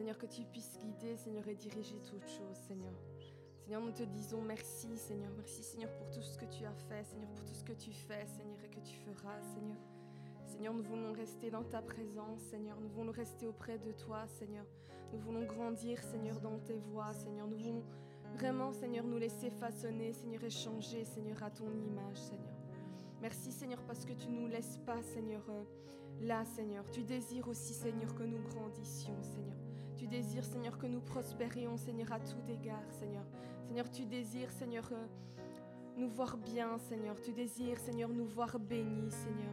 Seigneur, que tu puisses guider, Seigneur, et diriger toutes choses, Seigneur. Seigneur, nous te disons merci, Seigneur. Merci, Seigneur, pour tout ce que tu as fait, Seigneur, pour tout ce que tu fais, Seigneur, et que tu feras, Seigneur. Seigneur, nous voulons rester dans ta présence, Seigneur. Nous voulons rester auprès de toi, Seigneur. Nous voulons grandir, Seigneur, dans tes voies, Seigneur. Nous voulons vraiment, Seigneur, nous laisser façonner, Seigneur, et changer, Seigneur, à ton image, Seigneur. Merci, Seigneur, parce que tu ne nous laisses pas, Seigneur, euh, là, Seigneur. Tu désires aussi, Seigneur, que nous grandissions, Seigneur. Tu désires, Seigneur, que nous prospérions, Seigneur, à tout égard, Seigneur. Seigneur, tu désires, Seigneur, euh, nous voir bien, Seigneur. Tu désires, Seigneur, nous voir bénis, Seigneur.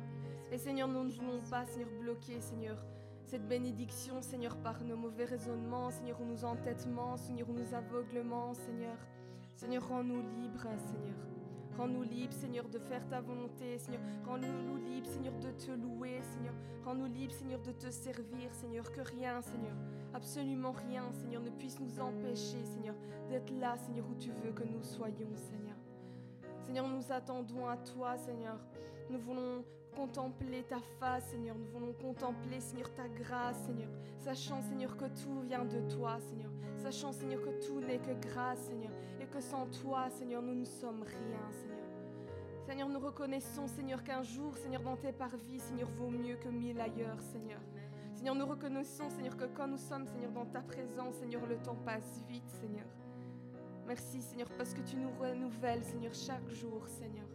Et Seigneur, nous ne voulons pas, Seigneur, bloquer, Seigneur, cette bénédiction, Seigneur, par nos mauvais raisonnements, Seigneur, ou nos entêtements, Seigneur, ou nos aveuglements, Seigneur. Seigneur, rends-nous libres, Seigneur. Rends-nous libres, Seigneur, de faire ta volonté, Seigneur. Rends-nous libres, Seigneur, de te louer, Seigneur. Rends-nous libres, Seigneur, de te servir, Seigneur. Que rien, Seigneur, absolument rien, Seigneur, ne puisse nous empêcher, Seigneur, d'être là, Seigneur, où tu veux que nous soyons, Seigneur. Seigneur, nous attendons à toi, Seigneur. Nous voulons contempler ta face, Seigneur. Nous voulons contempler, Seigneur, ta grâce, Seigneur. Sachant, Seigneur, que tout vient de toi, Seigneur. Sachant, Seigneur, que tout n'est que grâce, Seigneur. Que sans toi, Seigneur, nous ne sommes rien, Seigneur. Seigneur, nous reconnaissons, Seigneur, qu'un jour, Seigneur, dans tes parvis, Seigneur, vaut mieux que mille ailleurs, Seigneur. Seigneur, nous reconnaissons, Seigneur, que quand nous sommes, Seigneur, dans ta présence, Seigneur, le temps passe vite, Seigneur. Merci, Seigneur, parce que tu nous renouvelles, Seigneur, chaque jour, Seigneur.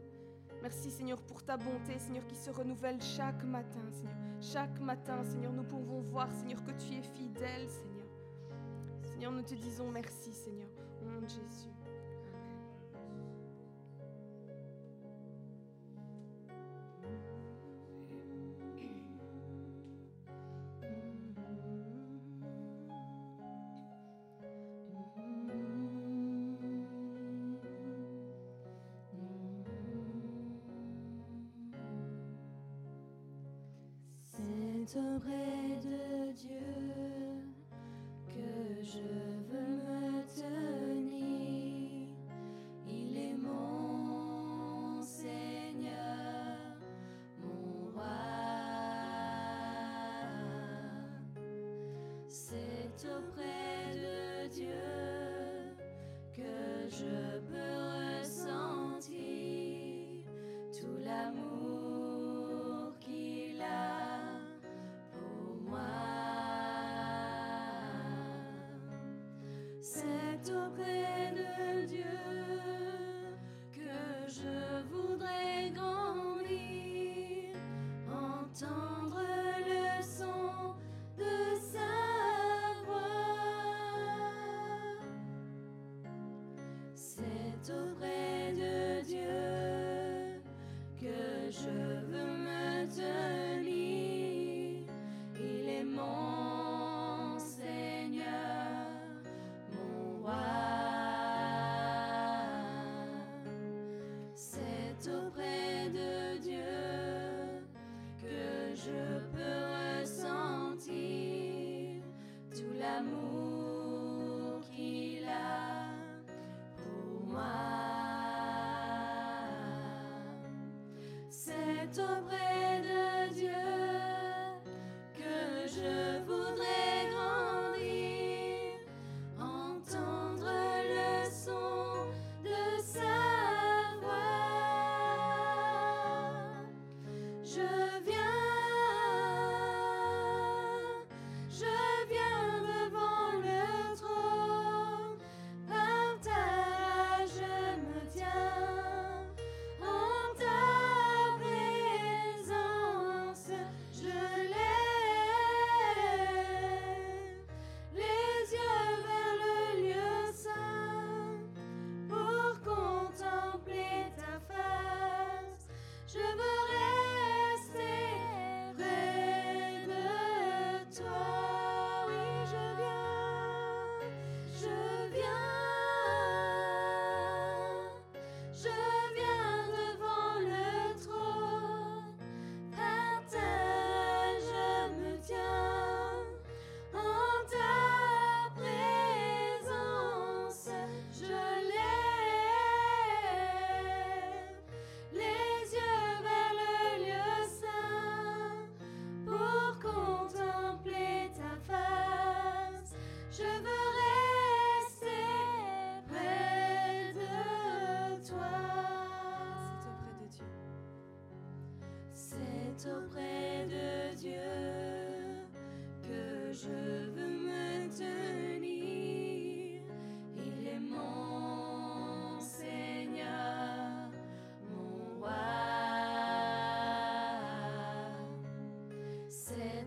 Merci Seigneur pour ta bonté, Seigneur, qui se renouvelle chaque matin, Seigneur. Chaque matin, Seigneur, nous pouvons voir, Seigneur, que tu es fidèle, Seigneur. Seigneur, nous te disons merci, Seigneur, au nom de Jésus. Auprès de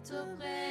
t'offrir.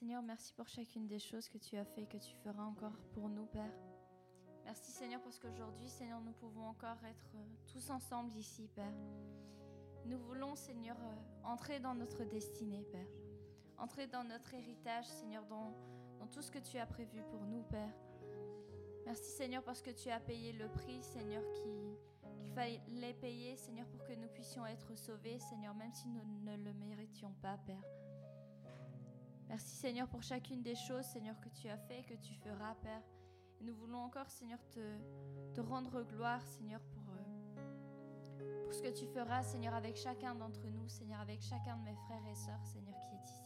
Seigneur, merci pour chacune des choses que tu as fait et que tu feras encore pour nous, Père. Merci Seigneur parce qu'aujourd'hui, Seigneur, nous pouvons encore être euh, tous ensemble ici, Père. Nous voulons, Seigneur, euh, entrer dans notre destinée, Père. Entrer dans notre héritage, Seigneur, dans, tout ce que tu as prévu pour nous, Père. Merci Seigneur parce que tu as payé le prix, Seigneur, qui, qu'il fallait payer, Seigneur, pour que nous puissions être sauvés, Seigneur, même si nous ne le méritions pas, Père. Merci Seigneur pour chacune des choses, Seigneur, que tu as fait, que tu feras, Père. Et nous voulons encore, Seigneur, te, te rendre gloire, Seigneur, pour, euh, pour ce que tu feras, Seigneur, avec chacun d'entre nous, Seigneur, avec chacun de mes frères et sœurs, Seigneur, qui est ici,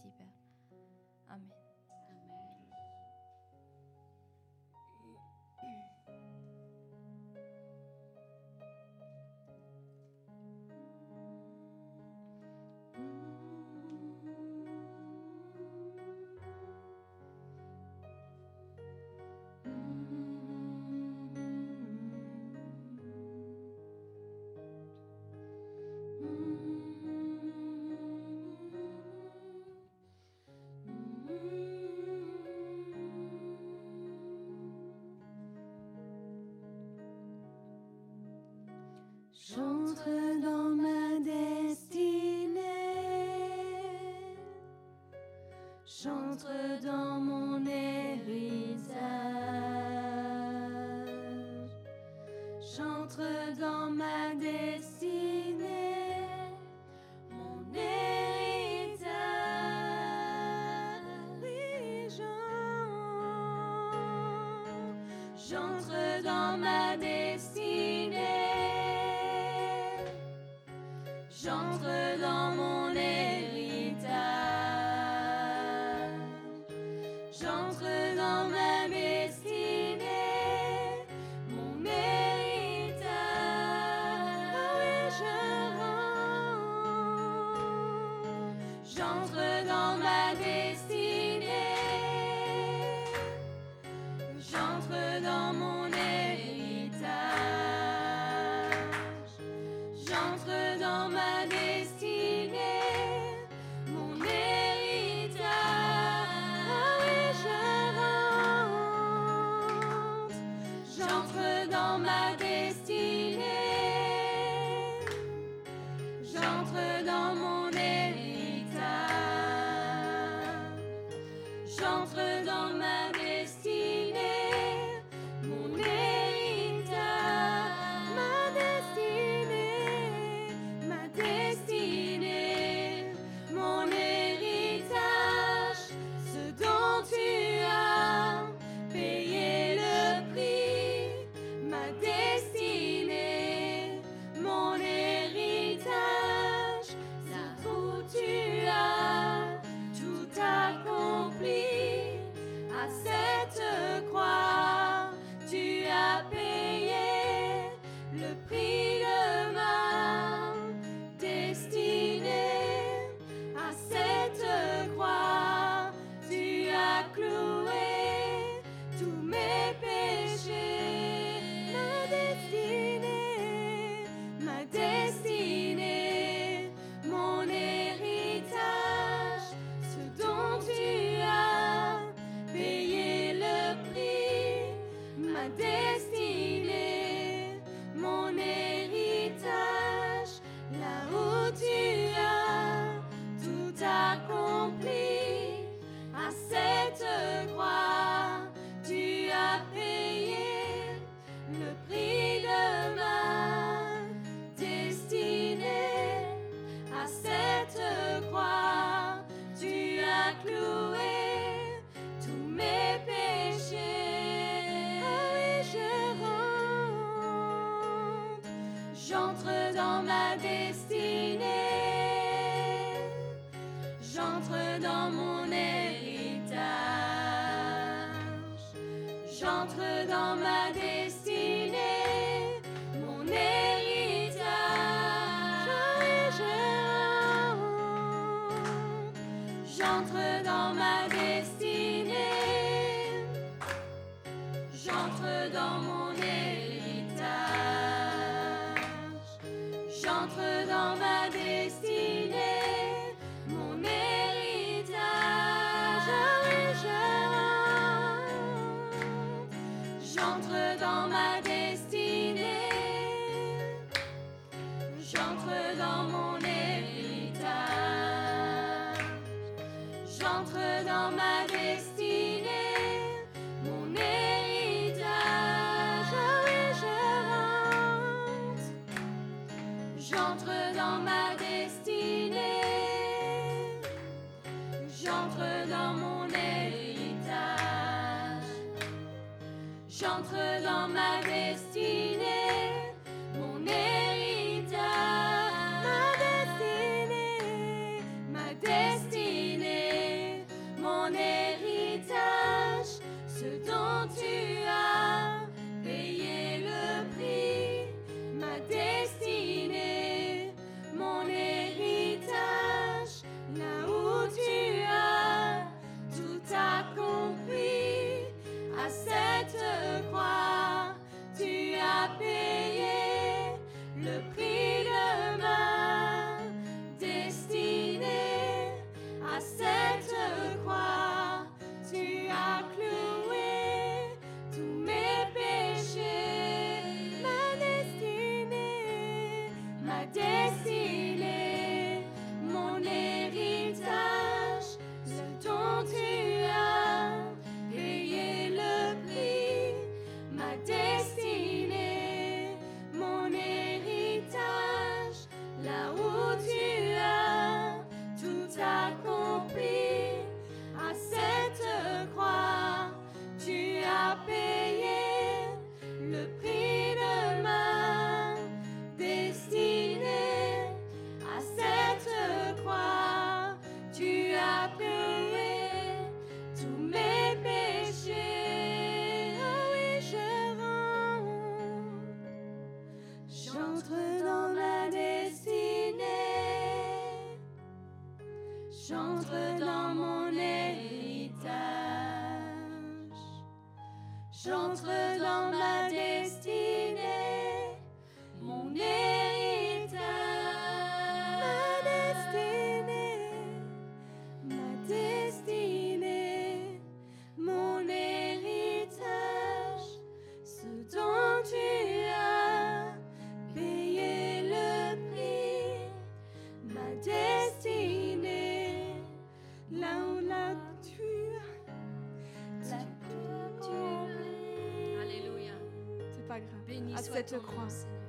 te croire, Seigneur.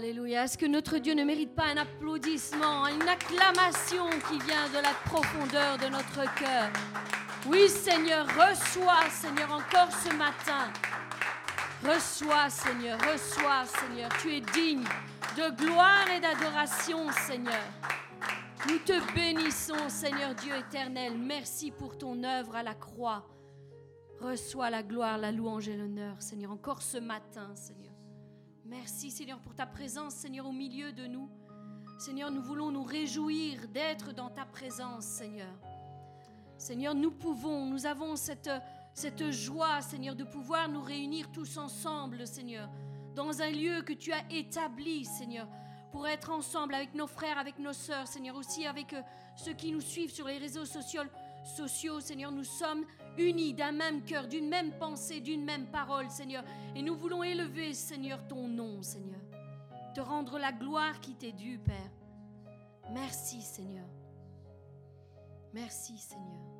Alléluia. Est-ce que notre Dieu ne mérite pas un applaudissement, une acclamation qui vient de la profondeur de notre cœur? Oui Seigneur, reçois Seigneur encore ce matin. Reçois Seigneur, reçois Seigneur. Tu es digne de gloire et d'adoration Seigneur. Nous te bénissons Seigneur Dieu éternel. Merci pour ton œuvre à la croix. Reçois la gloire, la louange et l'honneur Seigneur encore ce matin Seigneur. Merci Seigneur pour ta présence, Seigneur, au milieu de nous. Seigneur, nous voulons nous réjouir d'être dans ta présence, Seigneur. Seigneur, nous pouvons, nous avons cette, cette joie, Seigneur, de pouvoir nous réunir tous ensemble, Seigneur, dans un lieu que tu as établi, Seigneur, pour être ensemble avec nos frères, avec nos sœurs, Seigneur, aussi avec euh, ceux qui nous suivent sur les réseaux sociaux, sociaux, Seigneur. Nous sommes unis d'un même cœur, d'une même pensée, d'une même parole, Seigneur. Et nous voulons élever, Seigneur, ton nom. Seigneur. Te rendre la gloire qui t'est due, Père. Merci, Seigneur. Merci, Seigneur.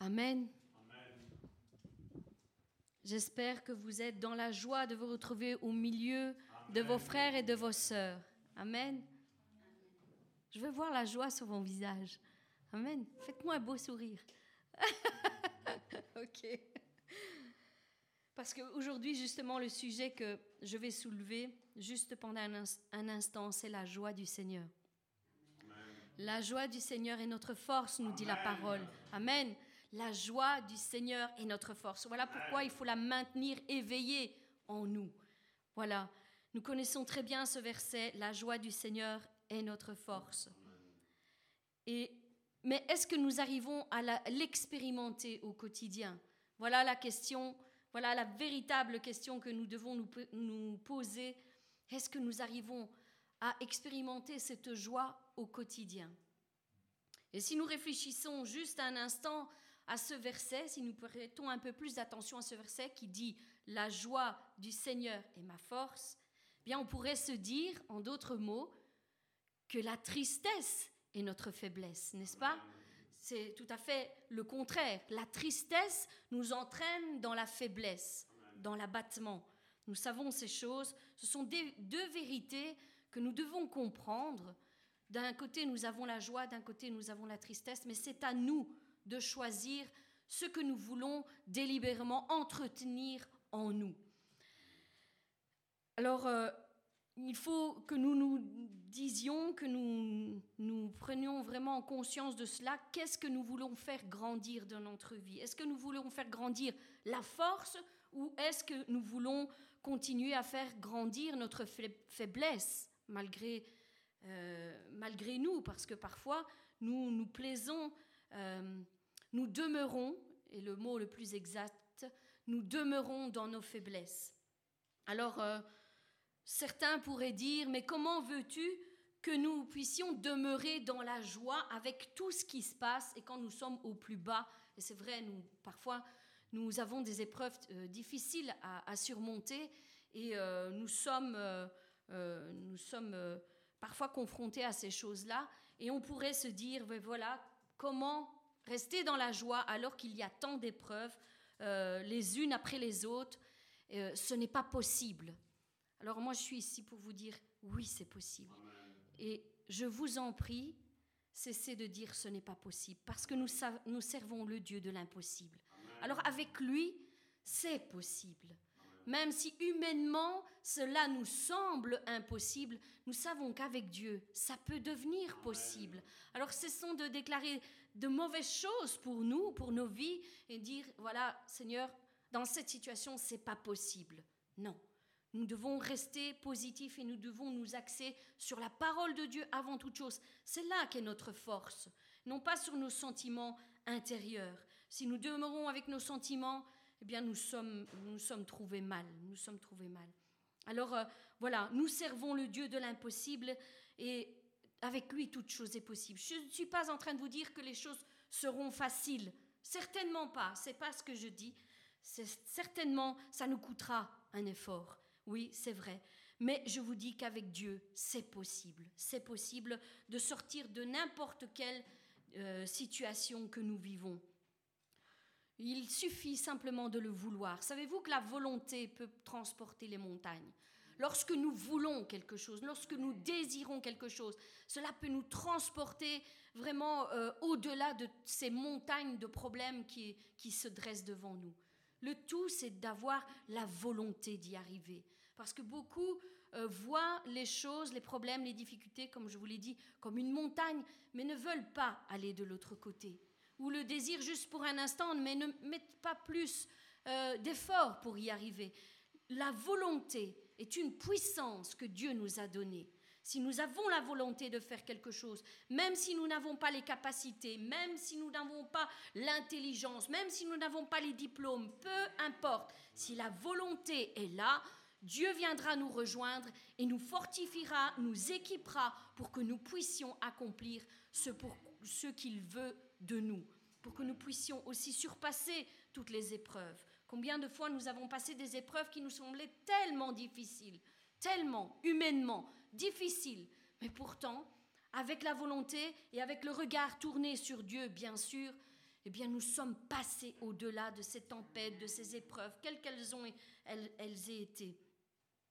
Amen. J'espère que vous êtes dans la joie de vous retrouver au milieu de vos frères et de vos sœurs. Amen. Je veux voir la joie sur vos visages. Amen. Faites-moi un beau sourire. ok. Parce qu'aujourd'hui, justement, le sujet que je vais soulever, juste pendant un instant, c'est la joie du Seigneur. La joie du Seigneur est notre force, nous dit la parole. Amen. La joie du Seigneur est notre force. Voilà pourquoi il faut la maintenir éveillée en nous. Voilà. Nous connaissons très bien ce verset, la joie du Seigneur est notre force. Et, mais est-ce que nous arrivons à l'expérimenter au quotidien? Voilà la question, voilà la véritable question que nous devons nous, nous poser. Est-ce que nous arrivons à expérimenter cette joie au quotidien? Et si nous réfléchissons juste un instant à ce verset, si nous prêtons un peu plus d'attention à ce verset qui dit La joie du Seigneur est ma force, eh bien on pourrait se dire, en d'autres mots, que la tristesse est notre faiblesse, n'est-ce pas? C'est tout à fait le contraire. La tristesse nous entraîne dans la faiblesse, dans l'abattement. Nous savons ces choses. Ce sont deux vérités que nous devons comprendre. D'un côté, nous avons la joie, d'un côté, nous avons la tristesse, mais c'est à nous de choisir ce que nous voulons délibérément entretenir en nous. Alors, euh, il faut que nous nous disions, que nous, nous prenions vraiment conscience de cela. Qu'est-ce que nous voulons faire grandir dans notre vie? Est-ce que nous voulons faire grandir la force ou est-ce que nous voulons continuer à faire grandir notre faib- faiblesse malgré, euh, malgré nous? Parce que parfois, nous nous plaisons, euh, nous demeurons, et le mot le plus exact, nous demeurons dans nos faiblesses. Alors, euh, Certains pourraient dire, mais comment veux-tu que nous puissions demeurer dans la joie avec tout ce qui se passe et quand nous sommes au plus bas? Et c'est vrai, nous, parfois, nous avons des épreuves euh, difficiles à, surmonter et euh, nous sommes, nous sommes parfois confrontés à ces choses-là. Et on pourrait se dire, ben voilà, comment rester dans la joie alors qu'il y a tant d'épreuves, euh, les unes après les autres Euh, Ce n'est pas possible. Alors moi, je suis ici pour vous dire, oui, c'est possible. Et je vous en prie, cessez de dire ce n'est pas possible, parce que nous, nous servons le Dieu de l'impossible. Alors avec lui, c'est possible. Même si humainement cela nous semble impossible, nous savons qu'avec Dieu, ça peut devenir possible. Alors cessons de déclarer de mauvaises choses pour nous, pour nos vies, et dire, voilà, Seigneur, dans cette situation, c'est pas possible. Non. Nous devons rester positifs et nous devons nous axer sur la parole de Dieu avant toute chose. C'est là qu'est notre force, non pas sur nos sentiments intérieurs. Si nous demeurons avec nos sentiments, eh bien nous sommes, nous sommes trouvés mal. Nous sommes trouvés mal. Alors euh, voilà, nous servons le Dieu de l'impossible et avec lui toute chose est possible. Je ne suis pas en train de vous dire que les choses seront faciles. Certainement pas. C'est pas ce que je dis. Certainement ça nous coûtera un effort. Oui, c'est vrai. Mais je vous dis qu'avec Dieu, c'est possible. C'est possible de sortir de n'importe quelle euh, situation que nous vivons. Il suffit simplement de le vouloir. Savez-vous que la volonté peut transporter les montagnes? Lorsque nous voulons quelque chose, lorsque nous désirons quelque chose, cela peut nous transporter vraiment euh, au-delà de ces montagnes de problèmes qui, se dressent devant nous. Le tout, c'est d'avoir la volonté d'y arriver. Parce que beaucoup euh, voient les choses, les problèmes, les difficultés, comme je vous l'ai dit, comme une montagne, mais ne veulent pas aller de l'autre côté. Ou le désir juste pour un instant, mais ne mettent pas plus euh, d'efforts pour y arriver. La volonté est une puissance que Dieu nous a donnée. Si nous avons la volonté de faire quelque chose, même si nous n'avons pas les capacités, même si nous n'avons pas l'intelligence, même si nous n'avons pas les diplômes, peu importe, si la volonté est là, Dieu viendra nous rejoindre et nous fortifiera, nous équipera pour que nous puissions accomplir ce, ce qu'il veut de nous, pour que nous puissions aussi surpasser toutes les épreuves. Combien de fois nous avons passé des épreuves qui nous semblaient tellement difficiles, tellement humainement difficiles, mais pourtant, avec la volonté et avec le regard tourné sur Dieu, bien sûr, eh bien, nous sommes passés au-delà de ces tempêtes, de ces épreuves, quelles qu'elles aient été.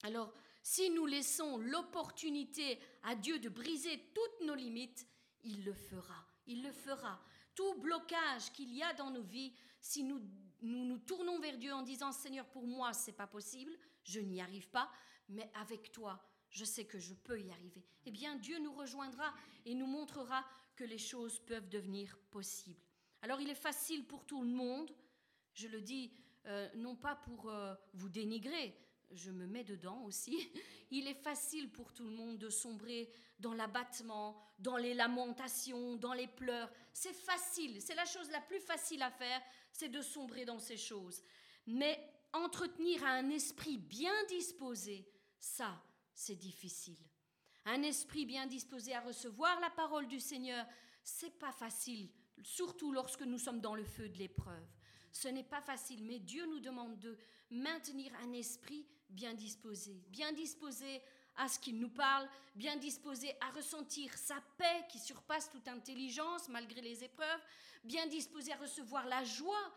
Alors, si nous laissons l'opportunité à Dieu de briser toutes nos limites, il le fera. Il le fera. Tout blocage qu'il y a dans nos vies, si nous nous, nous tournons vers Dieu en disant Seigneur, pour moi, c'est pas possible, je n'y arrive pas, mais avec toi, je sais que je peux y arriver. Eh bien, Dieu nous rejoindra et nous montrera que les choses peuvent devenir possibles. Alors, il est facile pour tout le monde, je le dis euh, non pas pour euh, vous dénigrer, je me mets dedans aussi, il est facile pour tout le monde de sombrer dans l'abattement, dans les lamentations, dans les pleurs. C'est facile, c'est la chose la plus facile à faire, c'est de sombrer dans ces choses. Mais entretenir un esprit bien disposé, ça, c'est difficile. Un esprit bien disposé à recevoir la parole du Seigneur, c'est pas facile, surtout lorsque nous sommes dans le feu de l'épreuve. Ce n'est pas facile, mais Dieu nous demande de maintenir un esprit bien disposé, bien disposé à ce qu'il nous parle, bien disposé à ressentir sa paix qui surpasse toute intelligence malgré les épreuves, bien disposé à recevoir la joie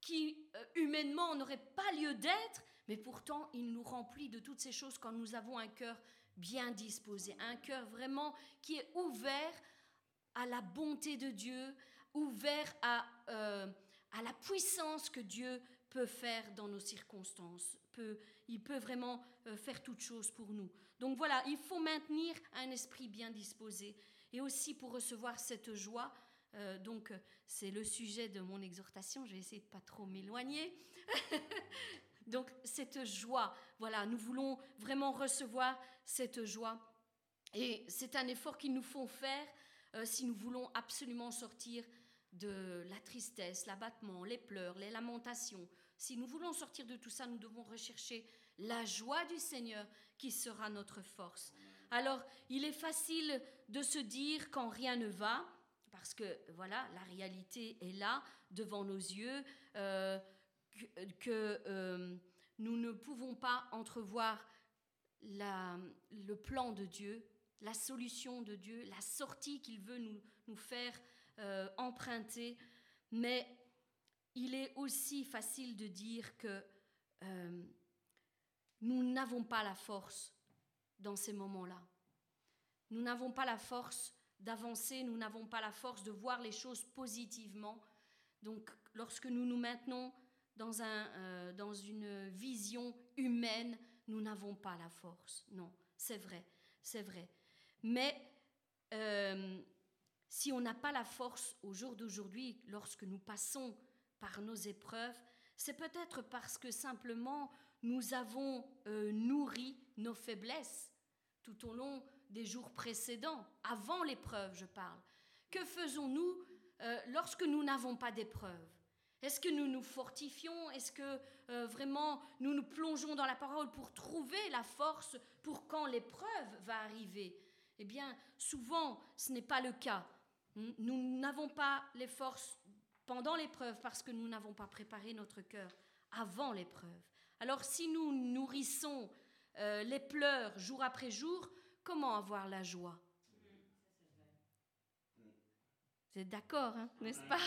qui euh, humainement n'aurait pas lieu d'être, mais pourtant il nous remplit de toutes ces choses quand nous avons un cœur bien disposé, un cœur vraiment qui est ouvert à la bonté de Dieu, ouvert à, euh, à la puissance que Dieu peut faire dans nos circonstances, peut, il peut vraiment euh, faire toute chose pour nous. Donc voilà, il faut maintenir un esprit bien disposé. Et aussi pour recevoir cette joie, euh, donc c'est le sujet de mon exhortation, je vais essayer de pas trop m'éloigner. donc cette joie, voilà, nous voulons vraiment recevoir cette joie. Et c'est un effort qu'il nous faut faire euh, si nous voulons absolument sortir de la tristesse, l'abattement, les pleurs, les lamentations, si nous voulons sortir de tout ça, nous devons rechercher la joie du Seigneur qui sera notre force. Alors, il est facile de se dire quand rien ne va, parce que voilà, la réalité est là, devant nos yeux, euh, que, euh, nous ne pouvons pas entrevoir le plan de Dieu, la solution de Dieu, la sortie qu'il veut nous, nous faire euh, emprunter. Mais il est aussi facile de dire que euh, nous n'avons pas la force dans ces moments-là. Nous n'avons pas la force d'avancer, nous n'avons pas la force de voir les choses positivement. Donc lorsque nous nous maintenons dans, un, euh, dans une vision humaine, nous n'avons pas la force. Non, c'est vrai, c'est vrai. Mais euh, si on n'a pas la force au jour d'aujourd'hui, lorsque nous passons par nos épreuves, c'est peut-être parce que simplement nous avons euh, nourri nos faiblesses tout au long des jours précédents, avant l'épreuve, je parle. Que faisons-nous euh, lorsque nous n'avons pas d'épreuve? Est-ce que nous nous fortifions? Est-ce que euh, vraiment nous nous plongeons dans la parole pour trouver la force pour quand l'épreuve va arriver? Eh bien, souvent, ce n'est pas le cas. Nous n'avons pas les forces pendant l'épreuve parce que nous n'avons pas préparé notre cœur avant l'épreuve. Alors si nous nourrissons euh, les pleurs jour après jour, comment avoir la joie? Vous êtes d'accord, hein, n'est-ce pas?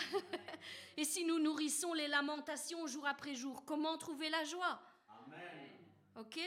Et si nous nourrissons les lamentations jour après jour, comment trouver la joie? Ok?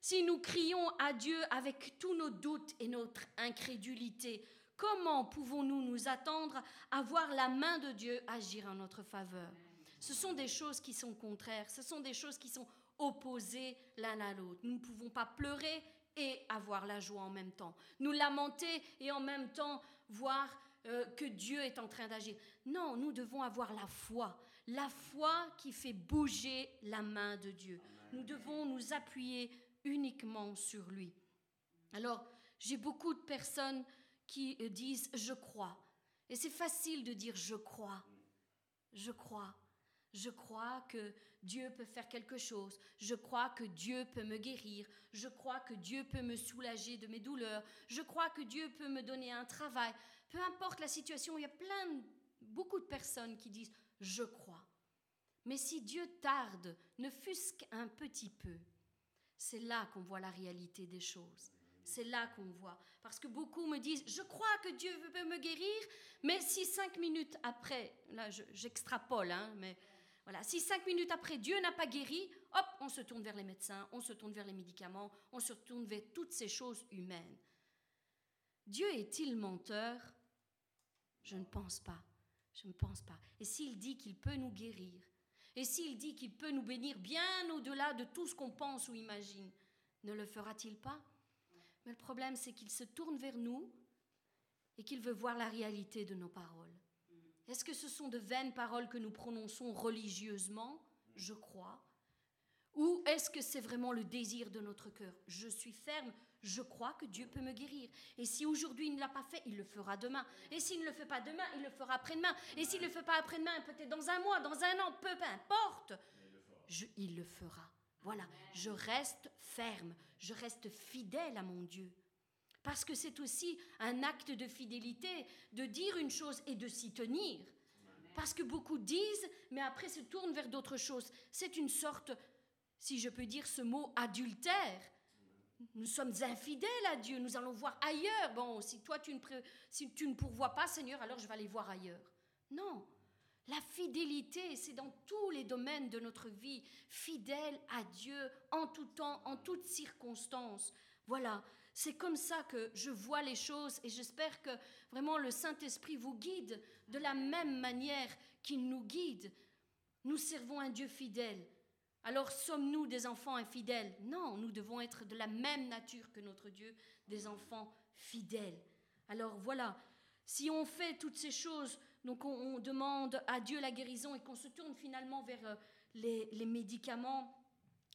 Si nous crions à Dieu avec tous nos doutes et notre incrédulité, Comment pouvons-nous nous attendre à voir la main de Dieu agir en notre faveur? Ce sont des choses qui sont contraires, ce sont des choses qui sont opposées l'un à l'autre. Nous ne pouvons pas pleurer et avoir la joie en même temps. Nous lamenter et en même temps voir euh, que Dieu est en train d'agir. Non, nous devons avoir la foi. La foi qui fait bouger la main de Dieu. Nous devons nous appuyer uniquement sur lui. Alors, j'ai beaucoup de personnes qui euh, disent je crois. Et c'est facile de dire je crois. Je crois. Je crois que Dieu peut faire quelque chose. Je crois que Dieu peut me guérir. Je crois que Dieu peut me soulager de mes douleurs. Je crois que Dieu peut me donner un travail. Peu importe la situation, il y a plein, beaucoup de personnes qui disent je crois. Mais si Dieu tarde, ne fût-ce qu'un petit peu, c'est là qu'on voit la réalité des choses. C'est là qu'on voit. Parce que beaucoup me disent, je crois que Dieu veut me guérir, mais si cinq minutes après, là j'extrapole, hein, mais voilà, si cinq minutes après Dieu n'a pas guéri, hop, on se tourne vers les médecins, on se tourne vers les médicaments, on se tourne vers toutes ces choses humaines. Dieu est-il menteur? Je ne pense pas. Je ne pense pas. Et s'il dit qu'il peut nous guérir, et s'il dit qu'il peut nous bénir bien au-delà de tout ce qu'on pense ou imagine, ne le fera-t-il pas? Mais le problème, c'est qu'il se tourne vers nous et qu'il veut voir la réalité de nos paroles. Est-ce que ce sont de vaines paroles que nous prononçons religieusement? Je crois. Ou est-ce que c'est vraiment le désir de notre cœur? Je suis ferme, je crois que Dieu peut me guérir. Et si aujourd'hui il ne l'a pas fait, il le fera demain. Et s'il ne le fait pas demain, il le fera après-demain. Et s'il ne le fait pas après-demain, peut-être dans un mois, dans un an, peu, importe. il le fera. Voilà, je reste ferme, je reste fidèle à mon Dieu. Parce que c'est aussi un acte de fidélité de dire une chose et de s'y tenir. Parce que beaucoup disent, mais après se tournent vers d'autres choses. C'est une sorte, si je peux dire ce mot, adultère. Nous sommes infidèles à Dieu, nous allons voir ailleurs. Bon, si toi tu ne, pourvois pas, Seigneur, alors je vais aller voir ailleurs. Non, la fidélité, c'est dans tous les domaines de notre vie, fidèle à Dieu en tout temps, en toutes circonstances. Voilà, c'est comme ça que je vois les choses et j'espère que vraiment le Saint-Esprit vous guide de la même manière qu'il nous guide. Nous servons un Dieu fidèle. Alors sommes-nous des enfants infidèles? Non, nous devons être de la même nature que notre Dieu, des enfants fidèles. Alors voilà, si on fait toutes ces choses, donc on, demande à Dieu la guérison et qu'on se tourne finalement vers euh, les médicaments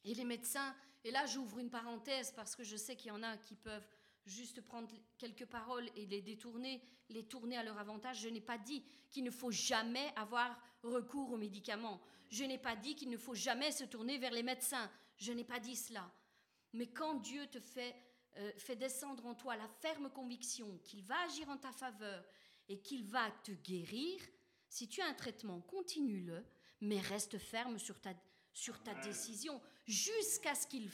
et les médecins, et là, j'ouvre une parenthèse parce que je sais qu'il y en a qui peuvent juste prendre quelques paroles et les détourner, les tourner à leur avantage. Je n'ai pas dit qu'il ne faut jamais avoir recours aux médicaments. Je n'ai pas dit qu'il ne faut jamais se tourner vers les médecins. Je n'ai pas dit cela. Mais quand Dieu te fait, euh, fait descendre en toi la ferme conviction qu'il va agir en ta faveur et qu'il va te guérir, si tu as un traitement, continue-le, mais reste ferme sur ta, sur ta décision jusqu'à ce qu'il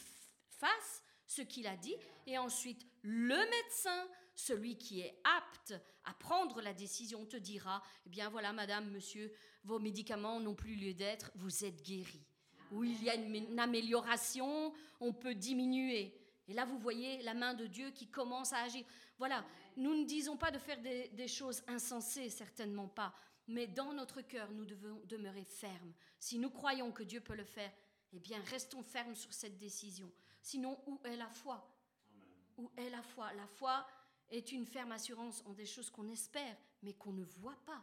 fasse ce qu'il a dit. Et ensuite, le médecin, celui qui est apte à prendre la décision, te dira, eh bien voilà, madame, monsieur, vos médicaments n'ont plus lieu d'être, vous êtes guéri. Ou il y a une, amélioration, on peut diminuer. Et là, vous voyez la main de Dieu qui commence à agir. Voilà, nous ne disons pas de faire des, choses insensées, certainement pas. Mais dans notre cœur, nous devons demeurer fermes. Si nous croyons que Dieu peut le faire, eh bien, restons fermes sur cette décision. Sinon, où est la foi? Où est la foi? La foi est une ferme assurance en des choses qu'on espère, mais qu'on ne voit pas.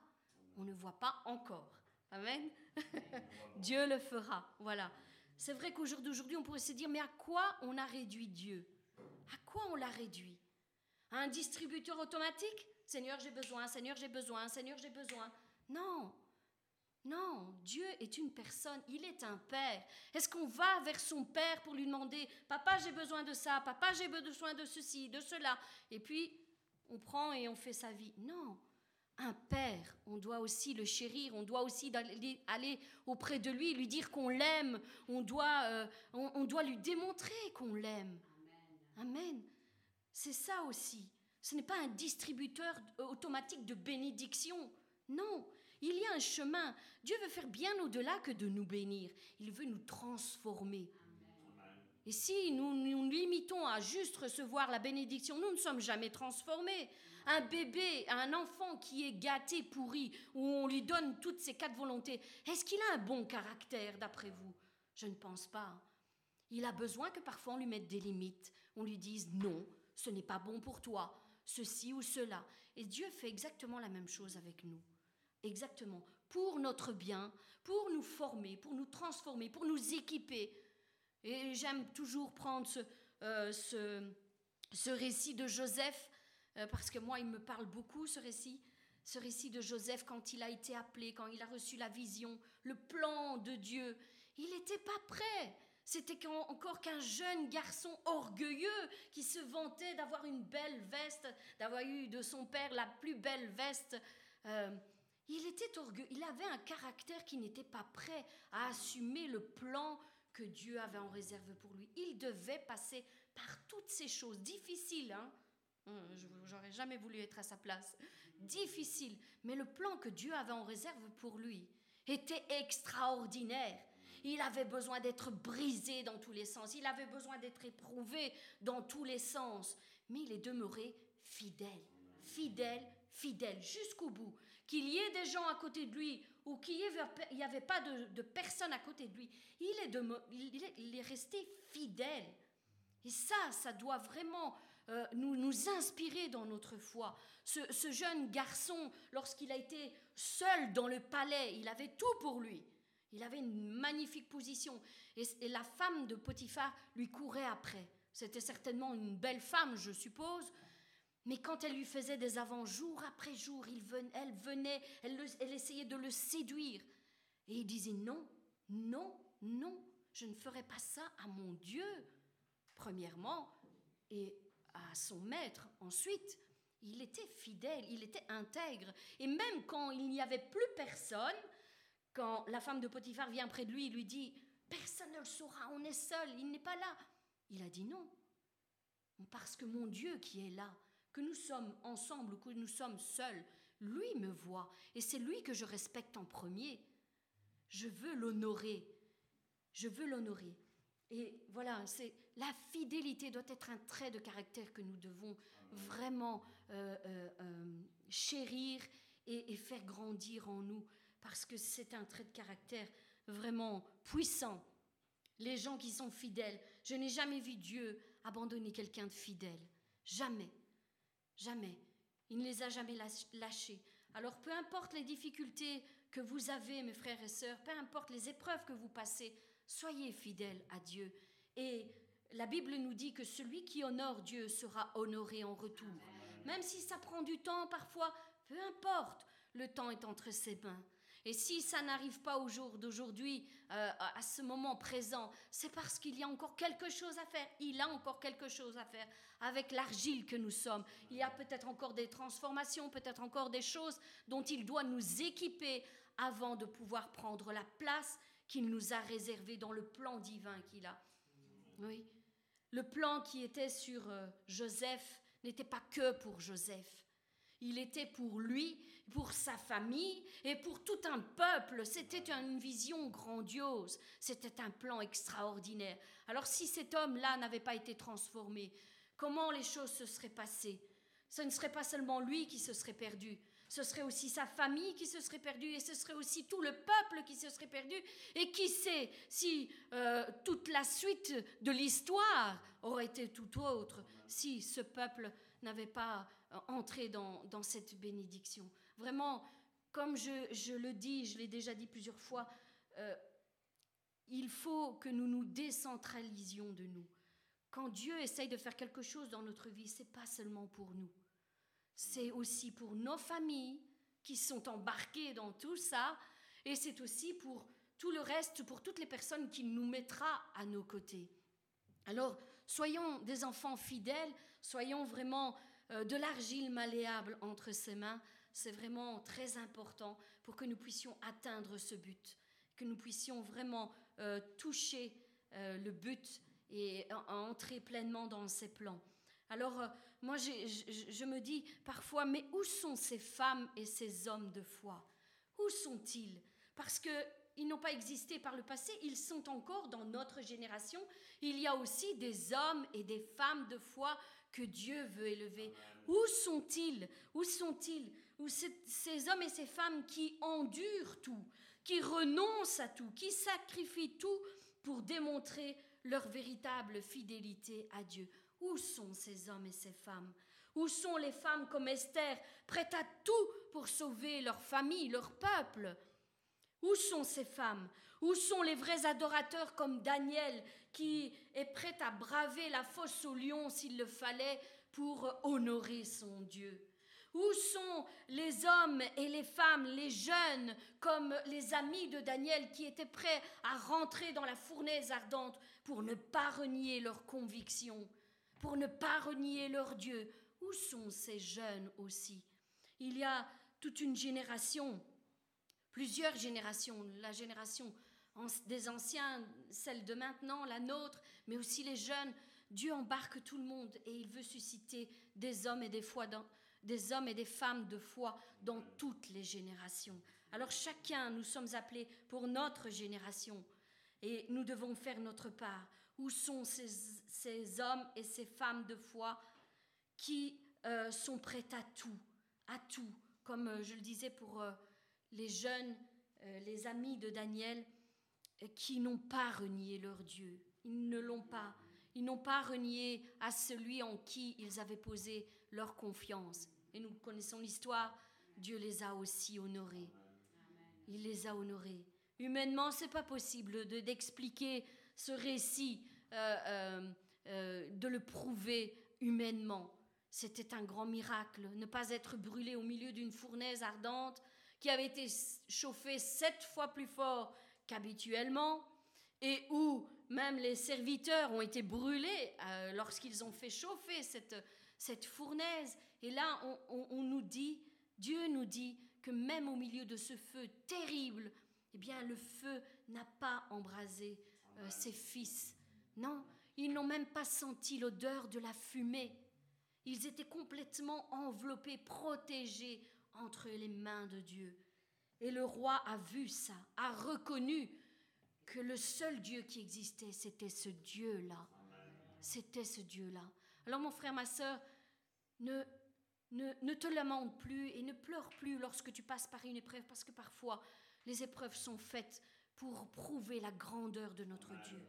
On ne voit pas encore. Amen. Dieu le fera. Voilà. C'est vrai qu'aujourd'hui, on pourrait se dire, mais à quoi on a réduit Dieu? À quoi on l'a réduit? Un distributeur automatique? Seigneur, j'ai besoin, Seigneur, j'ai besoin, Seigneur, j'ai besoin. Non, non, Dieu est une personne, il est un père. Est-ce qu'on va vers son père pour lui demander, papa j'ai besoin de ça, papa j'ai besoin de ceci, de cela, et puis on prend et on fait sa vie Non, un père, on doit aussi le chérir, on doit aussi aller auprès de lui, lui dire qu'on l'aime, on, doit, euh, on, doit lui démontrer qu'on l'aime. Amen. C'est ça aussi. Ce n'est pas un distributeur automatique de bénédiction. Non, il y a un chemin. Dieu veut faire bien au-delà que de nous bénir. Il veut nous transformer. Et si nous nous limitons à juste recevoir la bénédiction, nous ne sommes jamais transformés. Un bébé, un enfant qui est gâté, pourri, où on lui donne toutes ses quatre volontés, est-ce qu'il a un bon caractère d'après vous? Je ne pense pas. Il a besoin que parfois on lui mette des limites. on lui dise non, ce n'est pas bon pour toi, ceci ou cela. Et Dieu fait exactement la même chose avec nous. Exactement. Pour notre bien, pour nous former, pour nous transformer, pour nous équiper. Et j'aime toujours prendre ce, euh, récit de Joseph, euh, parce que moi, il me parle beaucoup, ce récit. Ce récit de Joseph quand il a été appelé, quand il a reçu la vision, le plan de Dieu. Il n'était pas prêt. C'était encore qu'un jeune garçon orgueilleux qui se vantait d'avoir une belle veste, d'avoir eu de son père la plus belle veste. Euh, il était orgueilleux, il avait un caractère qui n'était pas prêt à assumer le plan que Dieu avait en réserve pour lui. Il devait passer par toutes ces choses difficiles. Hein hum, J'aurais jamais voulu être à sa place. Difficile. Mais le plan que Dieu avait en réserve pour lui était extraordinaire. Il avait besoin d'être brisé dans tous les sens. Il avait besoin d'être éprouvé dans tous les sens. Mais il est demeuré fidèle, fidèle, fidèle jusqu'au bout. Qu'il y ait des gens à côté de lui ou qu'il n'y avait pas de, personne à côté de lui, il est, il est, resté fidèle. Et ça, ça doit vraiment euh, nous, nous inspirer dans notre foi. Ce, ce jeune garçon, lorsqu'il a été seul dans le palais, il avait tout pour lui. Il avait une magnifique position. Et, la femme de Potiphar lui courait après. C'était certainement une belle femme, je suppose. Mais quand elle lui faisait des avants jour après jour, elle venait, elle, elle essayait de le séduire. Et il disait non, non, non, je ne ferai pas ça à mon Dieu, premièrement, et à son maître ensuite. Il était fidèle, il était intègre. Et même quand il n'y avait plus personne, quand la femme de Potiphar vient près de lui, il lui dit Personne ne le saura, on est seul, il n'est pas là. Il a dit non. Parce que mon Dieu qui est là, que nous sommes ensemble ou que nous sommes seuls, lui me voit et c'est lui que je respecte en premier. Je veux l'honorer. Je veux l'honorer. Et voilà, c'est la fidélité doit être un trait de caractère que nous devons vraiment euh, euh, euh, chérir et, et, faire grandir en nous parce que c'est un trait de caractère vraiment puissant. Les gens qui sont fidèles, je n'ai jamais vu Dieu abandonner quelqu'un de fidèle. Jamais. Jamais. Il ne les a jamais lâchés. Alors peu importe les difficultés que vous avez, mes frères et sœurs, peu importe les épreuves que vous passez, soyez fidèles à Dieu. Et la Bible nous dit que celui qui honore Dieu sera honoré en retour. Même si ça prend du temps parfois, peu importe, le temps est entre ses mains. Et si ça n'arrive pas au jour d'aujourd'hui, euh, à ce moment présent, c'est parce qu'il y a encore quelque chose à faire. Il a encore quelque chose à faire avec l'argile que nous sommes. Il y a peut-être encore des transformations, peut-être encore des choses dont il doit nous équiper avant de pouvoir prendre la place qu'il nous a réservée dans le plan divin qu'il a. Oui. Le plan qui était sur euh, Joseph n'était pas que pour Joseph. Il était pour lui, pour sa famille et pour tout un peuple. C'était une vision grandiose, c'était un plan extraordinaire. Alors si cet homme-là n'avait pas été transformé, comment les choses se seraient passées? Ce ne serait pas seulement lui qui se serait perdu, ce serait aussi sa famille qui se serait perdue et ce serait aussi tout le peuple qui se serait perdu. Et qui sait si euh, toute la suite de l'histoire aurait été tout autre, si ce peuple n'avait pas euh, dans, dans cette bénédiction. Vraiment, comme je, le dis, je l'ai déjà dit plusieurs fois, euh, il faut que nous nous décentralisions de nous. Quand Dieu essaye de faire quelque chose dans notre vie, c'est pas seulement pour nous. C'est aussi pour nos familles qui sont embarquées dans tout ça, et c'est aussi pour tout le reste, pour toutes les personnes qu'il nous mettra à nos côtés. Alors, soyons des enfants fidèles, soyons vraiment euh, de l'argile malléable entre ses mains, c'est vraiment très important pour que nous puissions atteindre ce but, que nous puissions vraiment euh, toucher euh, le but et entrer pleinement dans ses plans. Alors, moi, je me dis parfois, mais où sont ces femmes et ces hommes de foi? Où sont-ils? Parce qu'ils n'ont pas existé par le passé, ils sont encore dans notre génération. Il y a aussi des hommes et des femmes de foi que Dieu veut élever. Où sont-ils? Où sont-ils? Où ces hommes et ces femmes qui endurent tout, qui renoncent à tout, qui sacrifient tout pour démontrer leur véritable fidélité à Dieu. Où sont ces hommes et ces femmes? Où sont les femmes comme Esther, prêtes à tout pour sauver leur famille, leur peuple? Où sont ces femmes? Où sont les vrais adorateurs comme Daniel, qui est prêt à braver la fosse au lion s'il le fallait pour honorer son Dieu? Où sont les hommes et les femmes, les jeunes, comme les amis de Daniel qui étaient prêts à rentrer dans la fournaise ardente pour ne pas renier leurs convictions, pour ne pas renier leur Dieu? Où sont ces jeunes aussi? Il y a toute une génération, plusieurs générations, la génération des anciens, celle de maintenant, la nôtre, mais aussi les jeunes. Dieu embarque tout le monde et il veut susciter des hommes et des, fois dans, des hommes et des femmes de foi dans toutes les générations. Alors chacun, nous sommes appelés pour notre génération et nous devons faire notre part. Où sont ces, hommes et ces femmes de foi qui euh, sont prêts à tout, à tout, comme euh, je le disais pour euh, les jeunes, les amis de Daniel, qui n'ont pas renié leur Dieu. Ils ne l'ont pas. Ils n'ont pas renié à celui en qui ils avaient posé leur confiance et nous connaissons l'histoire, Dieu les a aussi honorés. Il les a honorés. Humainement, c'est pas possible de d'expliquer ce récit, euh, euh, euh, de le prouver humainement. C'était un grand miracle, ne pas être brûlé au milieu d'une fournaise ardente qui avait été chauffée sept fois plus fort qu'habituellement et où même les serviteurs ont été brûlés lorsqu'ils ont fait chauffer cette, cette fournaise. Et là, on, nous dit, Dieu nous dit que même au milieu de ce feu terrible, eh bien, le feu n'a pas embrasé euh, ses fils. Non, ils n'ont même pas senti l'odeur de la fumée. Ils étaient complètement enveloppés, protégés entre les mains de Dieu. Et le roi a vu ça, a reconnu que le seul Dieu qui existait, c'était ce Dieu-là. C'était ce Dieu-là. Alors mon frère, ma soeur, ne, ne, te lamente plus et ne pleure plus lorsque tu passes par une épreuve, parce que parfois les épreuves sont faites pour prouver la grandeur de notre Dieu.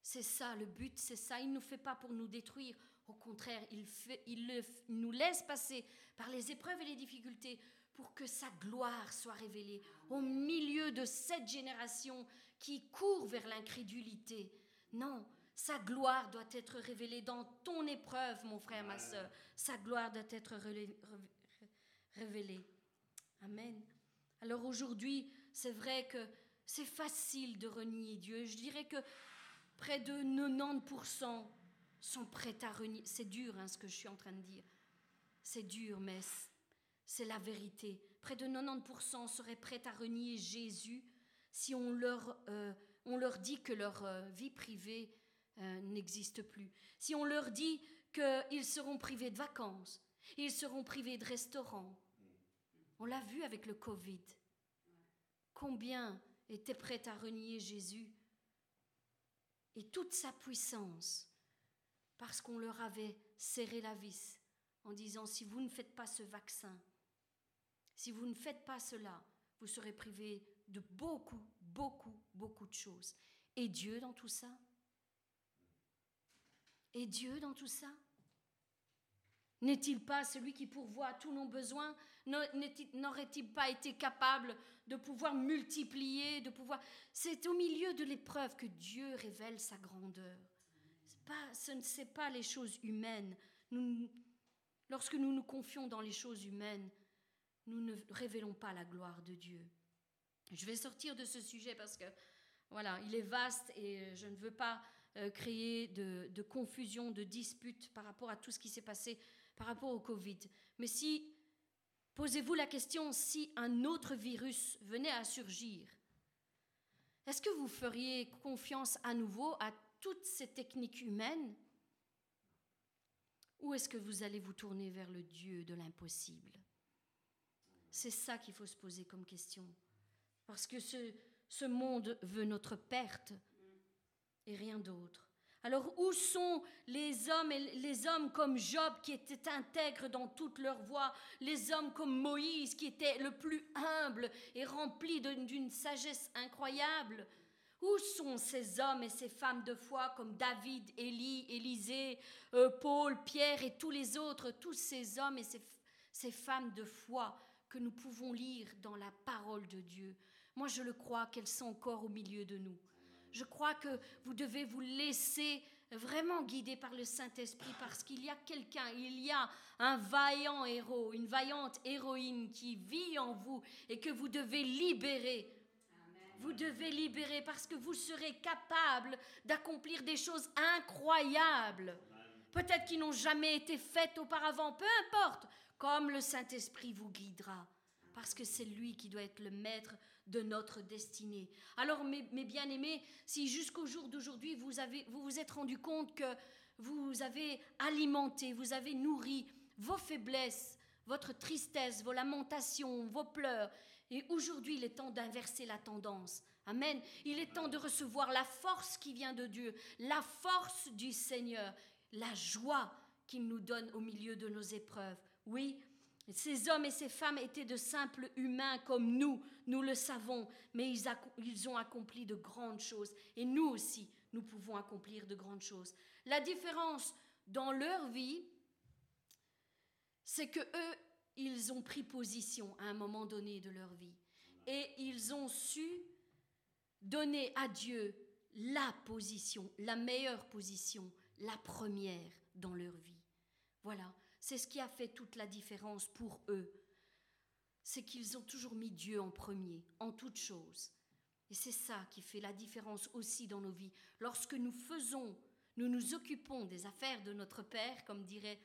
C'est ça le but, c'est ça. Il ne nous fait pas pour nous détruire. Au contraire, il, fait, il, nous laisse passer par les épreuves et les difficultés pour que sa gloire soit révélée au milieu de cette génération qui court vers l'incrédulité. Non, sa gloire doit être révélée dans ton épreuve, mon frère, ma soeur. Sa gloire doit être révélée. Amen. Alors aujourd'hui, c'est vrai que c'est facile de renier Dieu. Je dirais que près de 90% sont prêts à renier. C'est dur hein, ce que je suis en train de dire. C'est dur, mais c'est la vérité. Près de 90% seraient prêts à renier Jésus si on leur, euh, on leur dit que leur euh, vie privée euh, n'existe plus. Si on leur dit qu'ils seront privés de vacances, ils seront privés de restaurants. On l'a vu avec le Covid. Combien étaient prêts à renier Jésus et toute sa puissance parce qu'on leur avait serré la vis en disant si vous ne faites pas ce vaccin, si vous ne faites pas cela, vous serez privés de beaucoup, beaucoup, beaucoup de choses. Et Dieu dans tout ça? Et Dieu dans tout ça? N'est-il pas celui qui pourvoit tous nos besoins? N'aurait-il pas été capable de pouvoir multiplier, de pouvoir... C'est au milieu de l'épreuve que Dieu révèle sa grandeur. Pas, ce ne sont pas les choses humaines. Lorsque nous nous confions dans les choses humaines, nous ne révélons pas la gloire de Dieu. Je vais sortir de ce sujet parce que, voilà, il est vaste et je ne veux pas euh, créer de, confusion, de disputes par rapport à tout ce qui s'est passé par rapport au Covid. Mais si, posez-vous la question, si un autre virus venait à surgir, est-ce que vous feriez confiance à nouveau à toutes ces techniques humaines? Ou est-ce que vous allez vous tourner vers le Dieu de l'impossible? C'est ça qu'il faut se poser comme question. Parce que ce, ce monde veut notre perte, et rien d'autre. Alors où sont les hommes et les hommes comme Job qui étaient intègres dans toute leur voie, les hommes comme Moïse qui était le plus humble et rempli d'une sagesse incroyable? Où sont ces hommes et ces femmes de foi comme David, Élie, Élisée, euh, Paul, Pierre et tous les autres, tous ces hommes et ces, ces femmes de foi que nous pouvons lire dans la parole de Dieu Moi, je le crois qu'elles sont encore au milieu de nous. Je crois que vous devez vous laisser vraiment guider par le Saint-Esprit parce qu'il y a quelqu'un, il y a un vaillant héros, une vaillante héroïne qui vit en vous et que vous devez libérer vous devez libérer parce que vous serez capable d'accomplir des choses incroyables. Peut-être qui n'ont jamais été faites auparavant, peu importe, comme le Saint-Esprit vous guidera. Parce que c'est lui qui doit être le maître de notre destinée. Alors, mes, bien-aimés, si jusqu'au jour d'aujourd'hui, vous, vous vous êtes rendu compte que vous avez alimenté, vous avez nourri vos faiblesses, votre tristesse, vos lamentations, vos pleurs, et aujourd'hui, il est temps d'inverser la tendance. Amen. Il est temps de recevoir la force qui vient de Dieu, la force du Seigneur, la joie qu'il nous donne au milieu de nos épreuves. Oui, ces hommes et ces femmes étaient de simples humains comme nous, nous le savons, mais ils, ont accompli de grandes choses. Et nous aussi, nous pouvons accomplir de grandes choses. La différence dans leur vie, c'est que eux, ils ont pris position à un moment donné de leur vie. Et ils ont su donner à Dieu la position, la meilleure position, la première dans leur vie. Voilà, c'est ce qui a fait toute la différence pour eux. C'est qu'ils ont toujours mis Dieu en premier, en toute chose. Et c'est ça qui fait la différence aussi dans nos vies. Lorsque nous faisons, nous nous occupons des affaires de notre Père, comme dirait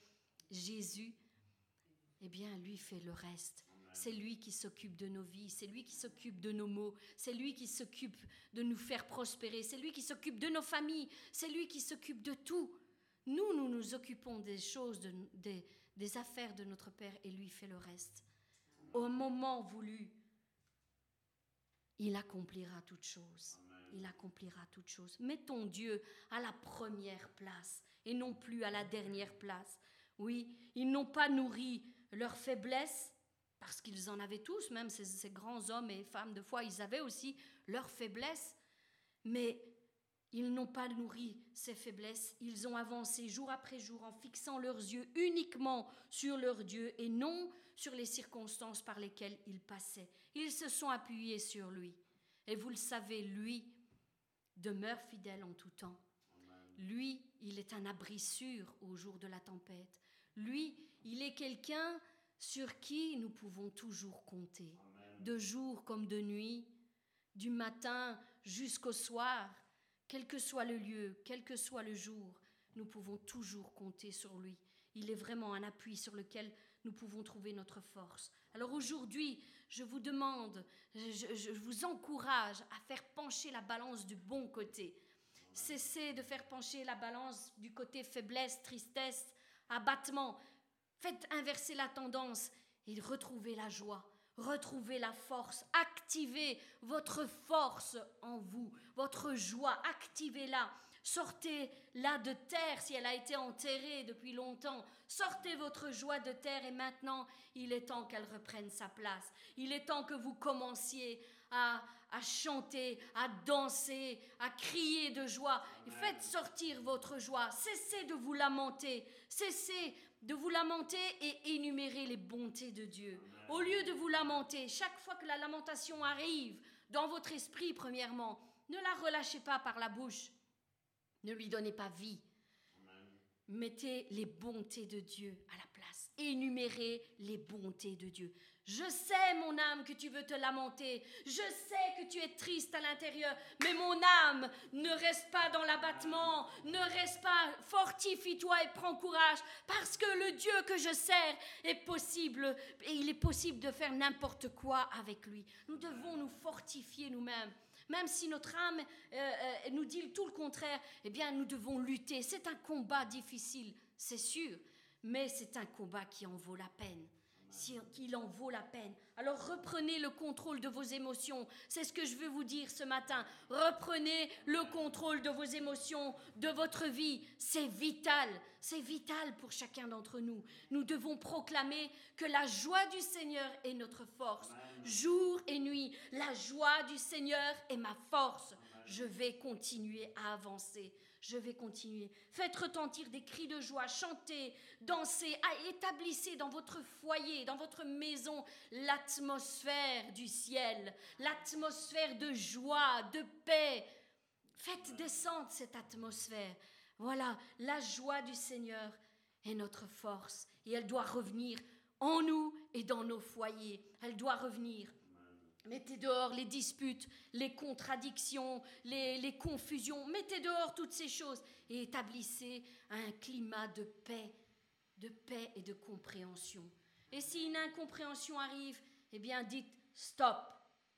Jésus, eh bien, lui fait le reste. C'est lui qui s'occupe de nos vies, c'est lui qui s'occupe de nos maux, c'est lui qui s'occupe de nous faire prospérer, c'est lui qui s'occupe de nos familles, c'est lui qui s'occupe de tout. Nous, nous nous occupons des choses, des, des affaires de notre Père et lui fait le reste. Au moment voulu, il accomplira toutes choses. Il accomplira toutes choses. Mettons Dieu à la première place et non plus à la dernière place. Oui, ils n'ont pas nourri leur faiblesse, parce qu'ils en avaient tous, même ces, grands hommes et femmes de foi, ils avaient aussi leurs faiblesses, mais ils n'ont pas nourri ces faiblesses, ils ont avancé jour après jour en fixant leurs yeux uniquement sur leur Dieu et non sur les circonstances par lesquelles ils passaient. Ils se sont appuyés sur lui. Et vous le savez, lui demeure fidèle en tout temps. Lui, il est un abri sûr au jour de la tempête. Lui, il est quelqu'un sur qui nous pouvons toujours compter, de jour comme de nuit, du matin jusqu'au soir, quel que soit le lieu, quel que soit le jour, nous pouvons toujours compter sur lui. Il est vraiment un appui sur lequel nous pouvons trouver notre force. Alors aujourd'hui, je vous demande, je, je, vous encourage à faire pencher la balance du bon côté. Cessez de faire pencher la balance du côté faiblesse, tristesse, abattement. Faites inverser la tendance et retrouvez la joie, retrouvez la force, activez votre force en vous, votre joie, activez-la. Sortez-la de terre si elle a été enterrée depuis longtemps. Sortez votre joie de terre et maintenant il est temps qu'elle reprenne sa place. Il est temps que vous commenciez à, à chanter, à danser, à crier de joie. Faites sortir votre joie. Cessez de vous lamenter. Cessez de vous lamenter et énumérer les bontés de Dieu. Au lieu de vous lamenter, chaque fois que la lamentation arrive dans votre esprit, premièrement, ne la relâchez pas par la bouche. Ne lui donnez pas vie. Mettez les bontés de Dieu à la place. Énumérez les bontés de Dieu. Je sais, mon âme, que tu veux te lamenter. Je sais que tu es triste à l'intérieur. Mais mon âme, ne reste pas dans l'abattement. Ne reste pas. Fortifie-toi et prends courage. Parce que le Dieu que je sers est possible. Et il est possible de faire n'importe quoi avec lui. Nous devons nous fortifier nous-mêmes. Même si notre âme euh, euh, nous dit tout le contraire, eh bien, nous devons lutter. C'est un combat difficile, c'est sûr. Mais c'est un combat qui en vaut la peine qu'il en vaut la peine. Alors reprenez le contrôle de vos émotions. C'est ce que je veux vous dire ce matin. Reprenez le contrôle de vos émotions, de votre vie. C'est vital. C'est vital pour chacun d'entre nous. Nous devons proclamer que la joie du Seigneur est notre force. Jour et nuit, la joie du Seigneur est ma force. je vais continuer à avancer. Je vais continuer. Faites retentir des cris de joie, chantez, dansez, établissez dans votre foyer, dans votre maison, l'atmosphère du ciel, l'atmosphère de joie, de paix. Faites descendre cette atmosphère. Voilà, la joie du Seigneur est notre force et elle doit revenir en nous et dans nos foyers. Elle doit revenir. Mettez dehors les disputes, les contradictions, les, confusions. Mettez dehors toutes ces choses et établissez un climat de paix, de paix et de compréhension. Et si une incompréhension arrive, eh bien dites stop.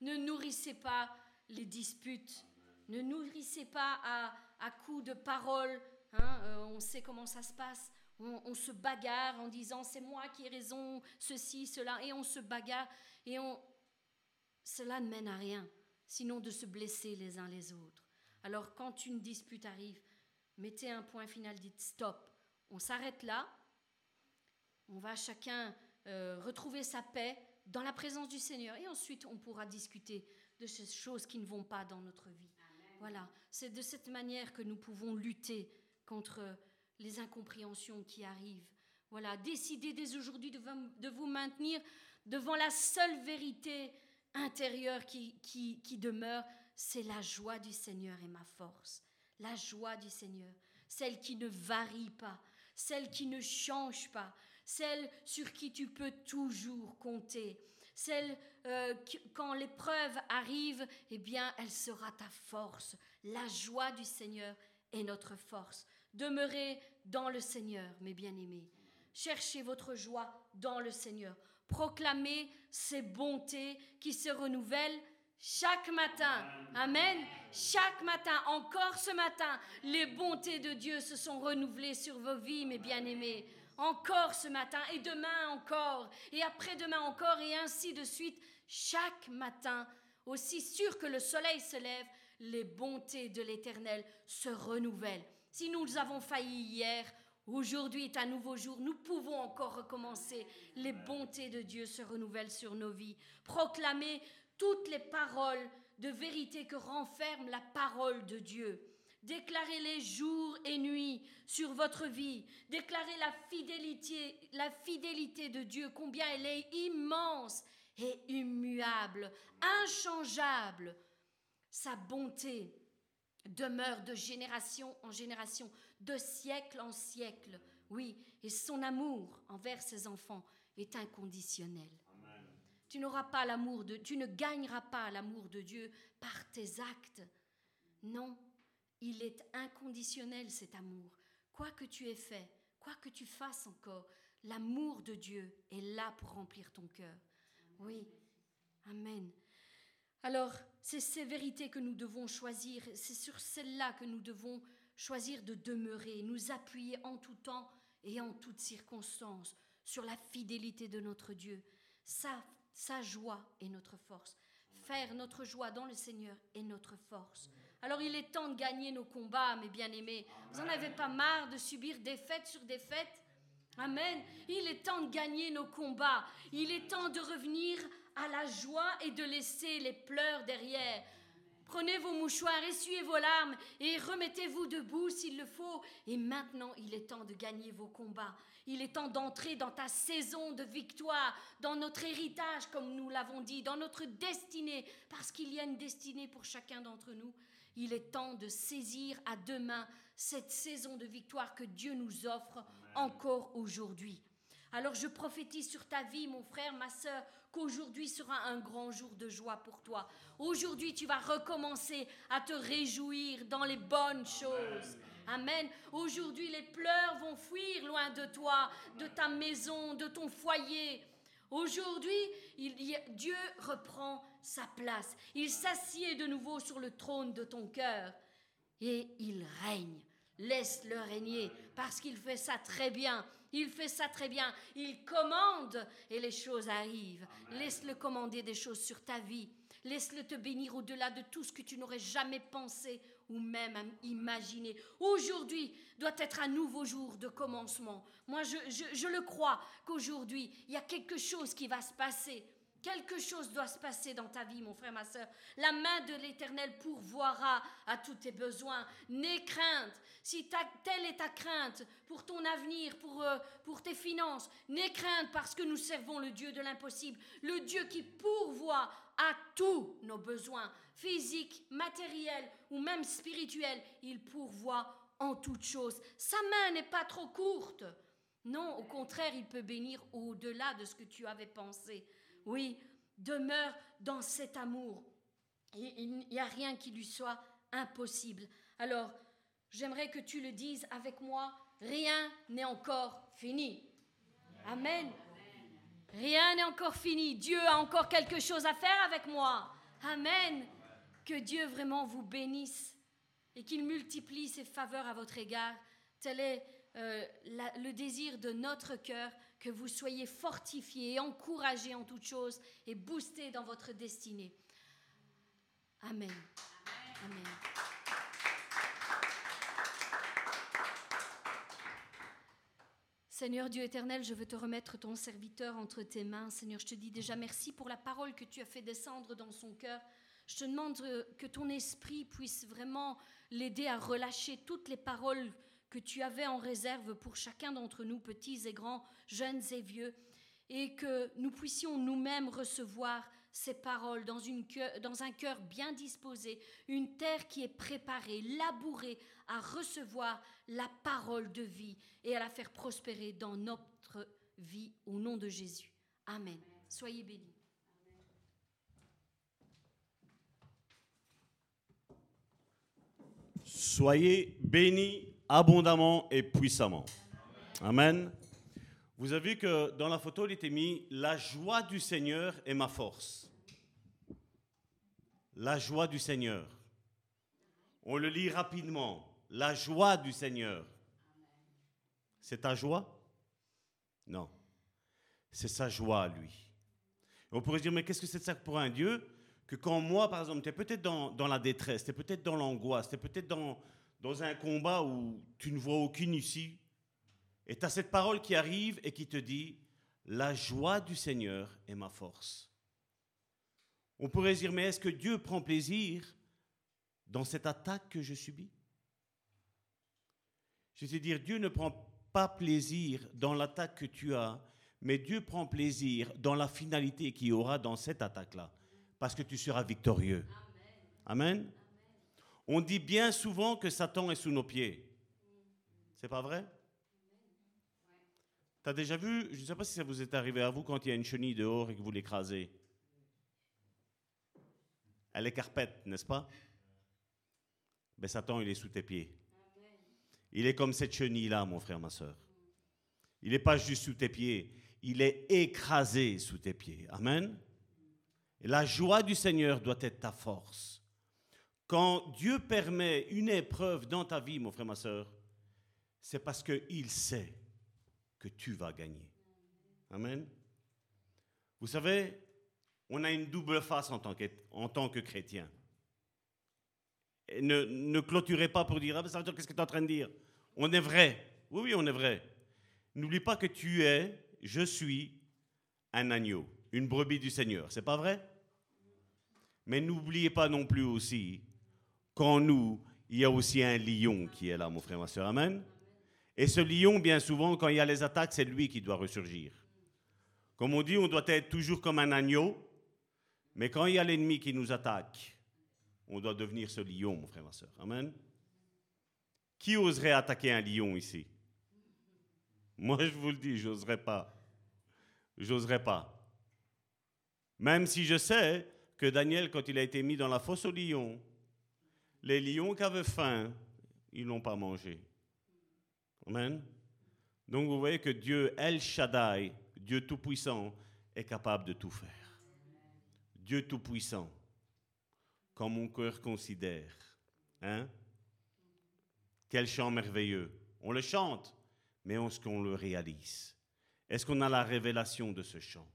Ne nourrissez pas les disputes. Ne nourrissez pas à, coups de paroles. Hein, euh, on sait comment ça se passe. On, on se bagarre en disant c'est moi qui ai raison, ceci, cela, et on se bagarre et on, cela ne mène à rien, sinon de se blesser les uns les autres. Alors quand une dispute arrive, mettez un point final, dites stop, on s'arrête là, on va chacun euh, retrouver sa paix dans la présence du Seigneur et ensuite on pourra discuter de ces choses qui ne vont pas dans notre vie. Voilà, c'est de cette manière que nous pouvons lutter contre les incompréhensions qui arrivent. Voilà, décidez dès aujourd'hui de vous maintenir devant la seule vérité intérieur qui, qui, demeure, c'est la joie du Seigneur et ma force. La joie du Seigneur, celle qui ne varie pas, celle qui ne change pas, celle sur qui tu peux toujours compter, celle euh, qui, quand l'épreuve arrive, eh bien, elle sera ta force. La joie du Seigneur est notre force. Demeurez dans le Seigneur, mes bien-aimés. Cherchez votre joie dans le Seigneur proclamer ses bontés qui se renouvellent chaque matin. Amen. Chaque matin, encore ce matin, les bontés de Dieu se sont renouvelées sur vos vies, mes bien-aimés. Encore ce matin, et demain encore, et après-demain encore, et ainsi de suite. Chaque matin, aussi sûr que le soleil se lève, les bontés de l'Éternel se renouvellent. Si nous avons failli hier, Aujourd'hui est un nouveau jour, nous pouvons encore recommencer. Les bontés de Dieu se renouvellent sur nos vies. Proclamer toutes les paroles de vérité que renferme la parole de Dieu. Déclarez-les jour et nuit sur votre vie. Déclarez la fidélité, la fidélité de Dieu, combien elle est immense et immuable, inchangeable. Sa bonté demeure de génération en génération de siècle en siècle. Oui, et son amour envers ses enfants est inconditionnel. Tu n'auras pas l'amour de tu ne gagneras pas l'amour de Dieu par tes actes. Non, il est inconditionnel cet amour. Quoi que tu aies fait, quoi que tu fasses encore, l'amour de Dieu est là pour remplir ton cœur. Oui. Amen. Alors, c'est ces vérités que nous devons choisir, c'est sur celles-là que nous devons choisir de demeurer, nous appuyer en tout temps et en toutes circonstances sur la fidélité de notre Dieu. Sa, sa joie est notre force. Faire notre joie dans le Seigneur est notre force. Alors il est temps de gagner nos combats, mes bien-aimés. Vous n'en avez pas marre de subir défaite sur défaite Amen. Il est temps de gagner nos combats. Il est temps de revenir à la joie et de laisser les pleurs derrière. Prenez vos mouchoirs, essuyez vos larmes et remettez-vous debout s'il le faut. Et maintenant, il est temps de gagner vos combats. Il est temps d'entrer dans ta saison de victoire, dans notre héritage, comme nous l'avons dit, dans notre destinée, parce qu'il y a une destinée pour chacun d'entre nous. Il est temps de saisir à demain cette saison de victoire que Dieu nous offre encore aujourd'hui. Alors je prophétise sur ta vie, mon frère, ma sœur, qu'aujourd'hui sera un grand jour de joie pour toi. Aujourd'hui, tu vas recommencer à te réjouir dans les bonnes choses. Amen. Aujourd'hui, les pleurs vont fuir loin de toi, de ta maison, de ton foyer. Aujourd'hui, Dieu reprend sa place. Il s'assied de nouveau sur le trône de ton cœur et il règne. Laisse-le régner parce qu'il fait ça très bien. Il fait ça très bien. Il commande et les choses arrivent. Laisse-le commander des choses sur ta vie. Laisse-le te bénir au-delà de tout ce que tu n'aurais jamais pensé ou même imaginé. Aujourd'hui doit être un nouveau jour de commencement. Moi, je, je le crois qu'aujourd'hui, il y a quelque chose qui va se passer. Quelque chose doit se passer dans ta vie, mon frère, ma soeur. La main de l'Éternel pourvoira à tous tes besoins. N'aie crainte. Si telle est ta crainte pour ton avenir, pour, euh, pour tes finances, n'aie crainte parce que nous servons le Dieu de l'impossible, le Dieu qui pourvoit à tous nos besoins, physiques, matériels ou même spirituels. Il pourvoit en toutes choses. Sa main n'est pas trop courte. Non, au contraire, il peut bénir au-delà de ce que tu avais pensé. Oui, demeure dans cet amour. Il n'y a rien qui lui soit impossible. Alors, j'aimerais que tu le dises avec moi, rien n'est encore fini. Amen. Rien n'est encore fini. Dieu a encore quelque chose à faire avec moi. Amen. Que Dieu vraiment vous bénisse et qu'il multiplie ses faveurs à votre égard. Tel est euh, le désir de notre cœur, que vous soyez fortifiés et encouragés en toutes choses et boostés dans votre destinée. Amen. Amen. Seigneur Dieu éternel, je veux te remettre ton serviteur entre tes mains. Seigneur, je te dis déjà merci pour la parole que tu as fait descendre dans son cœur. Je te demande que ton esprit puisse vraiment l'aider à relâcher toutes les paroles que tu avais en réserve pour chacun d'entre nous, petits et grands, jeunes et vieux, et que nous puissions nous-mêmes recevoir ces paroles dans, un cœur bien disposé, une terre qui est préparée, labourée à recevoir la parole de vie et à la faire prospérer dans notre vie au nom de Jésus. Amen. Soyez bénis. Soyez bénis abondamment et puissamment. Amen. Vous avez vu que dans la photo, il était mis La joie du Seigneur est ma force. La joie du Seigneur. On le lit rapidement. La joie du Seigneur. C'est ta joie? Non. C'est sa joie, lui. On pourrait se dire, mais qu'est-ce que c'est ça pour un Dieu que quand moi, par exemple, tu es peut-être dans, dans, la détresse, tu es peut-être dans l'angoisse, tu es peut-être dans, dans un combat où tu ne vois aucune issue, et tu as cette parole qui arrive et qui te dit, la joie du Seigneur est ma force. On pourrait dire, mais est-ce que Dieu prend plaisir dans cette attaque que je subis? Je te dire, Dieu ne prend pas plaisir dans l'attaque que tu as, mais Dieu prend plaisir dans la finalité qu'il y aura dans cette attaque-là, parce que tu seras victorieux. Amen? On dit bien souvent que Satan est sous nos pieds. C'est pas vrai? Tu as déjà vu, je ne sais pas si ça vous est arrivé à vous quand il y a une chenille dehors et que vous l'écrasez. Elle est carpette, n'est-ce pas? Mais ben, Satan, il est sous tes pieds. Il est comme cette chenille-là, mon frère, ma soeur. Il n'est pas juste sous tes pieds, il est écrasé sous tes pieds. Amen? La joie du Seigneur doit être ta force. Quand Dieu permet une épreuve dans ta vie, mon frère, ma soeur, c'est parce qu'il sait que tu vas gagner. Amen. Vous savez, on a une double face en tant que, en tant que chrétien. ne, ne clôturez pas pour dire, ah, ça veut dire qu'est-ce que tu es en train de dire? On est vrai. Oui, oui, on est vrai. N'oublie pas que tu es, je suis, un agneau, une brebis du Seigneur. C'est pas vrai? Mais n'oubliez pas non plus aussi qu'en nous, il y a aussi un lion qui est là, mon frère, ma soeur. Amen. Et ce lion, bien souvent, quand il y a les attaques, c'est lui qui doit ressurgir. Comme on dit, on doit être toujours comme un agneau, mais quand il y a l'ennemi qui nous attaque, on doit devenir ce lion, mon frère, ma soeur. Amen. Qui oserait attaquer un lion ici? Moi, je vous le dis, j'oserais pas. J'oserais pas. Même si je sais que Daniel, quand il a été mis dans la fosse au lion, les lions qui avaient faim, ils n'ont pas mangé. Amen. Donc vous voyez que Dieu, El Shaddai, Dieu Tout-Puissant, est capable de tout faire. Dieu Tout-Puissant, comme mon cœur considère. Hein? Quel chant merveilleux. On le chante, mais est-ce qu'on le réalise? Est-ce qu'on a la révélation de ce chant?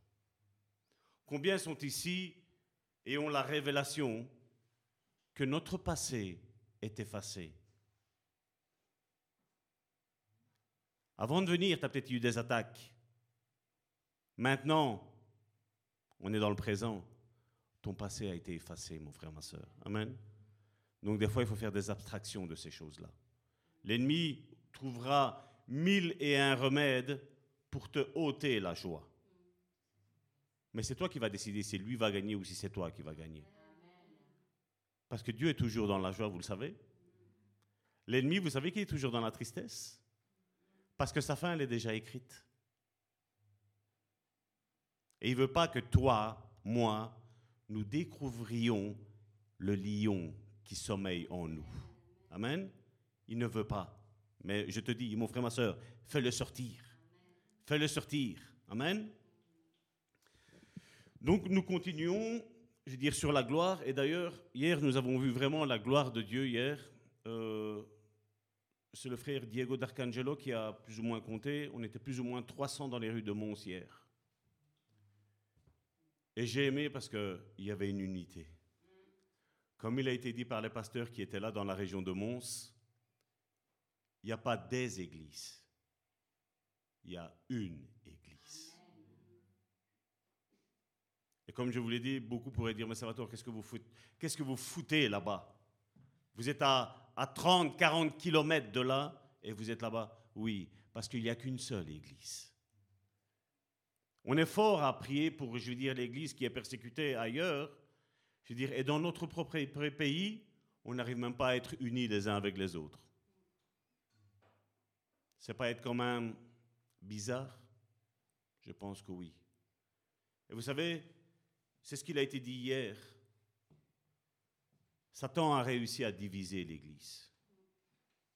Combien sont ici et ont la révélation que notre passé est effacé. Avant de venir, tu as peut-être eu des attaques. Maintenant, On est dans le présent. Ton passé a été effacé, mon frère, ma soeur. Amen. Donc des fois, il faut faire des abstractions de ces choses-là. L'ennemi trouvera mille et un remèdes pour te ôter la joie. Mais c'est toi qui vas décider si lui va gagner ou si c'est toi qui vas gagner. Parce que Dieu est toujours dans la joie, vous le savez. L'ennemi, vous savez qu'il est toujours dans la tristesse Parce que sa fin, elle est déjà écrite. Et il ne veut pas que toi, moi, nous découvrions le lion qui sommeille en nous. Amen. Il ne veut pas. Mais je te dis, mon frère, ma soeur, fais-le sortir. Fais-le sortir. Amen. Donc nous continuons, je veux dire, sur la gloire. Et d'ailleurs, hier, nous avons vu vraiment la gloire de Dieu hier. Euh, c'est le frère Diego d'Arcangelo qui a plus ou moins compté. On était plus ou moins 300 dans les rues de Mons hier. Et j'ai aimé parce qu'il y avait une unité. Comme il a été dit par les pasteurs qui étaient là dans la région de Mons, il n'y a pas des églises, il y a une église. Et comme je vous l'ai dit, beaucoup pourraient dire, mais Salvatore, qu'est-ce que vous foutez, qu'est-ce que vous foutez là-bas? Vous êtes à, à 30, 40 kilomètres de là et vous êtes là-bas? Oui, parce qu'il n'y a qu'une seule église. On est fort à prier pour, je veux dire, l'église qui est persécutée ailleurs. Je veux dire, et dans notre propre pays, on n'arrive même pas à être unis les uns avec les autres. C'est pas être quand même bizarre? Je pense que oui. Et vous savez, c'est ce qu'il a été dit hier. Satan a réussi à diviser l'Église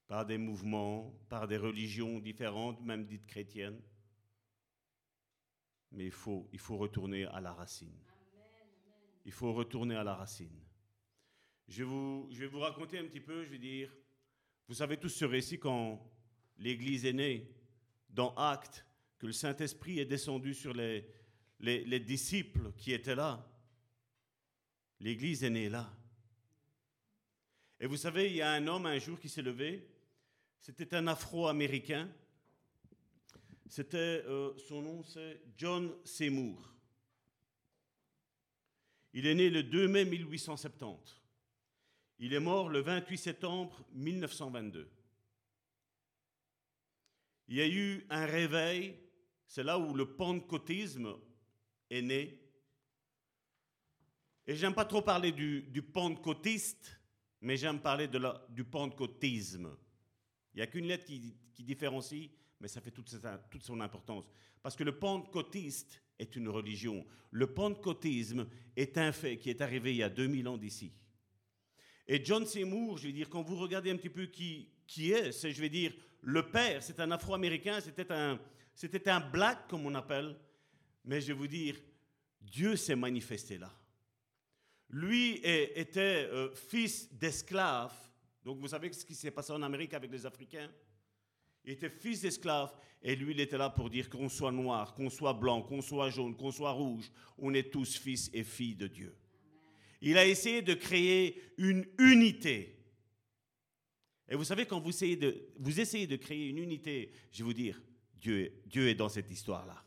par des mouvements, par des religions différentes, même dites chrétiennes. Mais il faut, il faut retourner à la racine. Il faut retourner à la racine. Je vous, je vais vous raconter un petit peu, je vais dire, vous savez tous ce récit quand l'Église est née, dans Actes, que le Saint-Esprit est descendu sur les, les, les disciples qui étaient là. L'Église est née là. Et vous savez, il y a un homme un jour qui s'est levé, c'était un Afro-Américain, c'était, euh, son nom c'est John Seymour. Il est né le 2 mai 1870. Il est mort le 28 septembre 1922. Il y a eu un réveil, c'est là où le pentecôtisme est né. Et j'aime pas trop parler du, du pentecôtiste, mais j'aime parler de du pentecôtisme. Il n'y a qu'une lettre qui, qui différencie mais ça fait toute, toute, son importance. Parce que le pentecôtiste est une religion. Le pentecôtisme est un fait qui est arrivé il y a 2000 ans d'ici. Et John Seymour, je vais dire, quand vous regardez un petit peu qui, qui est, c'est, je vais dire, le père, c'est un afro-américain, c'était un, c'était un black, comme on appelle. Mais je vais vous dire, Dieu s'est manifesté là. Lui était euh, fils d'esclave. Donc vous savez ce qui s'est passé en Amérique avec les Africains? Il était fils d'esclave et lui, il était là pour dire qu'on soit noir, qu'on soit blanc, qu'on soit jaune, qu'on soit rouge, on est tous fils et filles de Dieu. Il a essayé de créer une unité. Et vous savez, quand vous essayez de, vous essayez de créer une unité, je vais vous dire, Dieu, Dieu est dans cette histoire-là.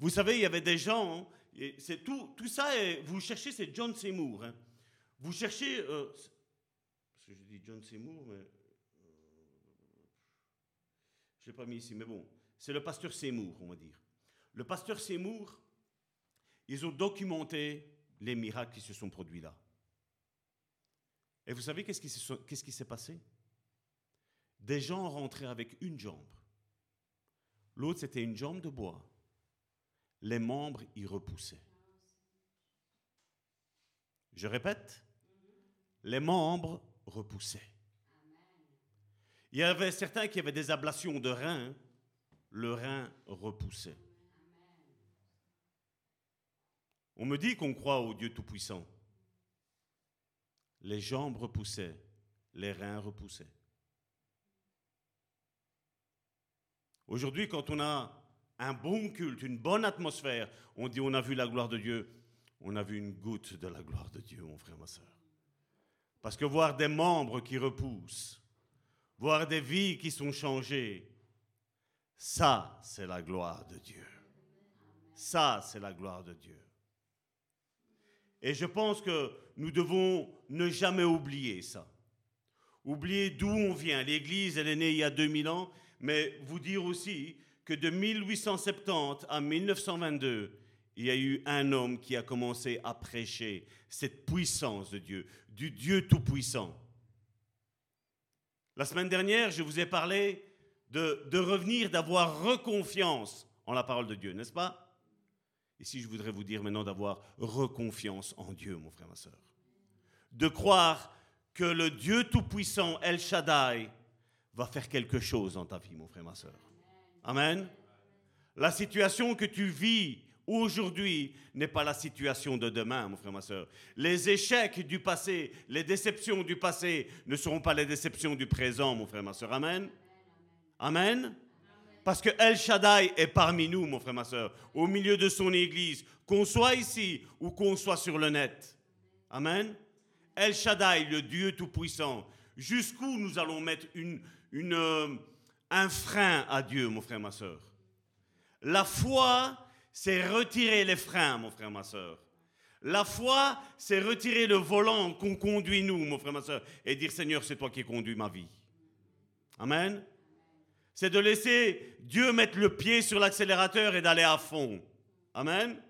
Vous savez, il y avait des gens, c'est tout, tout ça, vous cherchez, c'est John Seymour. Hein. Vous cherchez, euh, parce que je dis John Seymour, mais je ne l'ai pas mis ici, mais bon, c'est le pasteur Seymour, on va dire. Le pasteur Seymour, ils ont documenté les miracles qui se sont produits là. Et vous savez qu'est-ce qui s'est passé? Des gens rentraient avec une jambe. L'autre, c'était une jambe de bois. Les membres y repoussaient. Je répète, les membres repoussaient. Il y avait certains qui avaient des ablations de rein, le rein repoussait. On me dit qu'on croit au Dieu Tout-Puissant. Les jambes repoussaient, les reins repoussaient. Aujourd'hui, quand on a un bon culte, une bonne atmosphère, on dit on a vu la gloire de Dieu. On a vu une goutte de la gloire de Dieu, mon frère, ma soeur. Parce que voir des membres qui repoussent, voir des vies qui sont changées. Ça, c'est la gloire de Dieu. Ça, c'est la gloire de Dieu. Et je pense que nous devons ne jamais oublier ça. Oublier d'où on vient. L'Église, elle est née il y a 2000 ans, mais vous dire aussi que de 1870 à 1922, il y a eu un homme qui a commencé à prêcher cette puissance de Dieu, du Dieu Tout-Puissant. La semaine dernière, je vous ai parlé de, revenir, d'avoir reconfiance en la parole de Dieu, n'est-ce pas? Ici, je voudrais vous dire maintenant d'avoir reconfiance en Dieu, mon frère, ma soeur. De croire que le Dieu Tout-Puissant, El Shaddai, va faire quelque chose dans ta vie, mon frère, ma soeur. Amen. La situation que tu vis aujourd'hui n'est pas la situation de demain, mon frère, ma soeur. Les échecs du passé, les déceptions du passé ne seront pas les déceptions du présent, mon frère, ma soeur. Amen. Amen. Parce que El Shaddai est parmi nous, mon frère, ma soeur, au milieu de son église, qu'on soit ici ou qu'on soit sur le net. Amen. El Shaddai, le Dieu Tout-Puissant. Jusqu'où nous allons mettre une, euh, un frein à Dieu, mon frère, ma soeur La foi, c'est retirer les freins, mon frère, ma soeur. La foi, c'est retirer le volant qu'on conduit nous, mon frère, ma soeur, et dire Seigneur, c'est toi qui conduis ma vie. Amen c'est de laisser Dieu mettre le pied sur l'accélérateur et d'aller à fond. Amen.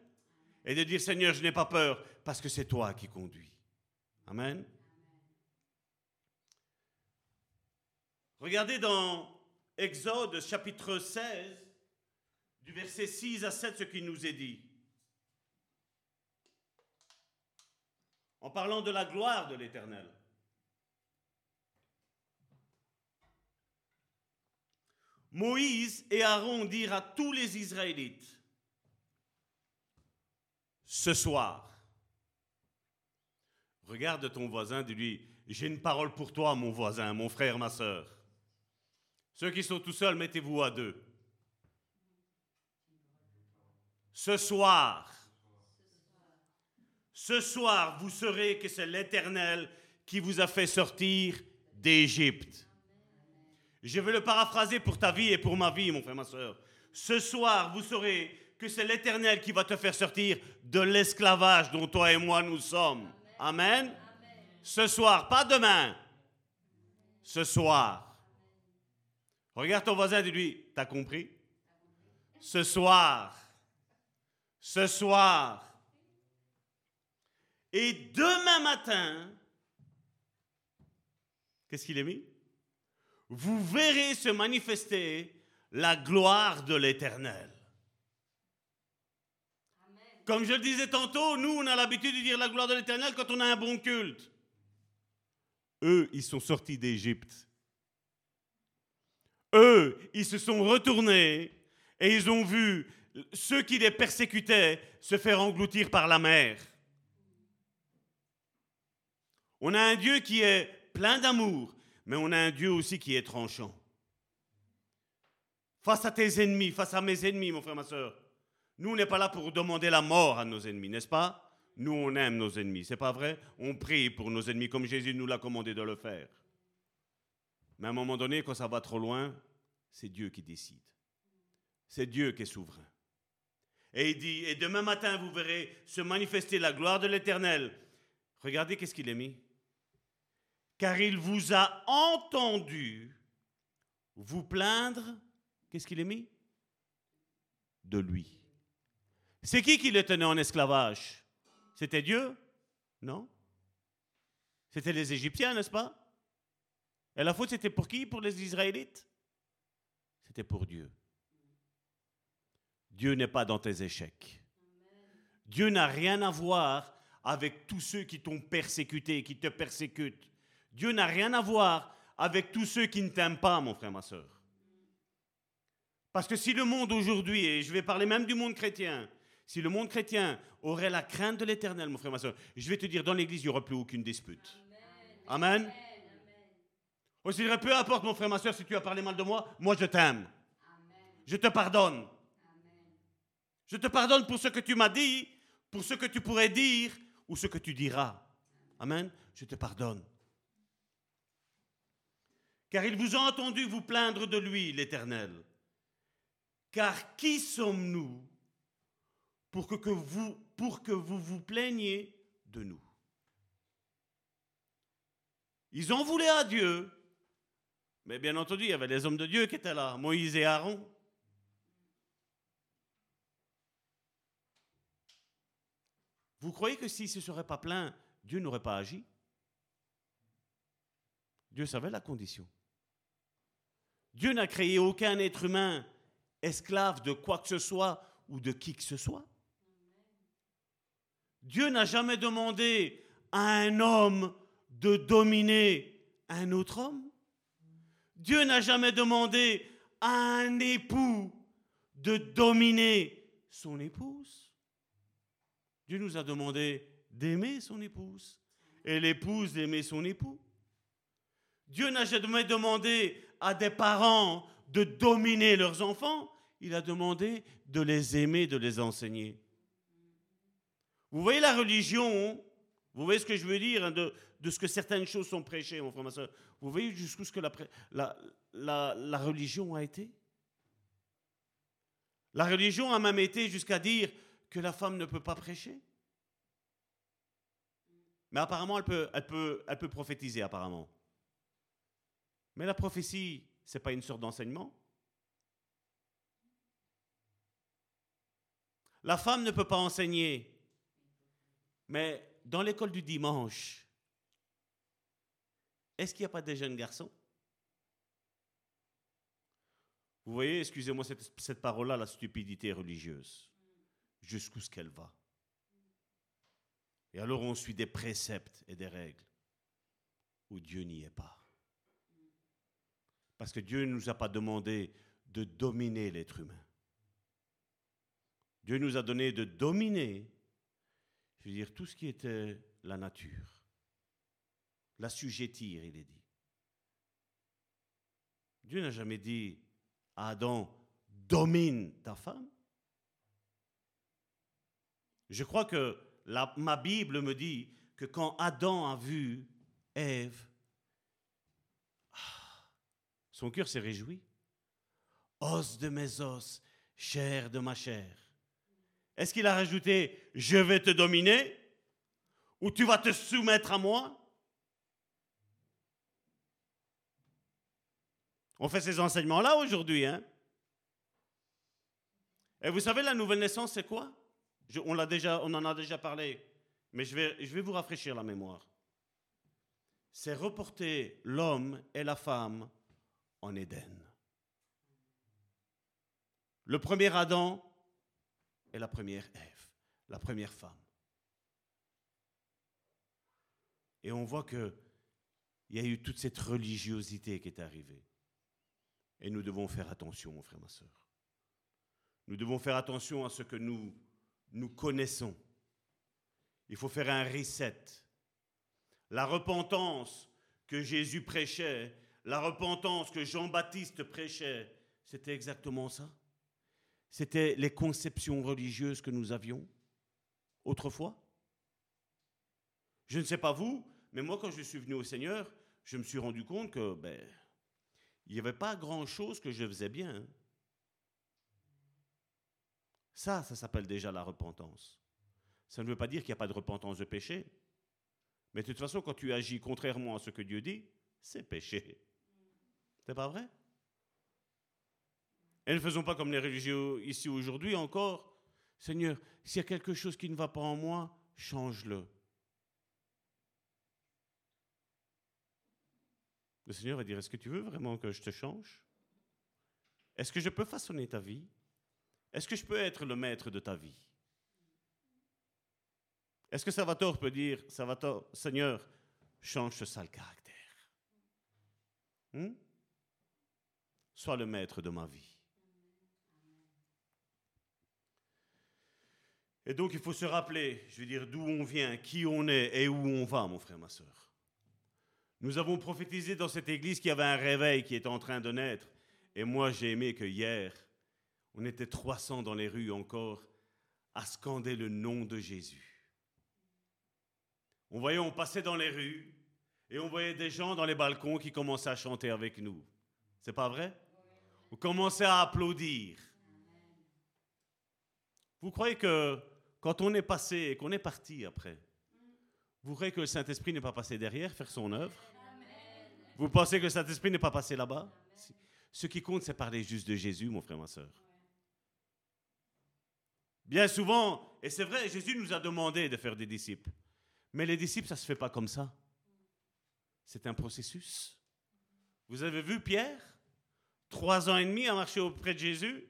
Et de dire, Seigneur, je n'ai pas peur parce que c'est toi qui conduis. Amen. Regardez dans Exode chapitre 16, du verset 6 à 7, ce qui nous est dit. En parlant de la gloire de l'Éternel. Moïse et Aaron dirent à tous les Israélites, ce soir, regarde ton voisin, dis-lui, j'ai une parole pour toi, mon voisin, mon frère, ma soeur. Ceux qui sont tout seuls, mettez-vous à deux. Ce soir, ce soir, vous saurez que c'est l'Éternel qui vous a fait sortir d'Égypte. Je vais le paraphraser pour ta vie et pour ma vie, mon frère, ma soeur. Ce soir, vous saurez que c'est l'Éternel qui va te faire sortir de l'esclavage dont toi et moi nous sommes. Amen. Ce soir, pas demain. Ce soir. Regarde ton voisin dis-lui, t'as compris? Ce soir. Ce soir. Et demain matin, qu'est-ce qu'il est mis? Vous verrez se manifester la gloire de l'Éternel. Comme je le disais tantôt, nous, on a l'habitude de dire la gloire de l'Éternel quand on a un bon culte. Eux, ils sont sortis d'Égypte. Eux, ils se sont retournés et ils ont vu ceux qui les persécutaient se faire engloutir par la mer. On a un Dieu qui est plein d'amour, mais on a un Dieu aussi qui est tranchant. Face à tes ennemis, face à mes ennemis, mon frère, ma soeur, nous, on n'est pas là pour demander la mort à nos ennemis, n'est-ce pas? Nous, on aime nos ennemis, c'est pas vrai? On prie pour nos ennemis comme Jésus nous l'a commandé de le faire. Mais à un moment donné, quand ça va trop loin, c'est Dieu qui décide. C'est Dieu qui est souverain. Et il dit, et demain matin, vous verrez se manifester la gloire de l'Éternel. Regardez qu'est-ce qu'il est mis car il vous a entendu vous plaindre. Qu'est-ce qu'il est mis? De lui. C'est qui qui le tenait en esclavage? C'était Dieu? Non C'était les Égyptiens, n'est-ce pas? Et la faute, c'était pour qui? Pour les Israélites? C'était pour Dieu. Dieu n'est pas dans tes échecs. Dieu n'a rien à voir avec tous ceux qui t'ont persécuté, qui te persécutent. Dieu n'a rien à voir avec tous ceux qui ne t'aiment pas, mon frère, ma soeur. Parce que si le monde aujourd'hui, et je vais parler même du monde chrétien, si le monde chrétien aurait la crainte de l'éternel, mon frère, ma soeur, je vais te dire, dans l'église, il n'y aura plus aucune dispute. Amen. Peu importe, mon frère, ma soeur, si tu as parlé mal de moi, moi je t'aime. Je te pardonne. Je te pardonne pour ce que tu m'as dit, pour ce que tu pourrais dire ou ce que tu diras. Amen. Je te pardonne car il vous a entendu vous plaindre de lui, l'Éternel. Car qui sommes-nous pour que, que vous, pour que vous vous plaigniez de nous? Ils en voulaient à Dieu, mais bien entendu, il y avait des hommes de Dieu qui étaient là, Moïse et Aaron. Vous croyez que s'ils ne se seraient pas plaints, Dieu n'aurait pas agi? Dieu savait la condition. Dieu n'a créé aucun être humain esclave de quoi que ce soit ou de qui que ce soit. Dieu n'a jamais demandé à un homme de dominer un autre homme. Dieu n'a jamais demandé à un époux de dominer son épouse. Dieu nous a demandé d'aimer son épouse et l'épouse d'aimer son époux. Dieu n'a jamais demandé à des parents de dominer leurs enfants, il a demandé de les aimer, de les enseigner. Vous voyez la religion, vous voyez ce que je veux dire hein, de, ce que certaines choses sont prêchées, mon frère, ma soeur. Vous voyez jusqu'où ce que la, religion a été? La religion a même été jusqu'à dire que la femme ne peut pas prêcher. Mais apparemment, elle peut, elle peut, elle peut prophétiser, apparemment. Mais la prophétie, ce n'est pas une sorte d'enseignement. La femme ne peut pas enseigner. Mais dans l'école du dimanche, est-ce qu'il n'y a pas des jeunes garçons? Vous voyez, excusez-moi cette, cette parole-là, la stupidité religieuse. Jusqu'où ce qu'elle va? Et alors on suit des préceptes et des règles où Dieu n'y est pas. Parce que Dieu ne nous a pas demandé de dominer l'être humain. Dieu nous a donné de dominer je veux dire, tout ce qui était la nature. L'assujettir, il est dit. Dieu n'a jamais dit à Adam, domine ta femme. Je crois que ma Bible me dit que quand Adam a vu Ève, ah, son cœur s'est réjoui. Os de mes os, chair de ma chair. Est-ce qu'il a rajouté je vais te dominer ou tu vas te soumettre à moi? On fait ces enseignements-là aujourd'hui. Hein? Et vous savez, la nouvelle naissance, c'est quoi? On, en a déjà parlé, mais je vais, vous rafraîchir la mémoire. C'est reporter l'homme et la femme en Éden. Le premier Adam est la première Ève, la première femme. Et on voit qu'il y a eu toute cette religiosité qui est arrivée. Et nous devons faire attention, mon frère, ma soeur. Nous devons faire attention à ce que nous, nous connaissons. Il faut faire un reset. La repentance que Jésus prêchait, la repentance que Jean-Baptiste prêchait, c'était exactement ça. C'était les conceptions religieuses que nous avions autrefois. Je ne sais pas vous, mais moi quand je suis venu au Seigneur, je me suis rendu compte que ben, il n'y avait pas grand-chose que je faisais bien. Hein. Ça, ça s'appelle déjà la repentance. Ça ne veut pas dire qu'il n'y a pas de repentance de péché. Mais de toute façon, quand tu agis contrairement à ce que Dieu dit, c'est péché. C'est pas vrai? Et ne faisons pas comme les religieux ici aujourd'hui encore. Seigneur, s'il y a quelque chose qui ne va pas en moi, change-le. Le Seigneur va dire, est-ce que tu veux vraiment que je te change? Est-ce que je peux façonner ta vie? Est-ce que je peux être le maître de ta vie? Est-ce que Salvatore peut dire, Salvatore, Seigneur, change ce sale caractère? Hmm? Sois le maître de ma vie. Et donc il faut se rappeler, je veux dire, d'où on vient, qui on est et où on va, mon frère, ma soeur. Nous avons prophétisé dans cette église qu'il y avait un réveil qui était en train de naître. Et moi, j'ai aimé que hier, on était 300 dans les rues encore à scander le nom de Jésus. On voyait, on passait dans les rues et on voyait des gens dans les balcons qui commençaient à chanter avec nous. C'est pas vrai? On commençait à applaudir. Vous croyez que quand on est passé et qu'on est parti après, vous croyez que le Saint-Esprit n'est pas passé derrière faire son œuvre? Vous pensez que le Saint-Esprit n'est pas passé là-bas? Ce qui compte, c'est parler juste de Jésus, mon frère, ma soeur. Bien souvent, et c'est vrai, Jésus nous a demandé de faire des disciples. Mais les disciples, ça ne se fait pas comme ça. C'est un processus. Vous avez vu Pierre? Trois ans et demi à marcher auprès de Jésus.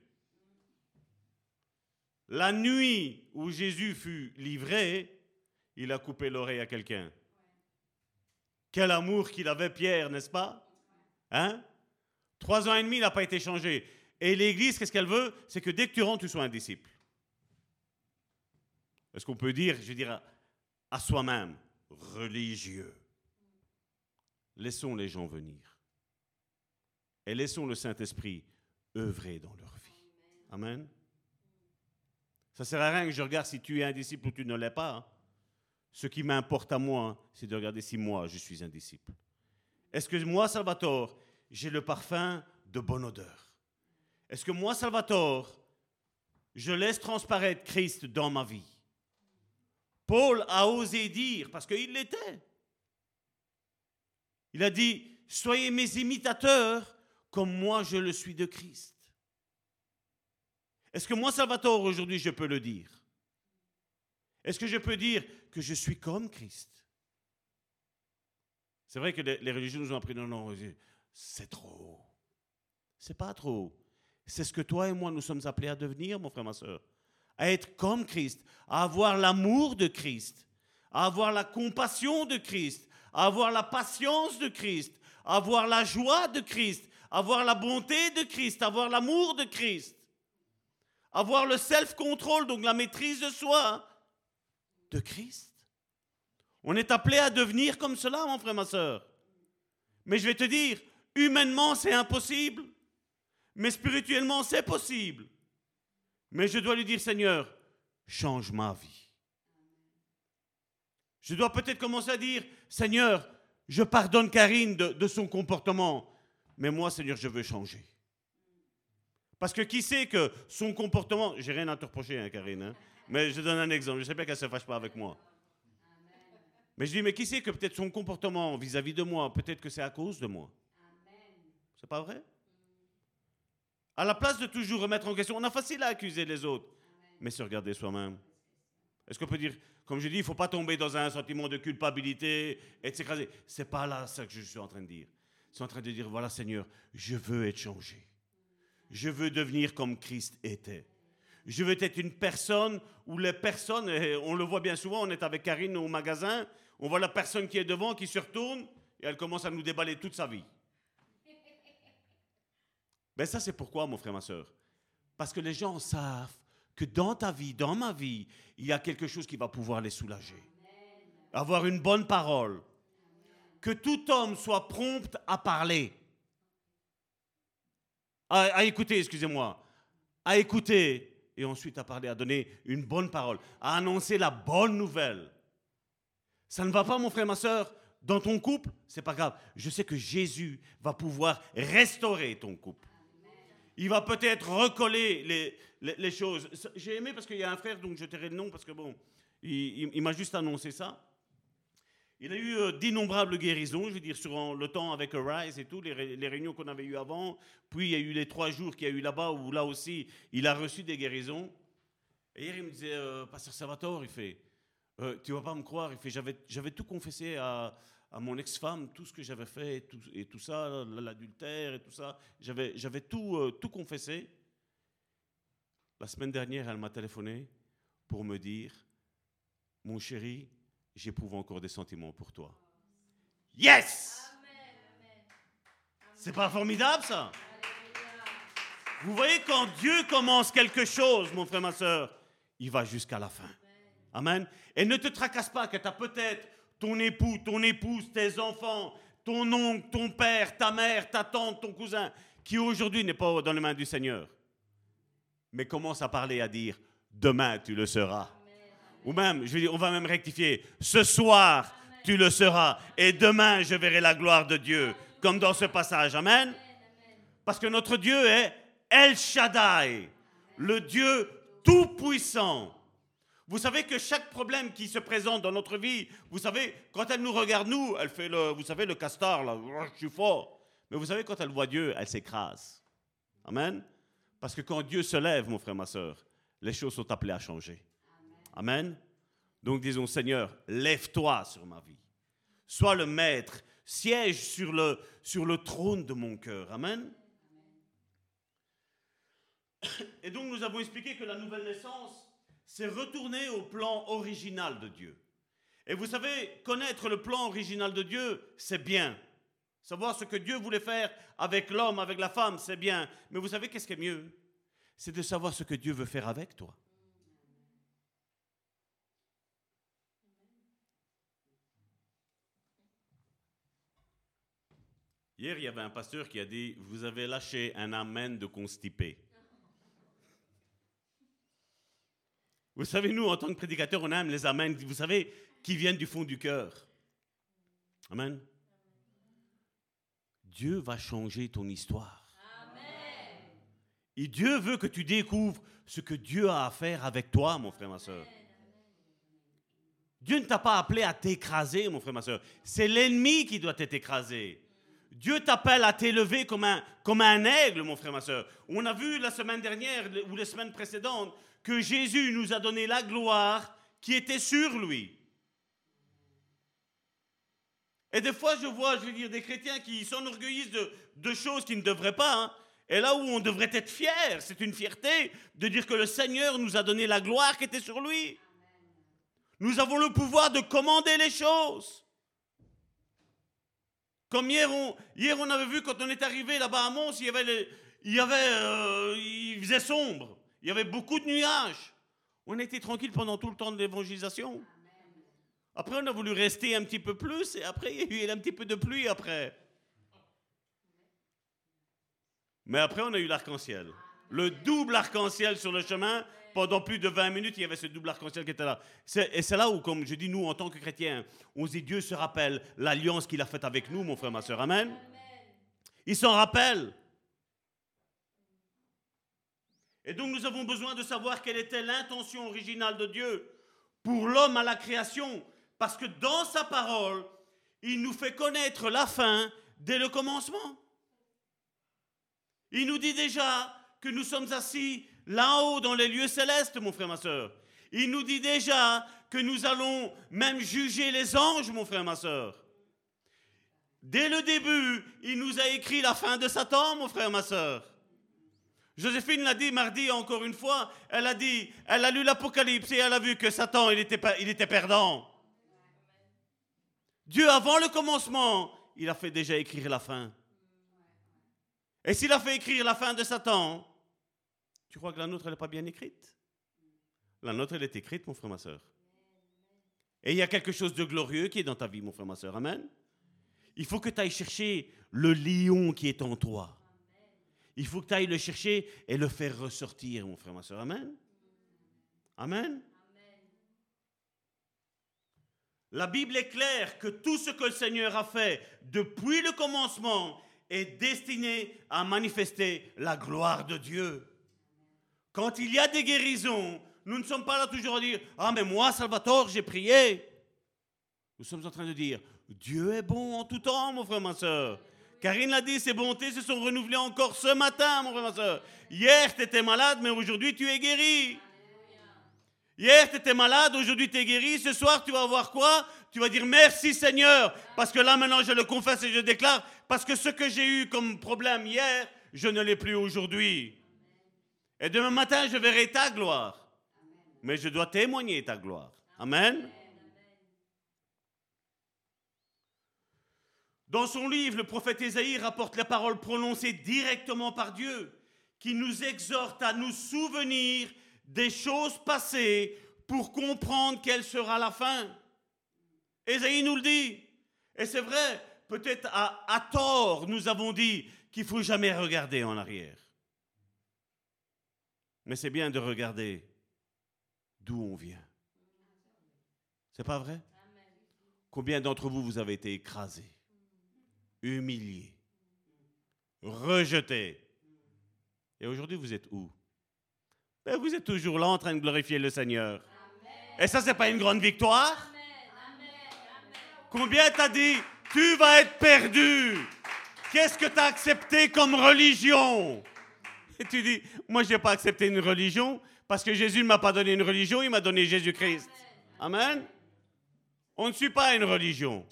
La nuit où Jésus fut livré, il a coupé l'oreille à quelqu'un. Quel amour qu'il avait, Pierre, n'est-ce pas? Hein? Trois ans et demi, il n'a pas été changé. Et l'Église, qu'est-ce qu'elle veut? C'est que dès que tu rentres, tu sois un disciple. Est-ce qu'on peut dire, je dire, à soi-même, religieux Laissons les gens venir. Et laissons le Saint-Esprit œuvrer dans leur vie. Amen. Ça ne sert à rien que je regarde si tu es un disciple ou tu ne l'es pas. Hein. Ce qui m'importe à moi, c'est de regarder si moi, je suis un disciple. Est-ce que moi, Salvatore, j'ai le parfum de bonne odeur? Est-ce que moi, Salvatore, je laisse transparaître Christ dans ma vie? Paul a osé dire, parce qu'il l'était, il a dit, soyez mes imitateurs comme moi je le suis de Christ. Est-ce que moi, Salvatore, aujourd'hui, je peux le dire? Est-ce que je peux dire que je suis comme Christ C'est vrai que les, religieux nous ont appris, non, non, c'est trop. C'est pas trop. C'est ce que toi et moi, nous sommes appelés à devenir, mon frère, ma soeur à être comme Christ, à avoir l'amour de Christ, à avoir la compassion de Christ, à avoir la patience de Christ, à avoir la joie de Christ, à avoir la bonté de Christ, à avoir l'amour de Christ, à avoir le self-control, donc la maîtrise de soi de Christ. On est appelé à devenir comme cela, mon frère, ma soeur. Mais je vais te dire, humainement, c'est impossible. Mais spirituellement, c'est possible. Mais je dois lui dire, Seigneur, change ma vie. Je dois peut-être commencer à dire, Seigneur, je pardonne Karine de, son comportement, mais moi, Seigneur, je veux changer. Parce que qui sait que son comportement, j'ai rien à te reprocher, hein, Karine, hein, mais je donne un exemple, je sais bien qu'elle ne se fâche pas avec moi. Mais je dis, mais qui sait que peut-être son comportement vis-à-vis de moi, peut-être que c'est à cause de moi? C'est pas vrai? À la place de toujours remettre en question, on a facile à accuser les autres, mais se regarder soi-même. Est-ce qu'on peut dire, comme je dis, il faut pas tomber dans un sentiment de culpabilité et de s'écraser. Ce n'est pas là ça que je suis en train de dire. Suis en train de dire, voilà Seigneur, je veux être changé. Je veux devenir comme Christ était. Je veux être une personne où les personnes, on le voit bien souvent, on est avec Karine au magasin, on voit la personne qui est devant, qui se retourne, et elle commence à nous déballer toute sa vie. Ben ça, c'est pourquoi, mon frère, ma soeur Parce que les gens savent que dans ta vie, dans ma vie, il y a quelque chose qui va pouvoir les soulager. Avoir une bonne parole. Que tout homme soit prompt à parler. À, écouter, excusez-moi. À écouter et ensuite à parler, à donner une bonne parole, à annoncer la bonne nouvelle. Ça ne va pas, mon frère, ma soeur Dans ton couple, c'est pas grave. Je sais que Jésus va pouvoir restaurer ton couple il va peut-être recoller les, choses. J'ai aimé parce qu'il y a un frère, donc je tairai le nom parce que bon, il, m'a juste annoncé ça. Il a eu euh, d'innombrables guérisons, je veux dire, sur le temps avec Arise et tout, les, réunions qu'on avait eues avant. Puis il y a eu les trois jours qu'il y a eu là-bas où là aussi, il a reçu des guérisons. Et hier, il me disait, euh, Pasteur Salvatore, il fait, euh, tu vas pas me croire, il fait, j'avais tout confessé à, à mon ex-femme tout ce que j'avais fait et tout, et tout ça, l'adultère et tout ça. J'avais tout, euh, tout confessé. La semaine dernière, elle m'a téléphoné pour me dire Mon chéri, j'éprouve encore des sentiments pour toi. Yes C'est pas formidable ça? Vous voyez, quand Dieu commence quelque chose, mon frère, ma soeur, il va jusqu'à la fin. Amen. Et ne te tracasse pas que tu as peut-être ton époux, ton épouse, tes enfants, ton oncle, ton père, ta mère, ta tante, ton cousin, qui aujourd'hui n'est pas dans les mains du Seigneur. Mais commence à parler, à dire, demain tu le seras. Ou même, je dire, on va même rectifier, ce soir tu le seras, et demain je verrai la gloire de Dieu, comme dans ce passage. Amen. Parce que notre Dieu est El Shaddai, le Dieu tout-puissant. Vous savez que chaque problème qui se présente dans notre vie, vous savez, quand elle nous regarde, nous, elle fait le, vous savez, le castor, là, je suis fort. Mais vous savez, quand elle voit Dieu, elle s'écrase. Amen. Parce que quand Dieu se lève, mon frère, ma soeur, les choses sont appelées à changer. Amen. Donc disons, Seigneur, lève-toi sur ma vie. Sois le maître, siège sur le, trône de mon cœur. Amen. Et donc nous avons expliqué que la nouvelle naissance, c'est retourner au plan original de Dieu. Et vous savez, connaître le plan original de Dieu, c'est bien. Savoir ce que Dieu voulait faire avec l'homme, avec la femme, c'est bien. Mais vous savez qu'est-ce qui est mieux? C'est de savoir ce que Dieu veut faire avec toi. Hier, il y avait un pasteur qui a dit, vous avez lâché un amen de constipé. Vous savez, nous, en tant que prédicateurs, on aime les amens, vous savez, qui viennent du fond du cœur. Amen. Dieu va changer ton histoire. Et Dieu veut que tu découvres ce que Dieu a à faire avec toi, mon frère, ma soeur. Dieu ne t'a pas appelé à t'écraser, mon frère, ma soeur. C'est l'ennemi qui doit t'écraser. Dieu t'appelle à t'élever comme un, aigle, mon frère, ma soeur. On a vu la semaine dernière ou les semaines précédentes que Jésus nous a donné la gloire qui était sur lui. Et des fois, je vois, je veux dire, des chrétiens qui s'enorgueillissent de, de choses qui ne devraient pas. Hein. Et là où on devrait être fier, c'est une fierté de dire que le Seigneur nous a donné la gloire qui était sur lui. Nous avons le pouvoir de commander les choses. Comme hier, on, hier, on avait vu quand on est arrivé là-bas à Mons, il y avait, euh, il faisait sombre. Il y avait beaucoup de nuages. On était tranquille pendant tout le temps de l'évangélisation. Après, on a voulu rester un petit peu plus et après, il y a eu un petit peu de pluie après. Mais après, on a eu l'arc-en-ciel. Le double arc-en-ciel sur le chemin. Pendant plus de 20 minutes, il y avait ce double arc-en-ciel qui était là. Et c'est là où, comme je dis, nous, en tant que chrétiens, on dit Dieu se rappelle l'alliance qu'il a faite avec nous, mon frère, ma soeur. Amen. Il s'en rappelle. Et donc, nous avons besoin de savoir quelle était l'intention originale de Dieu pour l'homme à la création. Parce que dans sa parole, il nous fait connaître la fin dès le commencement. Il nous dit déjà que nous sommes assis là-haut dans les lieux célestes, mon frère, ma soeur. Il nous dit déjà que nous allons même juger les anges, mon frère, ma soeur. Dès le début, il nous a écrit la fin de Satan, mon frère, ma soeur. Joséphine l'a dit mardi encore une fois, elle a dit, elle a lu l'Apocalypse et elle a vu que Satan, il était, il était perdant. Dieu, avant le commencement, il a fait déjà écrire la fin. Et s'il a fait écrire la fin de Satan, tu crois que la nôtre, elle n'est pas bien écrite? La nôtre, elle est écrite, mon frère, ma soeur. Et il y a quelque chose de glorieux qui est dans ta vie, mon frère, ma soeur. Amen. Il faut que tu ailles chercher le lion qui est en toi. Il faut que tu ailles le chercher et le faire ressortir, mon frère, ma soeur. Amen. Amen. La Bible est claire que tout ce que le Seigneur a fait depuis le commencement est destiné à manifester la gloire de Dieu. Quand il y a des guérisons, nous ne sommes pas là toujours à dire Ah, mais moi, Salvatore, j'ai prié. Nous sommes en train de dire Dieu est bon en tout temps, mon frère, ma soeur. Karine l'a dit, ses bontés se sont renouvelées encore ce matin, mon frère, ma soeur. Hier, tu étais malade, mais aujourd'hui, tu es guéri. Hier, tu étais malade, aujourd'hui, tu es guéri. Ce soir, tu vas voir quoi? Tu vas dire merci Seigneur, parce que là, maintenant, je le confesse et je déclare, parce que ce que j'ai eu comme problème hier, je ne l'ai plus aujourd'hui. Et demain matin, je verrai ta gloire. Mais je dois témoigner ta gloire. Amen. Dans son livre, le prophète Ésaïe rapporte les paroles prononcées directement par Dieu, qui nous exhorte à nous souvenir des choses passées pour comprendre quelle sera la fin. Ésaïe nous le dit. Et c'est vrai, peut-être à, tort, nous avons dit qu'il faut jamais regarder en arrière. Mais c'est bien de regarder d'où on vient. C'est pas vrai? Combien d'entre vous vous avez été écrasés, humiliés, rejetés? Et aujourd'hui, vous êtes où? Ben, vous êtes toujours là en train de glorifier le Seigneur. Et ça, c'est pas une grande victoire? Combien t'as dit, tu vas être perdu Qu'est-ce que tu as accepté comme religion? Et tu dis, moi, je n'ai pas accepté une religion parce que Jésus ne m'a pas donné une religion, il m'a donné Jésus-Christ. Amen. On ne suit pas une religion.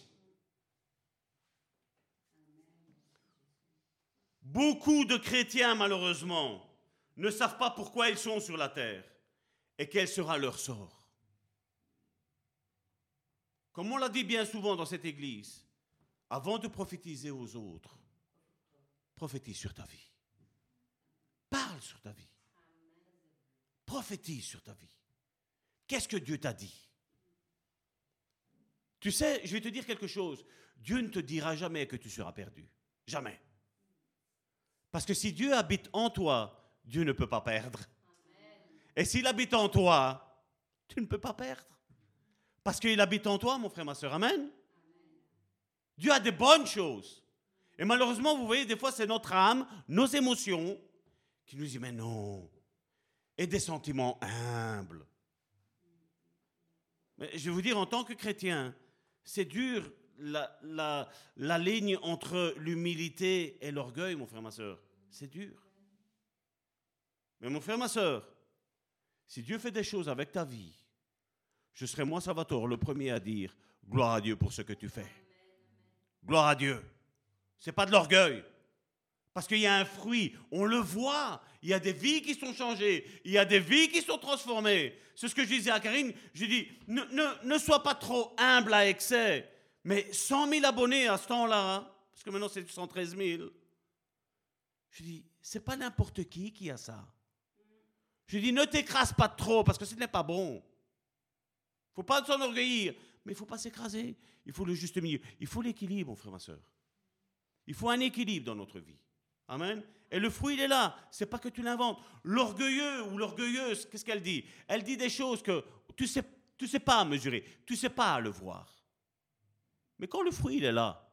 Beaucoup de chrétiens, malheureusement, ne savent pas pourquoi ils sont sur la terre et quel sera leur sort. Comme on l'a dit bien souvent dans cette église, avant de prophétiser aux autres, prophétise sur ta vie. Parle sur ta vie. Prophétise sur ta vie. Qu'est-ce que Dieu t'a dit? Tu sais, je vais te dire quelque chose. Dieu ne te dira jamais que tu seras perdu. Jamais. Parce que si Dieu habite en toi, Dieu ne peut pas perdre. Et s'il habite en toi, tu ne peux pas perdre. Parce qu'il habite en toi, mon frère, ma soeur. Amen. Dieu a des bonnes choses. Et malheureusement, vous voyez, des fois, c'est notre âme, nos émotions, qui nous disent, mais non. Et des sentiments humbles. Mais je vais vous dire, en tant que chrétien, c'est dur la, ligne entre l'humilité et l'orgueil, mon frère, ma soeur. C'est dur. Mais mon frère, ma soeur, si Dieu fait des choses avec ta vie, je serai moi, Salvatore, le premier à dire gloire à Dieu pour ce que tu fais. Gloire à Dieu. C'est pas de l'orgueil. Parce qu'il y a un fruit, on le voit. Il y a des vies qui sont changées, il y a des vies qui sont transformées. C'est ce que je disais à Karine. Je dis, ne, sois pas trop humble à excès. Mais 100 000 abonnés à ce temps-là, hein, parce que maintenant c'est 113 000. Je dis, c'est pas n'importe qui qui a ça. Je dis, ne t'écrase pas trop, parce que ce n'est pas bon faut pas s'enorgueillir, mais il faut pas s'écraser. Il faut le juste milieu. Il faut l'équilibre, mon frère, ma soeur. Il faut un équilibre dans notre vie. Amen. Et le fruit, il est là. C'est pas que tu l'inventes. L'orgueilleux ou l'orgueilleuse, qu'est-ce qu'elle dit? Elle dit des choses que tu sais, tu sais pas mesurer, tu sais pas le voir. Mais quand le fruit, il est là,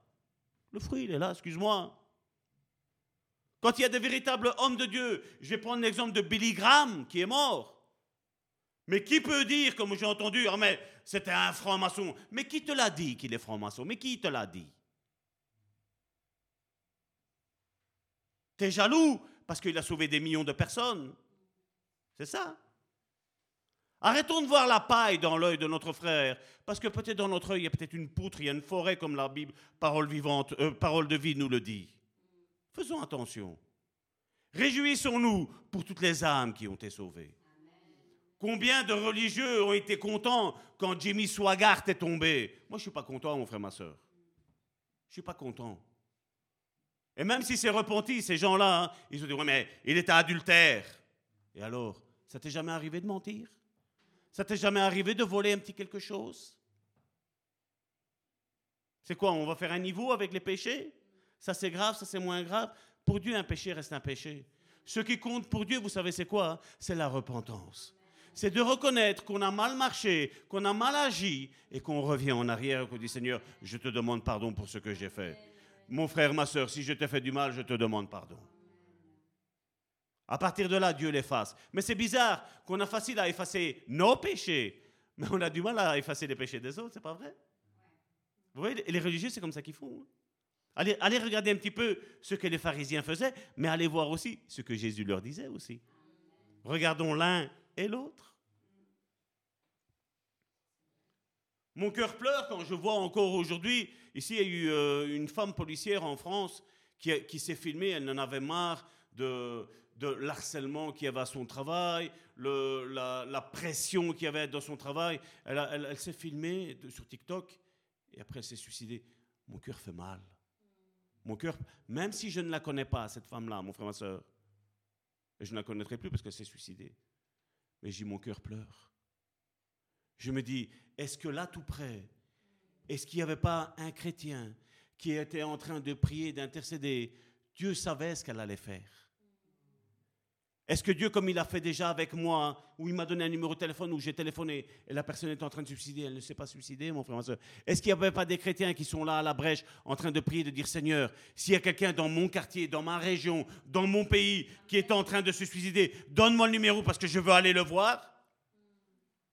le fruit, il est là, excuse-moi. Quand il y a des véritables hommes de Dieu, je vais prendre l'exemple de Billy Graham qui est mort. Mais qui peut dire, comme j'ai entendu, ah mais c'était un franc-maçon Mais qui te l'a dit qu'il est franc-maçon? Mais qui te l'a dit? T'es jaloux parce qu'il a sauvé des millions de personnes. C'est ça. Arrêtons de voir la paille dans l'œil de notre frère, parce que peut-être dans notre œil, il y a peut-être une poutre, il y a une forêt, comme la Bible, parole vivante, euh, de vie nous le dit. Faisons attention. Réjouissons-nous pour toutes les âmes qui ont été sauvées. Combien de religieux ont été contents quand Jimmy Swaggart est tombé? Moi, je ne suis pas content, mon frère, ma soeur. Je ne suis pas content. Et même si c'est repenti, ces gens-là, hein, ils ont dit, ouais, mais il était adultère. Et alors, ça t'est jamais arrivé de mentir? Ça t'est jamais arrivé de voler un petit quelque chose? C'est quoi On va faire un niveau avec les péchés? Ça c'est grave, ça c'est moins grave. Pour Dieu, un péché reste un péché. Ce qui compte pour Dieu, vous savez, c'est quoi hein? C'est la repentance c'est de reconnaître qu'on a mal marché, qu'on a mal agi et qu'on revient en arrière et qu'on dit Seigneur, je te demande pardon pour ce que j'ai fait. Mon frère, ma soeur, si je t'ai fait du mal, je te demande pardon. À partir de là, Dieu l'efface. Mais c'est bizarre qu'on a facile à effacer nos péchés, mais on a du mal à effacer les péchés des autres, c'est pas vrai? Vous voyez, les religieux, c'est comme ça qu'ils font. Hein. allez, allez regarder un petit peu ce que les pharisiens faisaient, mais allez voir aussi ce que Jésus leur disait aussi. Regardons l'un et l'autre. Mon cœur pleure quand je vois encore aujourd'hui, ici il y a eu euh, une femme policière en France qui, s'est filmée, elle en avait marre de, de l'harcèlement qu'il y avait à son travail, la, pression qu'il y avait dans son travail. Elle, s'est filmée sur TikTok et après elle s'est suicidée. Mon cœur fait mal. Mon cœur, même si je ne la connais pas, cette femme-là, mon frère, ma soeur, et je ne la connaîtrai plus parce qu'elle s'est suicidée. Mais j'ai mon cœur pleure. Je me dis, est-ce que là tout près, est-ce qu'il n'y avait pas un chrétien qui était en train de prier, d'intercéder? Dieu savait ce qu'elle allait faire. Est-ce que Dieu, comme il a fait déjà avec moi, où il m'a donné un numéro de téléphone, où j'ai téléphoné et la personne est en train de suicider, elle ne s'est pas suicider, mon frère, ma soeur. Est-ce qu'il n'y avait pas des chrétiens qui sont là à la brèche en train de prier, de dire Seigneur, s'il y a quelqu'un dans mon quartier, dans ma région, dans mon pays qui est en train de se suicider, donne-moi le numéro parce que je veux aller le voir?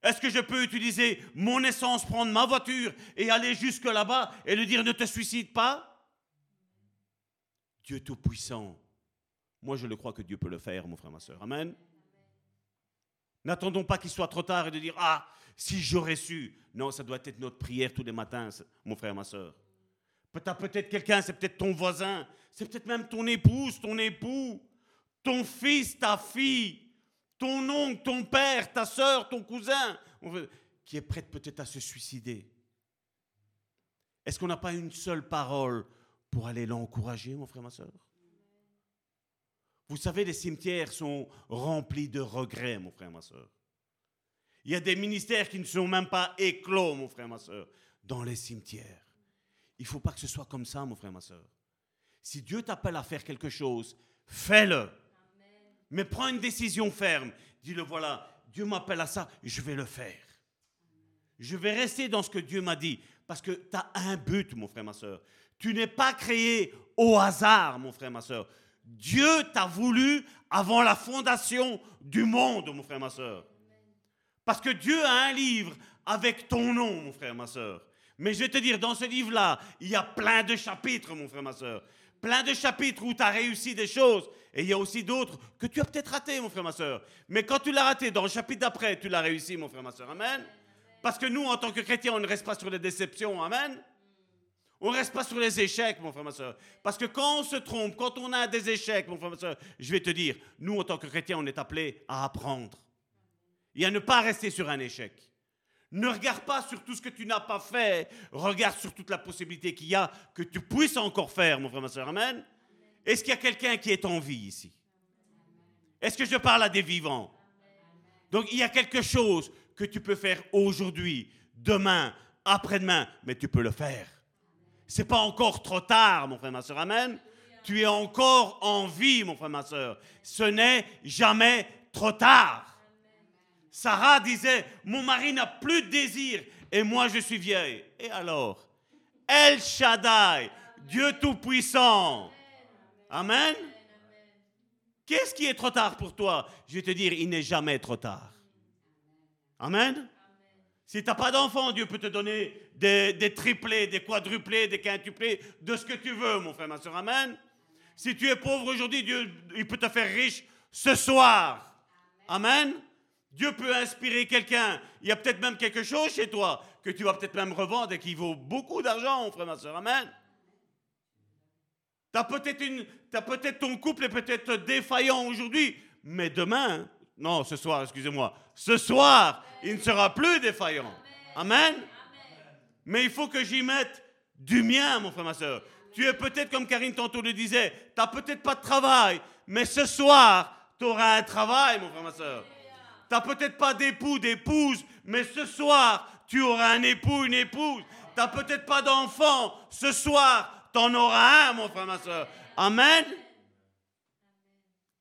Est-ce que je peux utiliser mon essence, prendre ma voiture et aller jusque là-bas et lui dire ne te suicide pas? Dieu Tout-Puissant. Moi, je le crois que Dieu peut le faire, mon frère, ma soeur. Amen. N'attendons pas qu'il soit trop tard et de dire Ah, si j'aurais su. Non, ça doit être notre prière tous les matins, mon frère, ma soeur. Peut-être quelqu'un, c'est peut-être ton voisin, c'est peut-être même ton épouse, ton époux, ton fils, ta fille ton oncle, ton père, ta soeur, ton cousin, qui est prête peut-être à se suicider. Est-ce qu'on n'a pas une seule parole pour aller l'encourager, mon frère, ma soeur Vous savez, les cimetières sont remplis de regrets, mon frère, ma soeur. Il y a des ministères qui ne sont même pas éclos, mon frère, ma soeur, dans les cimetières. Il ne faut pas que ce soit comme ça, mon frère, ma soeur. Si Dieu t'appelle à faire quelque chose, fais-le. Mais prends une décision ferme. Dis-le, voilà, Dieu m'appelle à ça, je vais le faire. Je vais rester dans ce que Dieu m'a dit. Parce que tu as un but, mon frère, ma soeur. Tu n'es pas créé au hasard, mon frère, ma soeur. Dieu t'a voulu avant la fondation du monde, mon frère, ma soeur. Parce que Dieu a un livre avec ton nom, mon frère, ma soeur. Mais je vais te dire, dans ce livre-là, il y a plein de chapitres, mon frère, ma soeur plein de chapitres où tu as réussi des choses, et il y a aussi d'autres que tu as peut-être raté, mon frère, ma soeur. Mais quand tu l'as raté, dans le chapitre d'après, tu l'as réussi, mon frère, ma soeur. Amen. Parce que nous, en tant que chrétiens, on ne reste pas sur les déceptions. Amen. On ne reste pas sur les échecs, mon frère, ma soeur. Parce que quand on se trompe, quand on a des échecs, mon frère, ma soeur, je vais te dire, nous, en tant que chrétiens, on est appelés à apprendre. Et à ne pas rester sur un échec. Ne regarde pas sur tout ce que tu n'as pas fait. Regarde sur toute la possibilité qu'il y a que tu puisses encore faire, mon frère, ma soeur. Amen. Est-ce qu'il y a quelqu'un qui est en vie ici? Est-ce que je parle à des vivants? Donc il y a quelque chose que tu peux faire aujourd'hui, demain, après-demain, mais tu peux le faire. C'est pas encore trop tard, mon frère, ma soeur. Amen. Tu es encore en vie, mon frère, ma soeur. Ce n'est jamais trop tard. Sarah disait, mon mari n'a plus de désir et moi je suis vieille. Et alors? El Shaddai, Dieu Tout-Puissant. Amen? Qu'est-ce qui est trop tard pour toi? Je vais te dire, il n'est jamais trop tard. Amen? Si tu n'as pas d'enfant, Dieu peut te donner des, des, triplés, des quadruplés, des quintuplés, de ce que tu veux, mon frère, ma soeur. Amen? Si tu es pauvre aujourd'hui, Dieu il peut te faire riche ce soir. Amen? Dieu peut inspirer quelqu'un. Il y a peut-être même quelque chose chez toi que tu vas peut-être même revendre et qui vaut beaucoup d'argent, mon frère, ma soeur. Amen. Peut-être peut ton couple est peut-être défaillant aujourd'hui, mais demain, non, ce soir, excusez-moi, ce soir, il ne sera plus défaillant. Amen. Mais il faut que j'y mette du mien, mon frère, ma soeur. Tu es peut-être, comme Karine tantôt le disait, tu n'as peut-être pas de travail, mais ce soir, tu auras un travail, mon frère, ma soeur. Tu n'as peut-être pas d'époux, d'épouse, mais ce soir, tu auras un époux, une épouse. Tu n'as peut-être pas d'enfant. Ce soir, tu en auras un, mon frère, ma soeur. Amen.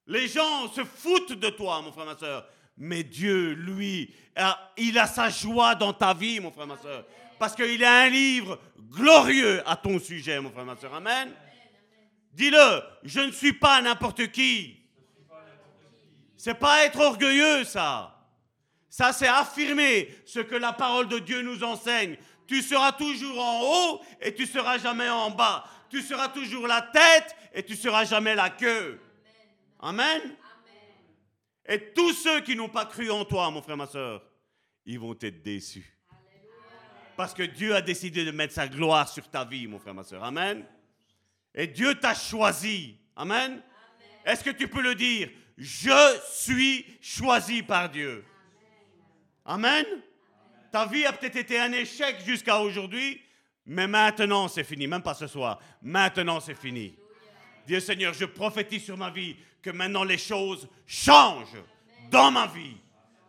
Les gens se foutent de toi, mon frère, ma soeur. Mais Dieu, lui, il a sa joie dans ta vie, mon frère, ma soeur. Parce qu'il a un livre glorieux à ton sujet, mon frère, ma soeur. Amen. Dis-le, je ne suis pas n'importe qui. C'est pas être orgueilleux, ça. Ça, c'est affirmer ce que la parole de Dieu nous enseigne. Tu seras toujours en haut et tu seras jamais en bas. Tu seras toujours la tête et tu seras jamais la queue. Amen. Et tous ceux qui n'ont pas cru en toi, mon frère, ma soeur, ils vont être déçus. Parce que Dieu a décidé de mettre sa gloire sur ta vie, mon frère, ma soeur. Amen. Et Dieu t'a choisi. Amen. Est-ce que tu peux le dire? Je suis choisi par Dieu. Amen. Ta vie a peut-être été un échec jusqu'à aujourd'hui, mais maintenant c'est fini, même pas ce soir. Maintenant c'est fini. Dieu Seigneur, je prophétise sur ma vie que maintenant les choses changent dans ma vie.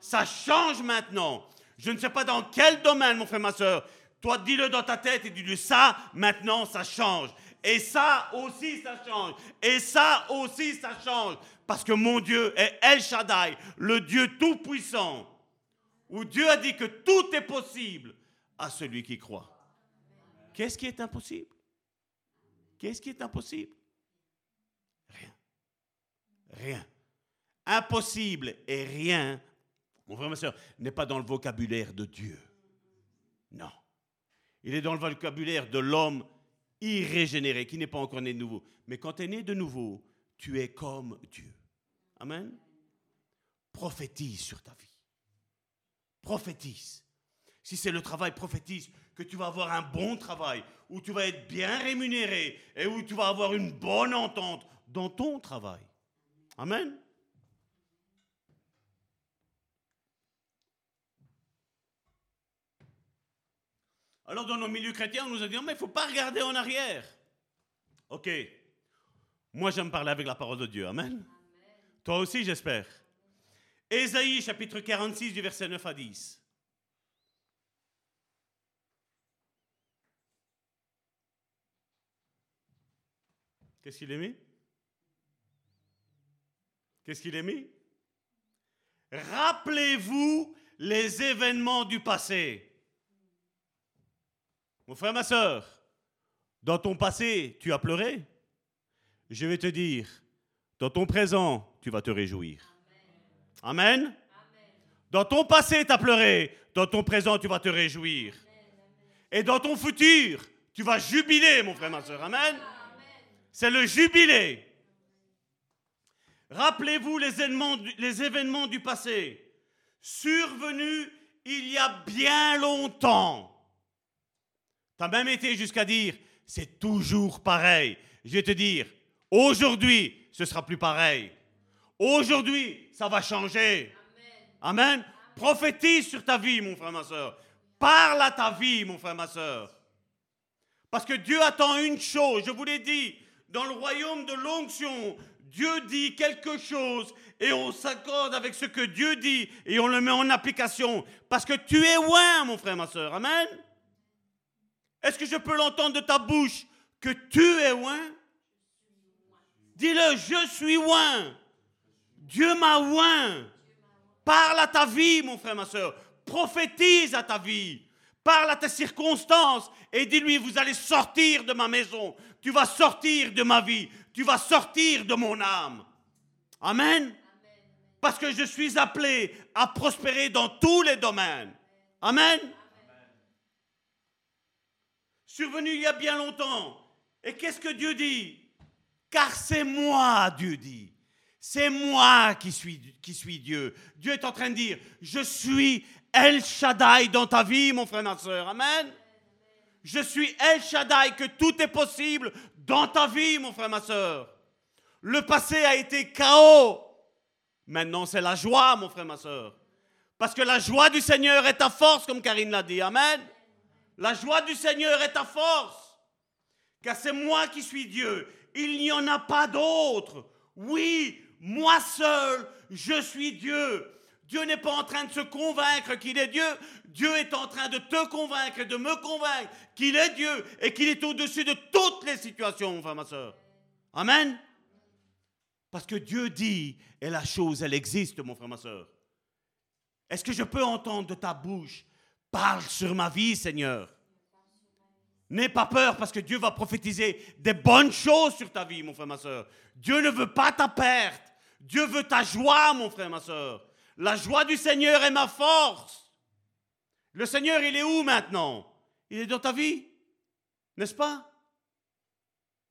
Ça change maintenant. Je ne sais pas dans quel domaine, mon frère, ma soeur. Toi, dis-le dans ta tête et dis-le ça, maintenant ça change. Et ça aussi, ça change. Et ça aussi, ça change. Parce que mon Dieu est El Shaddai, le Dieu tout-puissant, où Dieu a dit que tout est possible à celui qui croit. Qu'est-ce qui est impossible? Qu'est-ce qui est impossible? Rien. Rien. Impossible et rien, mon frère, ma soeur, n'est pas dans le vocabulaire de Dieu. Non. Il est dans le vocabulaire de l'homme irrégénéré, qui n'est pas encore né de nouveau. Mais quand tu es né de nouveau, tu es comme Dieu. Amen. Prophétise sur ta vie. Prophétise. Si c'est le travail, prophétise que tu vas avoir un bon travail, où tu vas être bien rémunéré et où tu vas avoir une bonne entente dans ton travail. Amen. Alors dans nos milieux chrétiens, on nous a dit, mais il ne faut pas regarder en arrière. Ok. Moi, j'aime parler avec la parole de Dieu. Amen. Toi aussi, j'espère. Ésaïe, chapitre 46, du verset 9 à 10. Qu'est-ce qu'il a mis? Qu'est-ce qu'il a mis? Rappelez-vous les événements du passé. Mon frère, ma soeur, dans ton passé, tu as pleuré? Je vais te dire, dans ton présent, tu vas te réjouir. Amen. Dans ton passé, tu as pleuré. Dans ton présent, tu vas te réjouir. Et dans ton futur, tu vas jubiler, mon frère, ma soeur. Amen. C'est le jubilé. Rappelez-vous les événements, les événements du passé, survenus il y a bien longtemps. Tu as même été jusqu'à dire, c'est toujours pareil. Je vais te dire, aujourd'hui, ce sera plus pareil. Aujourd'hui, ça va changer. Amen. Prophétise sur ta vie, mon frère, ma soeur. Parle à ta vie, mon frère, ma soeur. Parce que Dieu attend une chose, je vous l'ai dit, dans le royaume de l'onction, Dieu dit quelque chose et on s'accorde avec ce que Dieu dit et on le met en application. Parce que tu es loin, mon frère, ma soeur. Amen. Est-ce que je peux l'entendre de ta bouche que tu es loin Dis-le, je suis loin. Dieu m'a loin. Parle à ta vie, mon frère, ma soeur. Prophétise à ta vie. Parle à tes circonstances et dis-lui, vous allez sortir de ma maison. Tu vas sortir de ma vie. Tu vas sortir de mon âme. Amen. Parce que je suis appelé à prospérer dans tous les domaines. Amen. Survenu il y a bien longtemps. Et qu'est-ce que Dieu dit? Car c'est moi, Dieu dit. C'est moi qui suis, Dieu. Dieu est en train de dire, je suis El Shaddai dans ta vie, mon frère, ma soeur. Amen. Je suis El Shaddai, que tout est possible dans ta vie, mon frère, ma soeur. Le passé a été chaos. Maintenant, c'est la joie, mon frère, ma soeur. Parce que la joie du Seigneur est ta force, comme Karine l'a dit. Amen. La joie du Seigneur est ta force. Car c'est moi qui suis Dieu. Il n'y en a pas d'autre. Oui, moi seul, je suis Dieu. Dieu n'est pas en train de se convaincre qu'il est Dieu. Dieu est en train de te convaincre et de me convaincre qu'il est Dieu et qu'il est au-dessus de toutes les situations, mon frère, ma soeur. Amen. Parce que Dieu dit, et la chose, elle existe, mon frère, ma soeur. Est-ce que je peux entendre de ta bouche, parle sur ma vie, Seigneur N'aie pas peur parce que Dieu va prophétiser des bonnes choses sur ta vie, mon frère, ma soeur. Dieu ne veut pas ta perte. Dieu veut ta joie, mon frère, ma soeur. La joie du Seigneur est ma force. Le Seigneur, il est où maintenant? Il est dans ta vie, n'est-ce pas?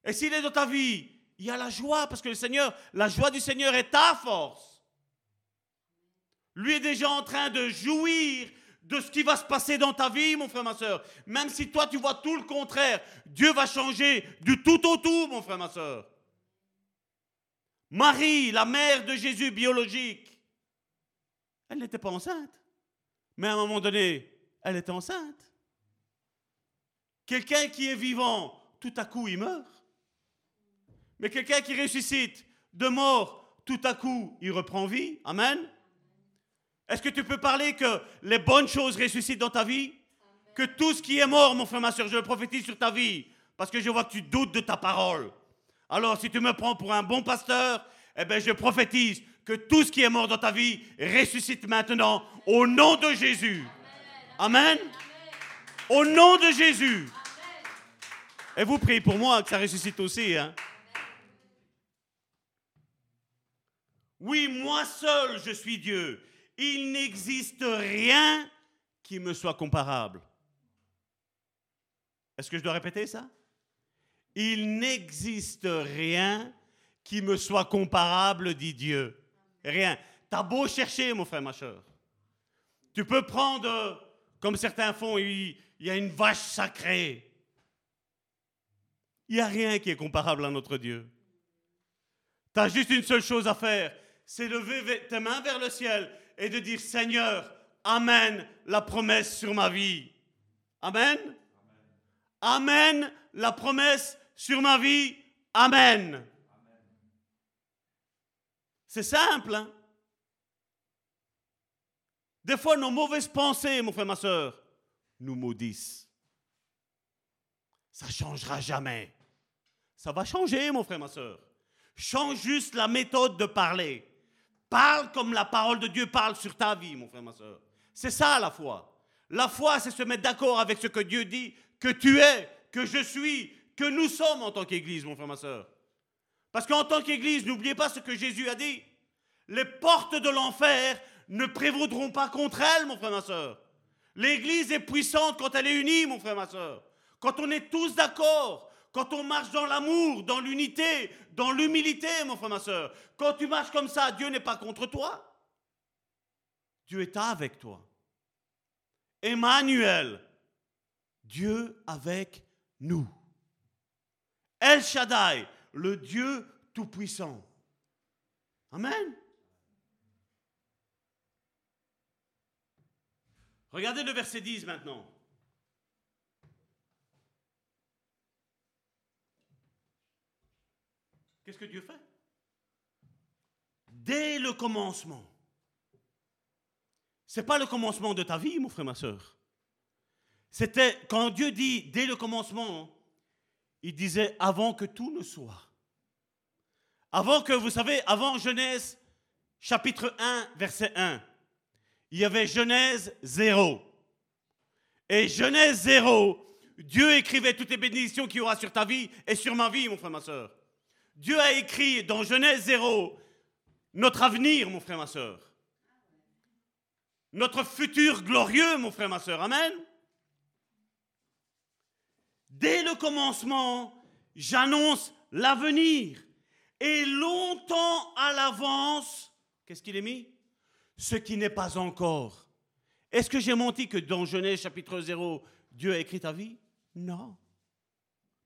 Et s'il est dans ta vie, il y a la joie, parce que le Seigneur, la joie du Seigneur est ta force. Lui est déjà en train de jouir de ce qui va se passer dans ta vie, mon frère, ma soeur. Même si toi, tu vois tout le contraire, Dieu va changer du tout au tout, mon frère, ma soeur. Marie, la mère de Jésus biologique, elle n'était pas enceinte. Mais à un moment donné, elle était enceinte. Quelqu'un qui est vivant, tout à coup, il meurt. Mais quelqu'un qui ressuscite de mort, tout à coup, il reprend vie. Amen. Est-ce que tu peux parler que les bonnes choses ressuscitent dans ta vie? Que tout ce qui est mort, mon frère, ma soeur, je le prophétise sur ta vie. Parce que je vois que tu doutes de ta parole. Alors, si tu me prends pour un bon pasteur, eh bien, je prophétise que tout ce qui est mort dans ta vie ressuscite maintenant au nom de Jésus. Amen. Au nom de Jésus. Et vous priez pour moi que ça ressuscite aussi. Hein? Oui, moi seul, je suis Dieu. Il n'existe rien qui me soit comparable. Est-ce que je dois répéter ça? Il n'existe rien qui me soit comparable, dit Dieu. Rien. T'as beau chercher, mon frère, ma soeur. Tu peux prendre, comme certains font, il y a une vache sacrée. Il n'y a rien qui est comparable à notre Dieu. Tu as juste une seule chose à faire, c'est lever tes mains vers le ciel et de dire Seigneur, Amen la promesse sur ma vie. Amen? Amen la promesse sur ma vie. Amen. C'est simple. Hein? Des fois, nos mauvaises pensées, mon frère, ma soeur, nous maudissent. Ça ne changera jamais. Ça va changer, mon frère, ma soeur. Change juste la méthode de parler. Parle comme la parole de Dieu parle sur ta vie, mon frère, ma soeur. C'est ça la foi. La foi, c'est se mettre d'accord avec ce que Dieu dit, que tu es, que je suis, que nous sommes en tant qu'Église, mon frère, ma soeur. Parce qu'en tant qu'Église, n'oubliez pas ce que Jésus a dit. Les portes de l'enfer ne prévaudront pas contre elle, mon frère, ma soeur. L'Église est puissante quand elle est unie, mon frère, ma soeur. Quand on est tous d'accord, quand on marche dans l'amour, dans l'unité, dans l'humilité, mon frère, ma soeur. Quand tu marches comme ça, Dieu n'est pas contre toi. Dieu est avec toi. Emmanuel, Dieu avec nous. El Shaddai, le Dieu Tout-Puissant. Amen. Regardez le verset 10 maintenant. Qu'est-ce que Dieu fait? Dès le commencement. Ce n'est pas le commencement de ta vie, mon frère, ma soeur. C'était quand Dieu dit dès le commencement, il disait avant que tout ne soit. Avant que, vous savez, avant Genèse chapitre 1, verset 1, il y avait Genèse 0. Et Genèse 0, Dieu écrivait toutes les bénédictions qu'il y aura sur ta vie et sur ma vie, mon frère, ma soeur. Dieu a écrit dans Genèse 0 notre avenir, mon frère, ma soeur. Notre futur glorieux, mon frère, ma soeur. Amen. Dès le commencement, j'annonce l'avenir. Et longtemps à l'avance, qu'est-ce qu'il est mis? Ce qui n'est pas encore. Est-ce que j'ai menti que dans Genèse chapitre 0, Dieu a écrit ta vie? Non.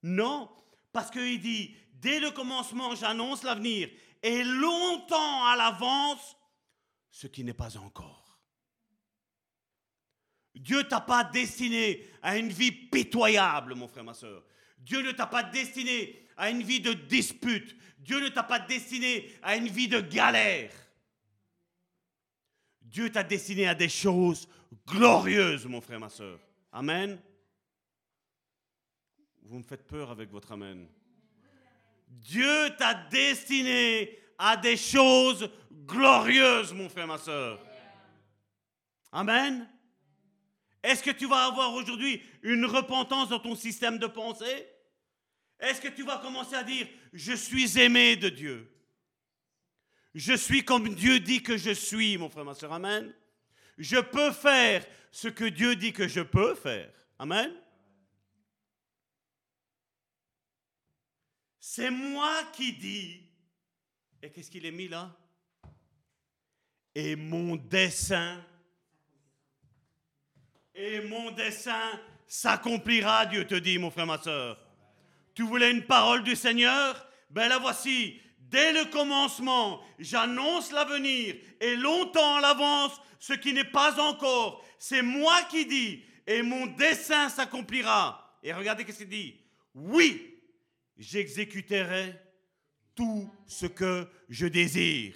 Non. Parce qu'il dit, dès le commencement, j'annonce l'avenir. Et longtemps à l'avance, ce qui n'est pas encore. Dieu t'a pas destiné à une vie pitoyable, mon frère, ma soeur. Dieu ne t'a pas destiné à une vie de dispute. Dieu ne t'a pas destiné à une vie de galère. Dieu t'a destiné à des choses glorieuses, mon frère, ma soeur. Amen. Vous me faites peur avec votre Amen. Dieu t'a destiné à des choses glorieuses, mon frère, ma soeur. Amen. Est-ce que tu vas avoir aujourd'hui une repentance dans ton système de pensée? Est-ce que tu vas commencer à dire, je suis aimé de Dieu? Je suis comme Dieu dit que je suis, mon frère, ma soeur. Amen. Je peux faire ce que Dieu dit que je peux faire. Amen. C'est moi qui dis. Et qu'est-ce qu'il est mis là? Et mon dessein et mon dessein s'accomplira, Dieu te dit, mon frère, ma soeur. Tu voulais une parole du Seigneur? Ben la voici. Dès le commencement, j'annonce l'avenir et longtemps à l'avance ce qui n'est pas encore. C'est moi qui dis et mon dessein s'accomplira. Et regardez ce qu'il dit. Oui, j'exécuterai tout ce que je désire.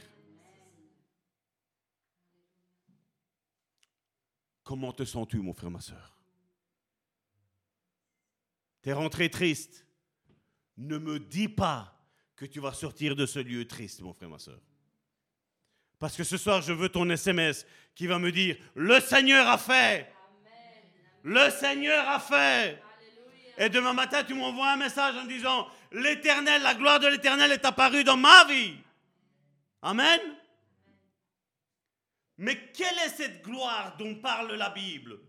Comment te sens-tu, mon frère, ma soeur Tu es rentré triste. ne me dis pas que tu vas sortir de ce lieu triste, mon frère, ma soeur. Parce que ce soir, je veux ton SMS qui va me dire, le Seigneur a fait. Le Seigneur a fait. Et demain matin, tu m'envoies un message en disant, l'Éternel, la gloire de l'Éternel est apparue dans ma vie. Amen. Mais quelle est cette gloire dont parle la Bible?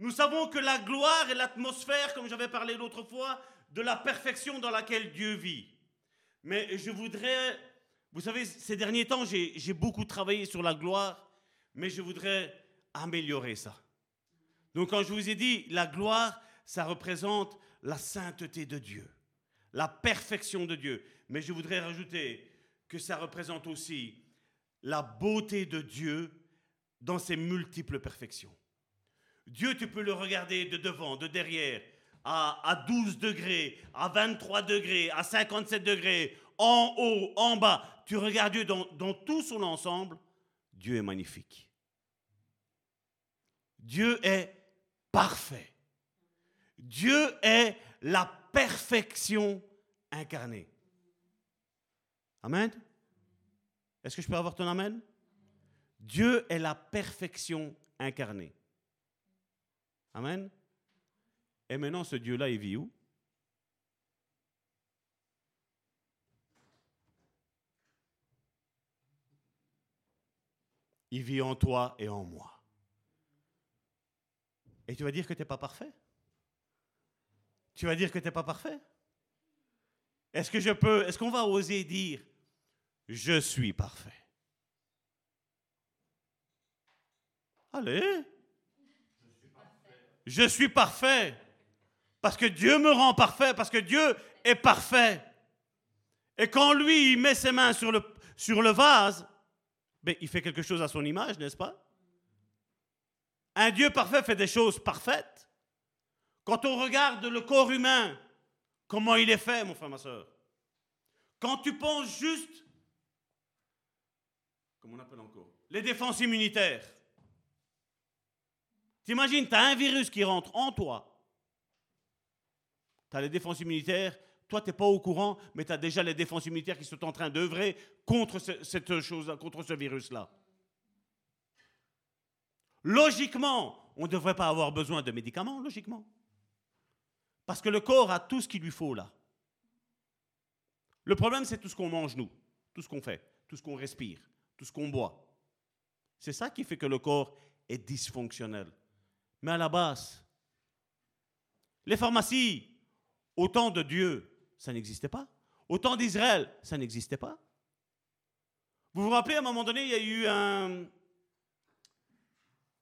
Nous savons que la gloire est l'atmosphère, comme j'avais parlé l'autre fois, de la perfection dans laquelle Dieu vit. Mais je voudrais, vous savez, ces derniers temps, j'ai beaucoup travaillé sur la gloire, mais je voudrais améliorer ça. Donc quand je vous ai dit, la gloire, ça représente la sainteté de Dieu, la perfection de Dieu. Mais je voudrais rajouter que ça représente aussi la beauté de Dieu dans ses multiples perfections. Dieu, tu peux le regarder de devant, de derrière, à, 12 degrés, à 23 degrés, à 57 degrés, en haut, en bas. Tu regardes Dieu dans, dans tout son ensemble. Dieu est magnifique. Dieu est parfait. Dieu est la perfection incarnée. Amen? Est-ce que je peux avoir ton Amen? Dieu est la perfection incarnée. Amen? Et maintenant, ce Dieu-là, il vit où? Il vit en toi et en moi. Et tu vas dire que tu n'es pas parfait? Tu vas dire que tu n'es pas parfait? Est-ce que je peux, est-ce qu'on va oser dire, je suis parfait? Allez? Je suis parfait. Parce que Dieu me rend parfait, parce que Dieu est parfait. Et quand lui, met ses mains sur le, sur le vase, ben, il fait quelque chose à son image, n'est-ce pas? Un Dieu parfait fait des choses parfaites. Quand on regarde le corps humain, comment il est fait, mon frère, ma soeur, quand tu penses juste, comment on appelle encore, les défenses immunitaires, T'imagines, tu as un virus qui rentre en toi. Tu as les défenses immunitaires. Toi, tu n'es pas au courant, mais tu as déjà les défenses immunitaires qui sont en train d'œuvrer contre cette chose, contre ce virus-là. Logiquement, on ne devrait pas avoir besoin de médicaments, logiquement. Parce que le corps a tout ce qu'il lui faut là. Le problème, c'est tout ce qu'on mange, nous, tout ce qu'on fait, tout ce qu'on respire, tout ce qu'on boit. C'est ça qui fait que le corps est dysfonctionnel. Mais à la base, les pharmacies, au temps de Dieu, ça n'existait pas. Au temps d'Israël, ça n'existait pas. Vous vous rappelez, à un moment donné, il y a eu un...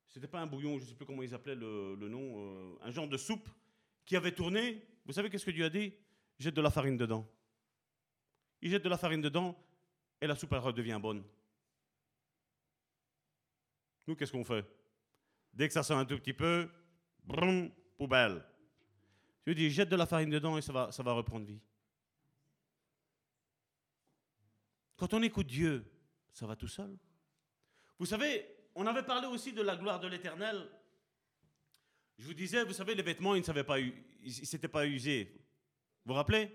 C'était pas un bouillon, je ne sais plus comment ils appelaient le, nom, euh, un genre de soupe qui avait tourné. Vous savez qu'est-ce que Dieu a dit? Jette de la farine dedans. Il jette de la farine dedans et la soupe redevient bonne. Nous, qu'est-ce qu'on fait? Dès que ça sent un tout petit peu, brum, poubelle. Je dis, jette de la farine dedans et ça va reprendre vie. Quand on écoute Dieu, ça va tout seul. Vous savez, on avait parlé aussi de la gloire de l'Éternel. Je vous disais, vous savez, les vêtements, ils ne savaient pas, ils s'étaient pas usés. Vous vous rappelez?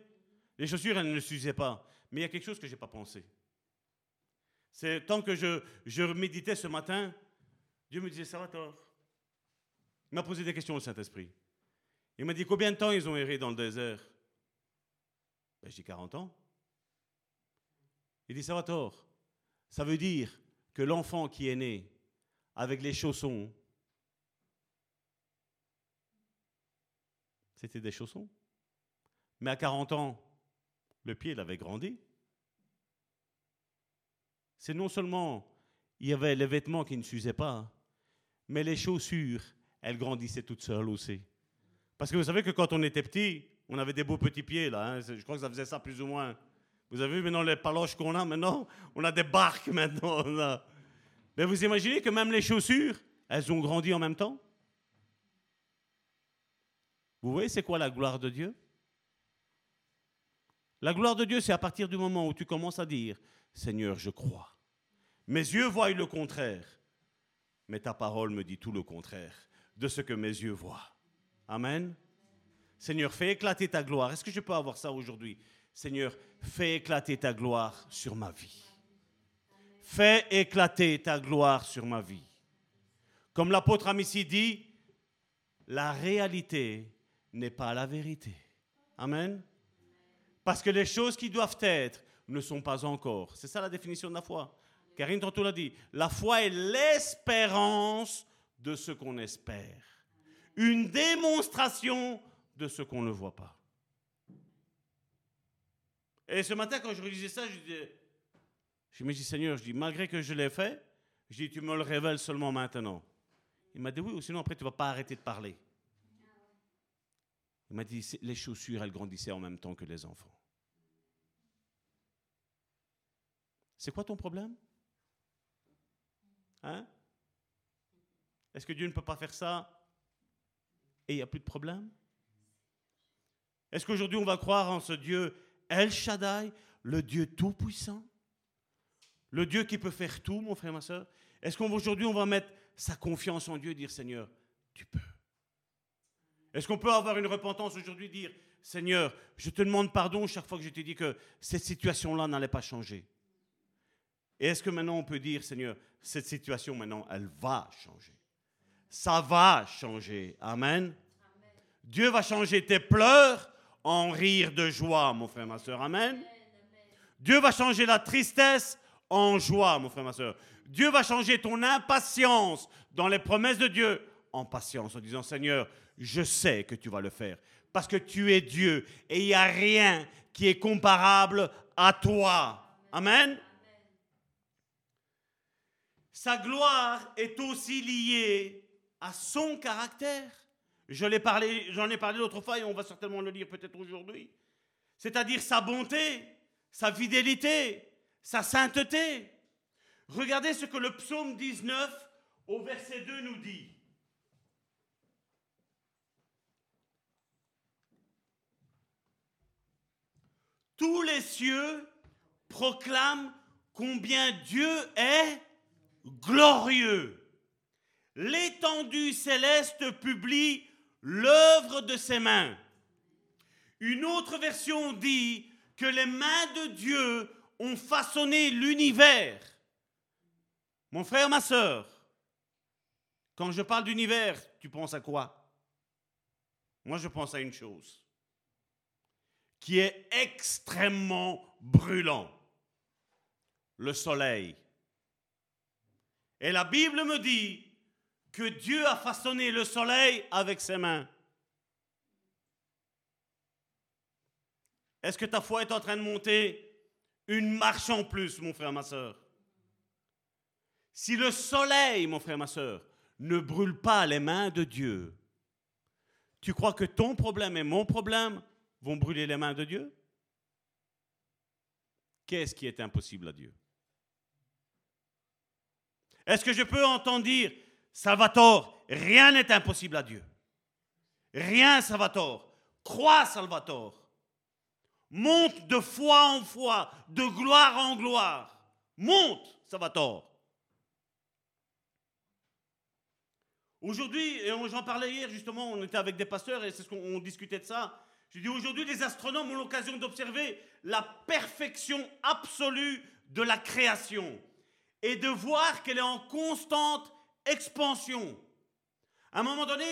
Les chaussures, elles ne s'usaient pas. Mais il y a quelque chose que je n'ai pas pensé. C'est tant que je, je méditais ce matin, Dieu me disait, ça va tort. Il m'a posé des questions au Saint-Esprit. Il m'a dit combien de temps ils ont erré dans le désert ben, dis 40 ans. Il dit ça va tort. Ça veut dire que l'enfant qui est né avec les chaussons, c'était des chaussons. Mais à 40 ans, le pied, il avait grandi. C'est non seulement il y avait les vêtements qui ne s'usaient pas, mais les chaussures elle grandissait toute seule aussi. Parce que vous savez que quand on était petit, on avait des beaux petits pieds, là. Hein. Je crois que ça faisait ça plus ou moins. Vous avez vu maintenant les paloches qu'on a maintenant? On a des barques maintenant. Mais vous imaginez que même les chaussures, elles ont grandi en même temps? Vous voyez, c'est quoi la gloire de Dieu? La gloire de Dieu, c'est à partir du moment où tu commences à dire, Seigneur, je crois. Mes yeux voient le contraire, mais ta parole me dit tout le contraire de ce que mes yeux voient. Amen. Seigneur, fais éclater ta gloire. Est-ce que je peux avoir ça aujourd'hui? Seigneur, fais éclater ta gloire sur ma vie. Fais éclater ta gloire sur ma vie. Comme l'apôtre Amici dit, la réalité n'est pas la vérité. Amen. Parce que les choses qui doivent être ne sont pas encore. C'est ça la définition de la foi. Karine tantôt l'a dit. La foi est l'espérance de ce qu'on espère. Une démonstration de ce qu'on ne voit pas. Et ce matin, quand je relisais ça, je, disais, je me dis, Seigneur, je dis, malgré que je l'ai fait, je dis, tu me le révèles seulement maintenant. Il m'a dit, oui, ou sinon après, tu ne vas pas arrêter de parler. Il m'a dit, les chaussures, elles grandissaient en même temps que les enfants. C'est quoi ton problème? Hein? Est-ce que Dieu ne peut pas faire ça? Et il n'y a plus de problème? Est-ce qu'aujourd'hui on va croire en ce Dieu El Shaddai, le Dieu tout-puissant? Le Dieu qui peut faire tout, mon frère, ma soeur Est-ce qu'aujourd'hui on va mettre sa confiance en Dieu et dire Seigneur, tu peux Est-ce qu'on peut avoir une repentance aujourd'hui dire Seigneur, je te demande pardon chaque fois que je t'ai dit que cette situation-là n'allait pas changer et est-ce que maintenant on peut dire, Seigneur, cette situation maintenant, elle va changer? Ça va changer. Amen. Dieu va changer tes pleurs en rire de joie, mon frère, ma soeur. Amen. Dieu va changer la tristesse en joie, mon frère, ma soeur. Dieu va changer ton impatience dans les promesses de Dieu en patience, en disant, Seigneur, je sais que tu vas le faire. Parce que tu es Dieu et il n'y a rien qui est comparable à toi. Amen. Sa gloire est aussi liée à son caractère. Je l'ai parlé, j'en ai parlé l'autre fois et on va certainement le lire peut-être aujourd'hui. C'est-à-dire sa bonté, sa fidélité, sa sainteté. Regardez ce que le psaume 19 au verset 2 nous dit. Tous les cieux proclament combien Dieu est glorieux. L'étendue céleste publie l'œuvre de ses mains. Une autre version dit que les mains de Dieu ont façonné l'univers. Mon frère, ma soeur, quand je parle d'univers, tu penses à quoi? Moi, je pense à une chose qui est extrêmement brûlant. Le soleil. Et la Bible me dit que Dieu a façonné le soleil avec ses mains. Est-ce que ta foi est en train de monter? Une marche en plus, mon frère, ma soeur Si le soleil, mon frère, ma soeur, ne brûle pas les mains de Dieu, tu crois que ton problème et mon problème? Vont brûler les mains de Dieu? Qu'est-ce qui est impossible à Dieu? Est-ce que je peux entendre dire, Salvatore, rien n'est impossible à Dieu. Rien, Salvatore. Crois, Salvatore. Monte de foi en foi, de gloire en gloire. Monte, Salvatore. Aujourd'hui, et j'en parlais hier justement, on était avec des pasteurs et c'est ce qu'on discutait de ça. Je dis aujourd'hui, les astronomes ont l'occasion d'observer la perfection absolue de la création et de voir qu'elle est en constante expansion. À un moment donné,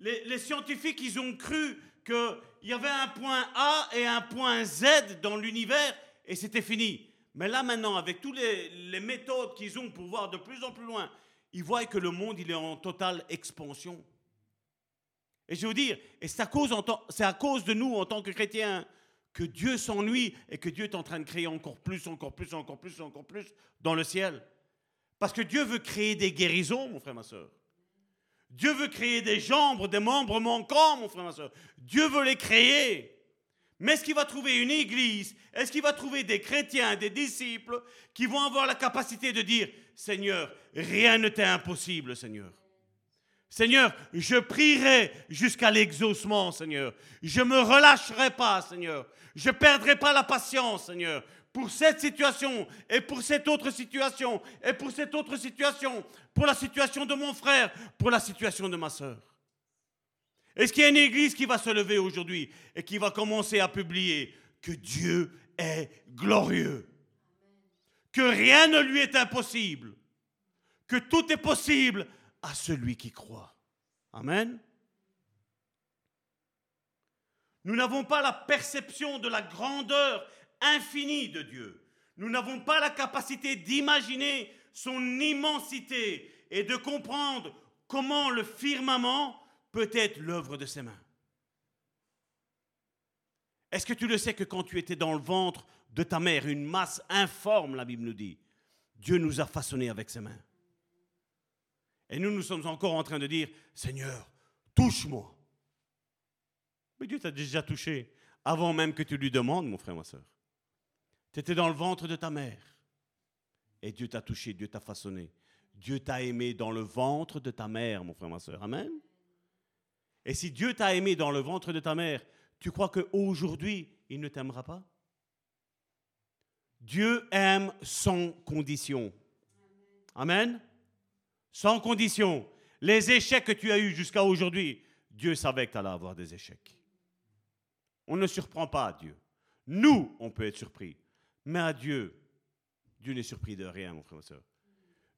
les, scientifiques, ils ont cru qu'il y avait un point A et un point Z dans l'univers et c'était fini. Mais là maintenant, avec toutes les, méthodes qu'ils ont pour voir de plus en plus loin, ils voient que le monde, il est en totale expansion. Et je veux dire, et c'est à, cause, c'est à cause de nous en tant que chrétiens que Dieu s'ennuie et que Dieu est en train de créer encore plus, encore plus, encore plus, encore plus dans le ciel. Parce que Dieu veut créer des guérisons, mon frère, ma soeur. Dieu veut créer des jambes, des membres manquants, mon frère, ma soeur. Dieu veut les créer. Mais est-ce qu'il va trouver une église? Est-ce qu'il va trouver des chrétiens, des disciples qui vont avoir la capacité de dire, Seigneur, rien ne t'est impossible, Seigneur. Seigneur, je prierai jusqu'à l'exaucement, Seigneur. Je ne me relâcherai pas, Seigneur. Je ne perdrai pas la patience, Seigneur. Pour cette situation et pour cette autre situation et pour cette autre situation, pour la situation de mon frère, pour la situation de ma soeur. Est-ce qu'il y a une église qui va se lever aujourd'hui et qui va commencer à publier que Dieu est glorieux, que rien ne lui est impossible, que tout est possible à celui qui croit. Amen. Nous n'avons pas la perception de la grandeur infinie de Dieu. Nous n'avons pas la capacité d'imaginer son immensité et de comprendre comment le firmament peut être l'œuvre de ses mains. Est-ce que tu le sais que quand tu étais dans le ventre de ta mère, une masse informe, la Bible nous dit, Dieu nous a façonnés avec ses mains. Et nous, nous sommes encore en train de dire, Seigneur, touche-moi. Mais Dieu t'a déjà touché avant même que tu lui demandes, mon frère, ma soeur. Tu étais dans le ventre de ta mère. Et Dieu t'a touché, Dieu t'a façonné. Dieu t'a aimé dans le ventre de ta mère, mon frère, ma soeur. Amen. Et si Dieu t'a aimé dans le ventre de ta mère, tu crois qu'aujourd'hui, il ne t'aimera pas? Dieu aime sans condition. Amen. Sans condition. Les échecs que tu as eus jusqu'à aujourd'hui, Dieu savait que tu allais avoir des échecs. On ne surprend pas Dieu. Nous, on peut être surpris. Mais à Dieu, Dieu n'est surpris de rien, mon frère et soeur.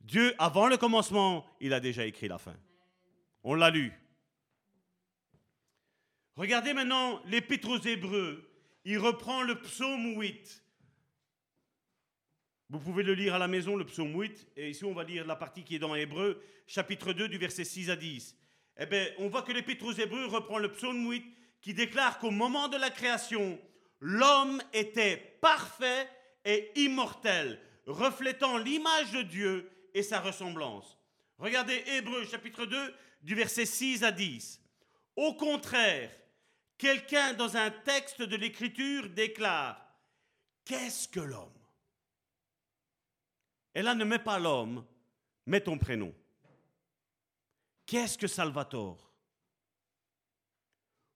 Dieu, avant le commencement, il a déjà écrit la fin. On l'a lu. Regardez maintenant l'Épître aux Hébreux. Il reprend le psaume 8. Vous pouvez le lire à la maison, le psaume 8. Et ici, on va lire la partie qui est dans Hébreux, chapitre 2, du verset 6 à 10. Eh bien, on voit que l'Épître aux Hébreux reprend le psaume 8 qui déclare qu'au moment de la création, l'homme était parfait et immortel, reflétant l'image de Dieu et sa ressemblance. Regardez Hébreux chapitre 2 du verset 6 à 10. Au contraire, quelqu'un dans un texte de l'Écriture déclare, Qu'est-ce que l'homme? Et là, ne mets pas l'homme, mets ton prénom. Qu'est-ce que Salvatore?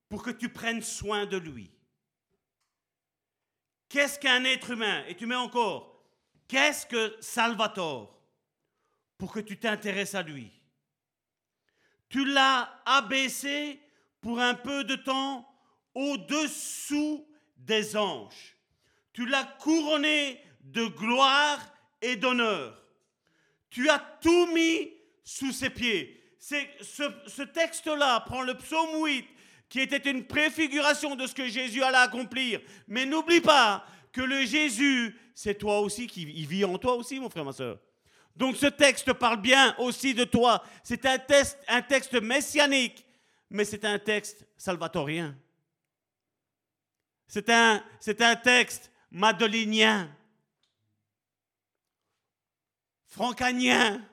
Pour que tu prennes soin de lui. Qu'est-ce qu'un être humain? Et tu mets encore, qu'est-ce que Salvatore? Pour que tu t'intéresses à lui. Tu l'as abaissé pour un peu de temps au-dessous des anges. Tu l'as couronné de gloire et d'honneur. Tu as tout mis sous ses pieds. Ce texte-là prend le psaume 8 qui était une préfiguration de ce que Jésus allait accomplir. Mais n'oublie pas que le Jésus, c'est toi aussi qui il vit en toi aussi, mon frère, ma soeur. Donc ce texte parle bien aussi de toi. C'est un, texte, un texte messianique, mais c'est un texte salvatorien. C'est un, c'est un texte madelinien, francanien,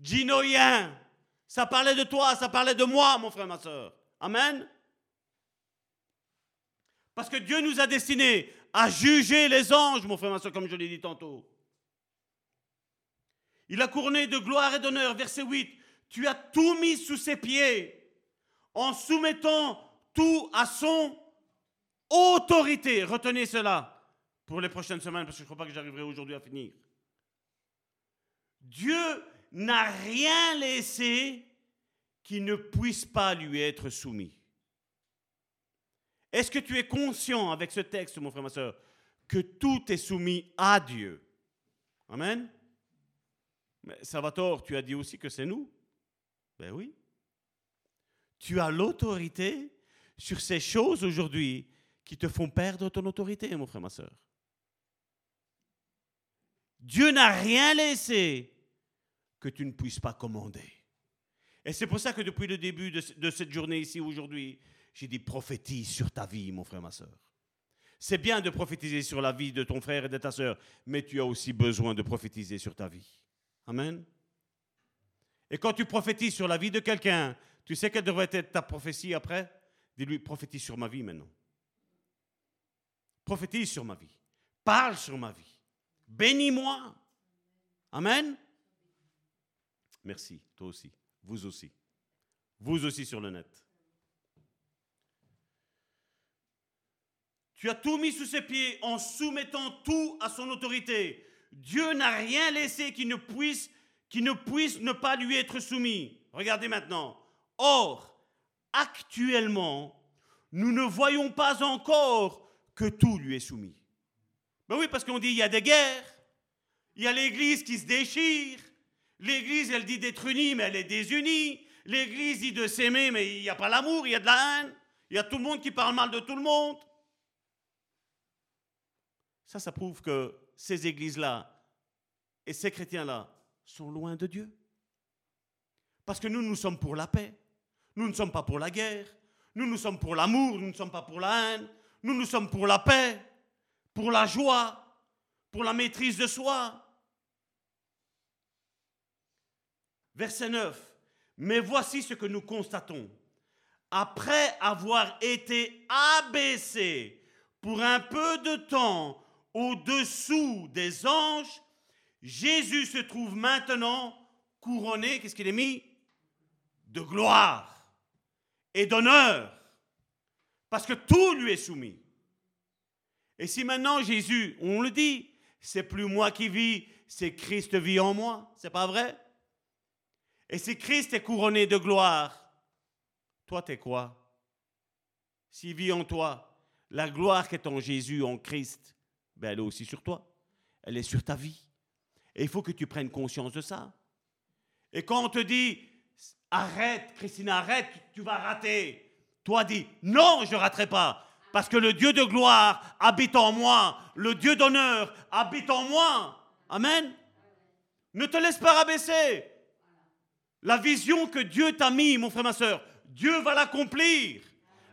ginoïen. Ça parlait de toi, ça parlait de moi, mon frère, ma soeur. Amen. Parce que Dieu nous a destinés à juger les anges, mon frère, ma soeur, comme je l'ai dit tantôt. Il a couronné de gloire et d'honneur. Verset 8. Tu as tout mis sous ses pieds en soumettant tout à son autorité. Retenez cela pour les prochaines semaines parce que je ne crois pas que j'arriverai aujourd'hui à finir. Dieu n'a rien laissé qui ne puisse pas lui être soumis. Est-ce que tu es conscient avec ce texte, mon frère, ma soeur, que tout est soumis à Dieu? Amen. Mais Salvatore, tu as dit aussi que c'est nous Ben oui. Tu as l'autorité sur ces choses aujourd'hui qui te font perdre ton autorité, mon frère, ma soeur. Dieu n'a rien laissé que tu ne puisses pas commander. Et c'est pour ça que depuis le début de, cette journée ici aujourd'hui, j'ai dit prophétise sur ta vie, mon frère, ma soeur. C'est bien de prophétiser sur la vie de ton frère et de ta soeur, mais tu as aussi besoin de prophétiser sur ta vie. Amen. Et quand tu prophétises sur la vie de quelqu'un, tu sais quelle devrait être ta prophétie après? Dis-lui, prophétise sur ma vie maintenant. Prophétise sur ma vie. Parle sur ma vie. Bénis-moi. Amen. Merci, toi aussi. Vous aussi. Vous aussi sur le net. Tu as tout mis sous ses pieds en soumettant tout à son autorité. Dieu n'a rien laissé qui ne puisse qui ne puisse ne pas lui être soumis. Regardez maintenant. Or, actuellement, nous ne voyons pas encore que tout lui est soumis. Ben oui, parce qu'on dit il y a des guerres, il y a l'Église qui se déchire, l'Église elle dit d'être unie, mais elle est désunie, l'Église dit de s'aimer, mais il n'y a pas l'amour, il y a de la haine, il y a tout le monde qui parle mal de tout le monde. Ça, ça prouve que ces églises-là et ces chrétiens-là sont loin de Dieu. Parce que nous, nous sommes pour la paix. Nous ne sommes pas pour la guerre. Nous, nous sommes pour l'amour. Nous ne sommes pas pour la haine. Nous, nous sommes pour la paix, pour la joie, pour la maîtrise de soi. Verset 9. Mais voici ce que nous constatons. Après avoir été abaissé pour un peu de temps au-dessous des anges, Jésus se trouve maintenant couronné, qu'est-ce qu'il est mis? De gloire et d'honneur, parce que tout lui est soumis. Et si maintenant Jésus, on le dit, c'est plus moi qui vis, c'est Christ vit en moi, c'est pas vrai? Et si Christ est couronné de gloire, toi t'es quoi? S'il vit en toi, la gloire qui est en Jésus, en Christ, ben elle est aussi sur toi, elle est sur ta vie. Et il faut que tu prennes conscience de ça. Et quand on te dit, arrête, Christine, arrête, tu vas rater, toi dis, non, je ne raterai pas. Parce que le Dieu de gloire habite en moi, le Dieu d'honneur habite en moi. Amen. Ne te laisse pas rabaisser. La vision que Dieu t'a mis, mon frère, ma soeur, Dieu va l'accomplir.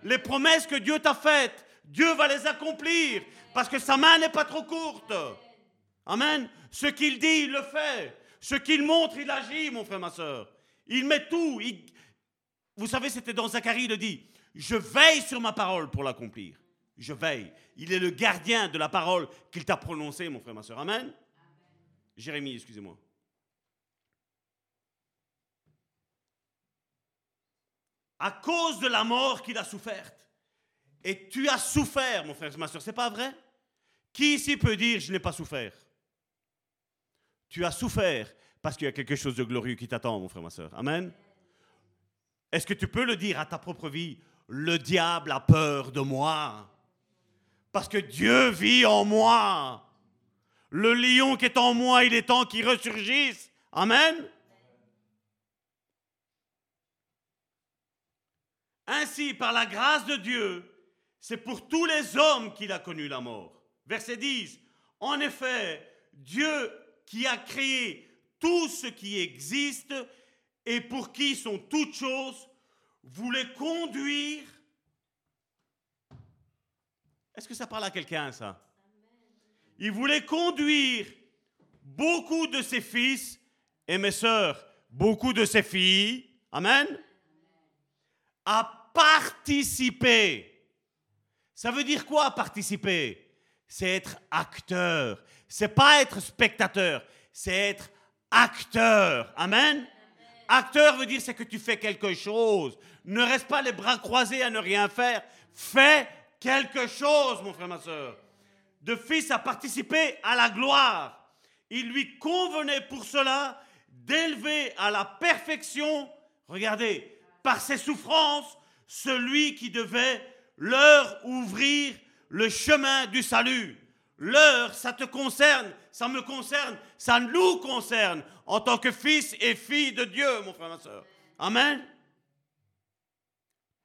Les promesses que Dieu t'a faites, Dieu va les accomplir. Parce que sa main n'est pas trop courte. Amen. Ce qu'il dit, il le fait. Ce qu'il montre, il agit, mon frère, ma soeur. Il met tout. Vous savez, c'était dans Zacharie, il le dit. Je veille sur ma parole pour l'accomplir. Je veille. Il est le gardien de la parole qu'il t'a prononcée, mon frère, ma soeur. Amen. Jérémie, excusez-moi. À cause de la mort qu'il a soufferte. Et tu as souffert, mon frère, ma soeur, c'est pas vrai? Qui ici peut dire je n'ai pas souffert? Tu as souffert parce qu'il y a quelque chose de glorieux qui t'attend, mon frère, ma soeur. Amen. Est-ce que tu peux le dire à ta propre vie? Le diable a peur de moi. Parce que Dieu vit en moi. Le lion qui est en moi, il est temps qu'il ressurgisse. Amen. Ainsi, par la grâce de Dieu, c'est pour tous les hommes qu'il a connu la mort. Verset 10. En effet, Dieu qui a créé tout ce qui existe et pour qui sont toutes choses, voulait conduire. Est-ce que ça parle à quelqu'un, ça? Il voulait conduire beaucoup de ses fils et mes sœurs, beaucoup de ses filles, Amen, participer. Ça veut dire quoi participer? C'est être acteur, c'est pas être spectateur, c'est être acteur. Amen? Acteur veut dire c'est que tu fais quelque chose. Ne reste pas les bras croisés à ne rien faire. Fais quelque chose, mon frère, ma soeur. De fils à participer à la gloire. Il lui convenait pour cela d'élever à la perfection, regardez, par ses souffrances, celui qui devait leur ouvrir le chemin du salut. L'heure, ça te concerne, ça me concerne, ça nous concerne en tant que fils et fille de Dieu, mon frère, ma soeur. Amen.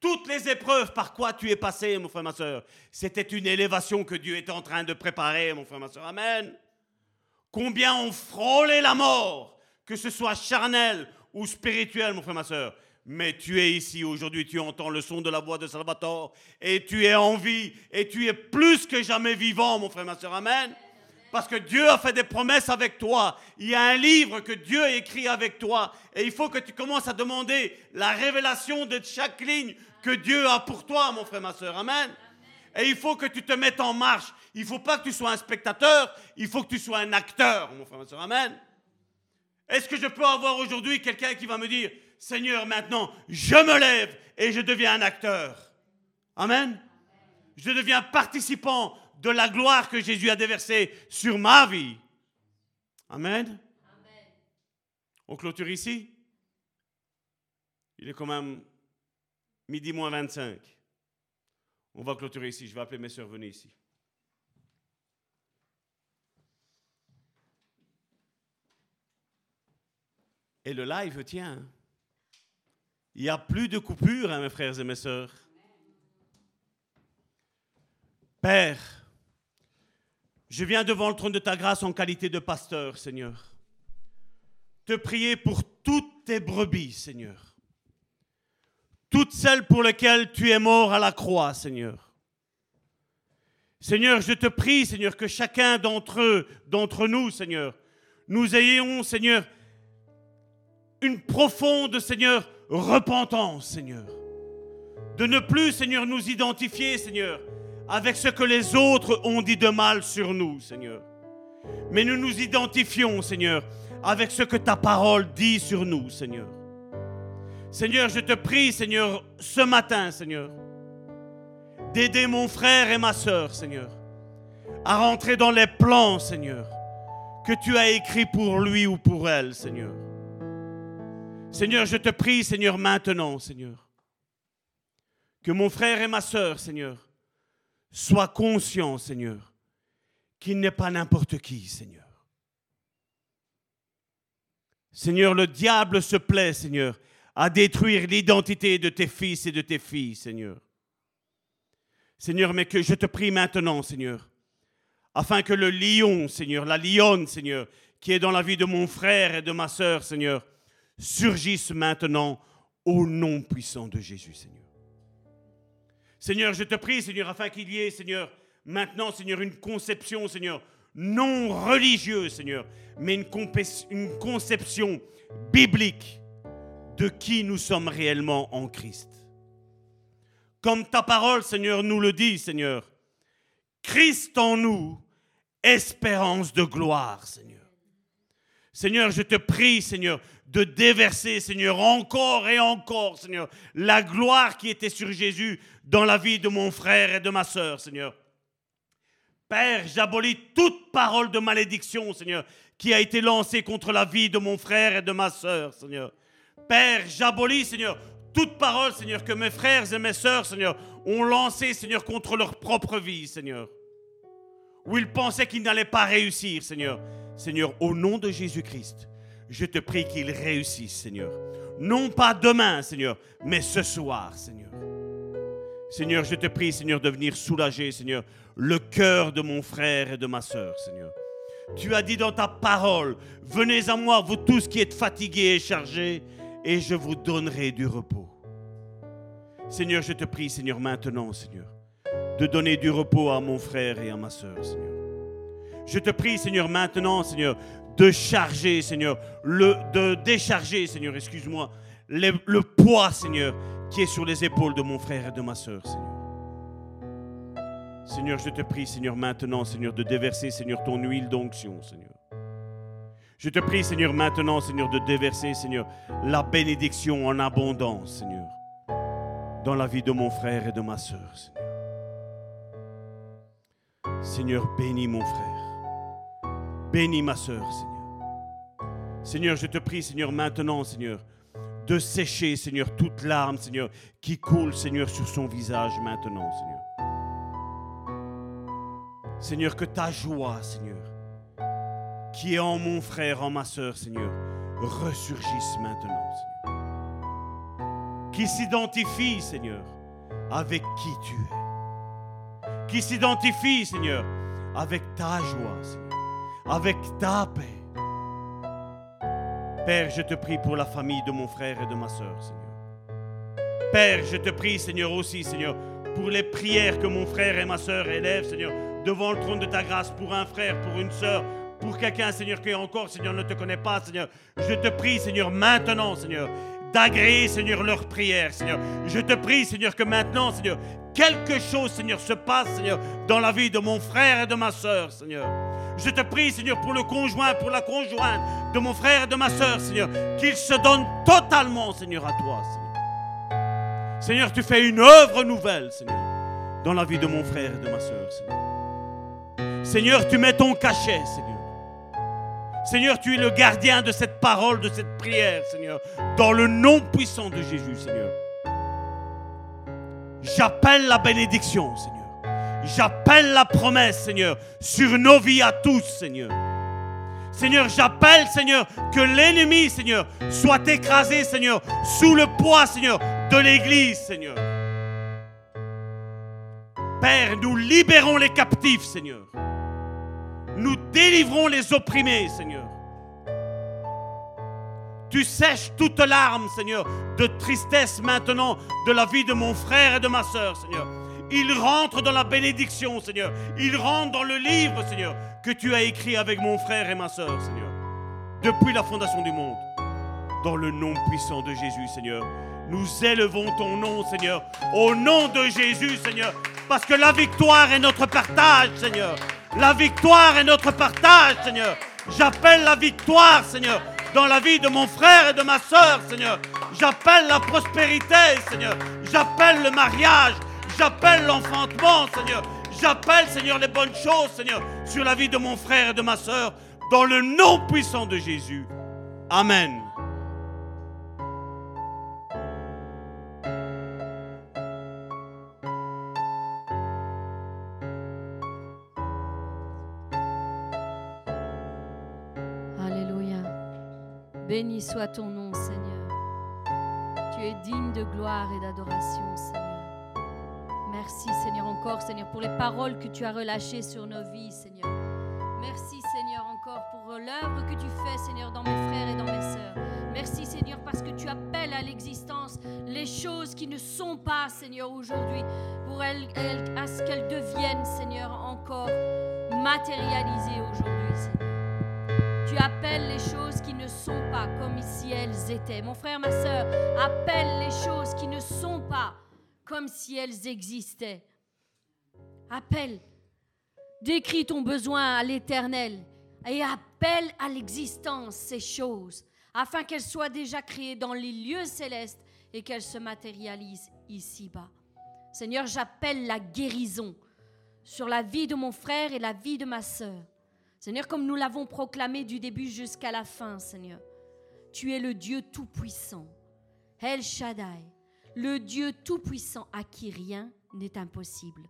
Toutes les épreuves par quoi tu es passé, mon frère, ma soeur, c'était une élévation que Dieu était en train de préparer, mon frère, ma soeur. Amen. Combien ont frôlé la mort, que ce soit charnel ou spirituel, mon frère, ma soeur. Mais tu es ici aujourd'hui, tu entends le son de la voix de Salvatore et tu es en vie et tu es plus que jamais vivant, mon frère, ma soeur. Amen. Parce que Dieu a fait des promesses avec toi. Il y a un livre que Dieu a écrit avec toi. Et il faut que tu commences à demander la révélation de chaque ligne que Dieu a pour toi, mon frère, ma soeur. Amen. Et il faut que tu te mettes en marche. Il ne faut pas que tu sois un spectateur, il faut que tu sois un acteur, mon frère, ma soeur. Amen. Est-ce que je peux avoir aujourd'hui quelqu'un qui va me dire, Seigneur, maintenant, je me lève et je deviens un acteur. Amen. Je deviens participant de la gloire que Jésus a déversée sur ma vie. Amen. On clôture ici. Il est quand même midi moins 25. On va clôturer ici. Je vais appeler mes soeurs. Venez ici. Et le live tient. Il n'y a plus de coupure, hein, mes frères et mes sœurs. Père, je viens devant le trône de ta grâce en qualité de pasteur, Seigneur. Te prier pour toutes tes brebis, Seigneur. Toutes celles pour lesquelles tu es mort à la croix, Seigneur. Seigneur, je te prie, Seigneur, que chacun d'entre eux, d'entre nous, Seigneur, nous ayons, Seigneur, une profonde, Seigneur, repentance, Seigneur. De ne plus, Seigneur, nous identifier, Seigneur, avec ce que les autres ont dit de mal sur nous, Seigneur. Mais nous nous identifions, Seigneur, avec ce que ta parole dit sur nous, Seigneur. Seigneur, je te prie, Seigneur, ce matin, Seigneur, d'aider mon frère et ma soeur, Seigneur, à rentrer dans les plans, Seigneur, que tu as écrits pour lui ou pour elle, Seigneur. Seigneur, je te prie, Seigneur, maintenant, Seigneur, que mon frère et ma soeur, Seigneur, soient conscients, Seigneur, qu'il n'est pas n'importe qui, Seigneur. Seigneur, le diable se plaît, Seigneur, à détruire l'identité de tes fils et de tes filles, Seigneur. Seigneur, mais que je te prie maintenant, Seigneur, afin que le lion, Seigneur, la lionne, Seigneur, qui est dans la vie de mon frère et de ma sœur, Seigneur, surgissent maintenant au nom puissant de Jésus, Seigneur. Seigneur, je te prie, Seigneur, afin qu'il y ait, Seigneur, maintenant, Seigneur, une conception, Seigneur, non religieuse, Seigneur, mais une, une conception biblique de qui nous sommes réellement en Christ. Comme ta parole, Seigneur, nous le dit, Seigneur, Christ en nous, espérance de gloire, Seigneur. Seigneur, je te prie, Seigneur, de déverser, Seigneur, encore et encore, Seigneur, la gloire qui était sur Jésus dans la vie de mon frère et de ma sœur, Seigneur. Père, j'abolis toute parole de malédiction, Seigneur, qui a été lancée contre la vie de mon frère et de ma sœur, Seigneur. Père, j'abolis, Seigneur, toute parole, Seigneur, que mes frères et mes sœurs, Seigneur, ont lancée, Seigneur, contre leur propre vie, Seigneur. Où ils pensaient qu'ils n'allaient pas réussir, Seigneur. Seigneur, au nom de Jésus-Christ, je te prie qu'ils réussissent, Seigneur. Non pas demain, Seigneur, mais ce soir, Seigneur. Seigneur, je te prie, Seigneur, de venir soulager, Seigneur, le cœur de mon frère et de ma sœur, Seigneur. Tu as dit dans ta parole, venez à moi, vous tous qui êtes fatigués et chargés, et je vous donnerai du repos. Seigneur, je te prie, Seigneur, maintenant, Seigneur, de donner du repos à mon frère et à ma sœur, Seigneur. Je te prie, Seigneur, maintenant, Seigneur, de charger, Seigneur, de décharger, Seigneur, excuse-moi, le, poids, Seigneur, qui est sur les épaules de mon frère et de ma soeur, Seigneur. Seigneur, je te prie, Seigneur, maintenant, Seigneur, de déverser, Seigneur, ton huile d'onction, Seigneur. Je te prie, Seigneur, maintenant, Seigneur, de déverser, Seigneur, la bénédiction en abondance, Seigneur, dans la vie de mon frère et de ma soeur, Seigneur. Seigneur, bénis mon frère. Bénis ma soeur, Seigneur. Seigneur, je te prie, Seigneur, maintenant, Seigneur, de sécher, Seigneur, toute larme, Seigneur, qui coule, Seigneur, sur son visage maintenant, Seigneur. Seigneur, que ta joie, Seigneur, qui est en mon frère, en ma soeur, Seigneur, ressurgisse maintenant, Seigneur. Qui s'identifie, Seigneur, avec qui tu es. Qui s'identifie, Seigneur, avec ta joie, Seigneur avec ta paix. Père, je te prie pour la famille de mon frère et de ma soeur, Seigneur. Père, je te prie, Seigneur, aussi, Seigneur, pour les prières que mon frère et ma soeur élèvent, Seigneur, devant le trône de ta grâce, pour un frère, pour une soeur, pour quelqu'un, Seigneur, qui encore, Seigneur, ne te connaît pas, Seigneur. Je te prie, Seigneur, maintenant, Seigneur, d'agréer, Seigneur, leurs prières, Seigneur. Je te prie, Seigneur, que maintenant, Seigneur, quelque chose, Seigneur, se passe, Seigneur, dans la vie de mon frère et de ma soeur, Seigneur. Je te prie, Seigneur, pour le conjoint, pour la conjointe de mon frère et de ma soeur, Seigneur, qu'il se donne totalement, Seigneur, à toi, Seigneur. Seigneur, tu fais une œuvre nouvelle, Seigneur, dans la vie de mon frère et de ma soeur, Seigneur. Seigneur, tu mets ton cachet, Seigneur. Seigneur, tu es le gardien de cette parole, de cette prière, Seigneur, dans le nom puissant de Jésus, Seigneur. J'appelle la bénédiction, Seigneur. J'appelle la promesse, Seigneur, sur nos vies à tous, Seigneur. Seigneur, j'appelle, Seigneur, que l'ennemi, Seigneur, soit écrasé, Seigneur, sous le poids, Seigneur, de l'Église, Seigneur. Père, nous libérons les captifs, Seigneur. Nous délivrons les opprimés, Seigneur. Tu sèches toute larme, Seigneur, de tristesse maintenant de la vie de mon frère et de ma soeur, Seigneur. Il rentre dans la bénédiction, Seigneur. Il rentre dans le livre, Seigneur, que tu as écrit avec mon frère et ma soeur, Seigneur. Depuis la fondation du monde. Dans le nom puissant de Jésus, Seigneur. Nous élevons ton nom, Seigneur. Au nom de Jésus, Seigneur. Parce que la victoire est notre partage, Seigneur. La victoire est notre partage, Seigneur. J'appelle la victoire, Seigneur, dans la vie de mon frère et de ma soeur, Seigneur. J'appelle la prospérité, Seigneur. J'appelle le mariage. J'appelle l'enfantement, Seigneur. J'appelle, Seigneur, les bonnes choses, Seigneur, sur la vie de mon frère et de ma soeur, dans le nom puissant de Jésus. Amen. Alléluia. Béni soit ton nom, Seigneur. Tu es digne de gloire et d'adoration, Seigneur. Merci, Seigneur, encore, Seigneur, pour les paroles que tu as relâchées sur nos vies, Seigneur. Merci, Seigneur, encore pour l'œuvre que tu fais, Seigneur, dans mes frères et dans mes sœurs. Merci, Seigneur, parce que tu appelles à l'existence les choses qui ne sont pas, Seigneur, aujourd'hui, pour qu'elles deviennent, Seigneur, encore matérialisées aujourd'hui, Seigneur. Tu appelles les choses qui ne sont pas comme si elles étaient. Mon frère, ma soeur, appelle les choses qui ne sont pas comme si elles existaient. Appelle. Décris ton besoin à l'Éternel et appelle à l'existence ces choses afin qu'elles soient déjà créées dans les lieux célestes et qu'elles se matérialisent ici-bas. Seigneur, j'appelle la guérison sur la vie de mon frère et la vie de ma sœur. Seigneur, comme nous l'avons proclamé du début jusqu'à la fin, Seigneur, tu es le Dieu Tout-Puissant, El Shaddai, le Dieu Tout-Puissant à qui rien n'est impossible.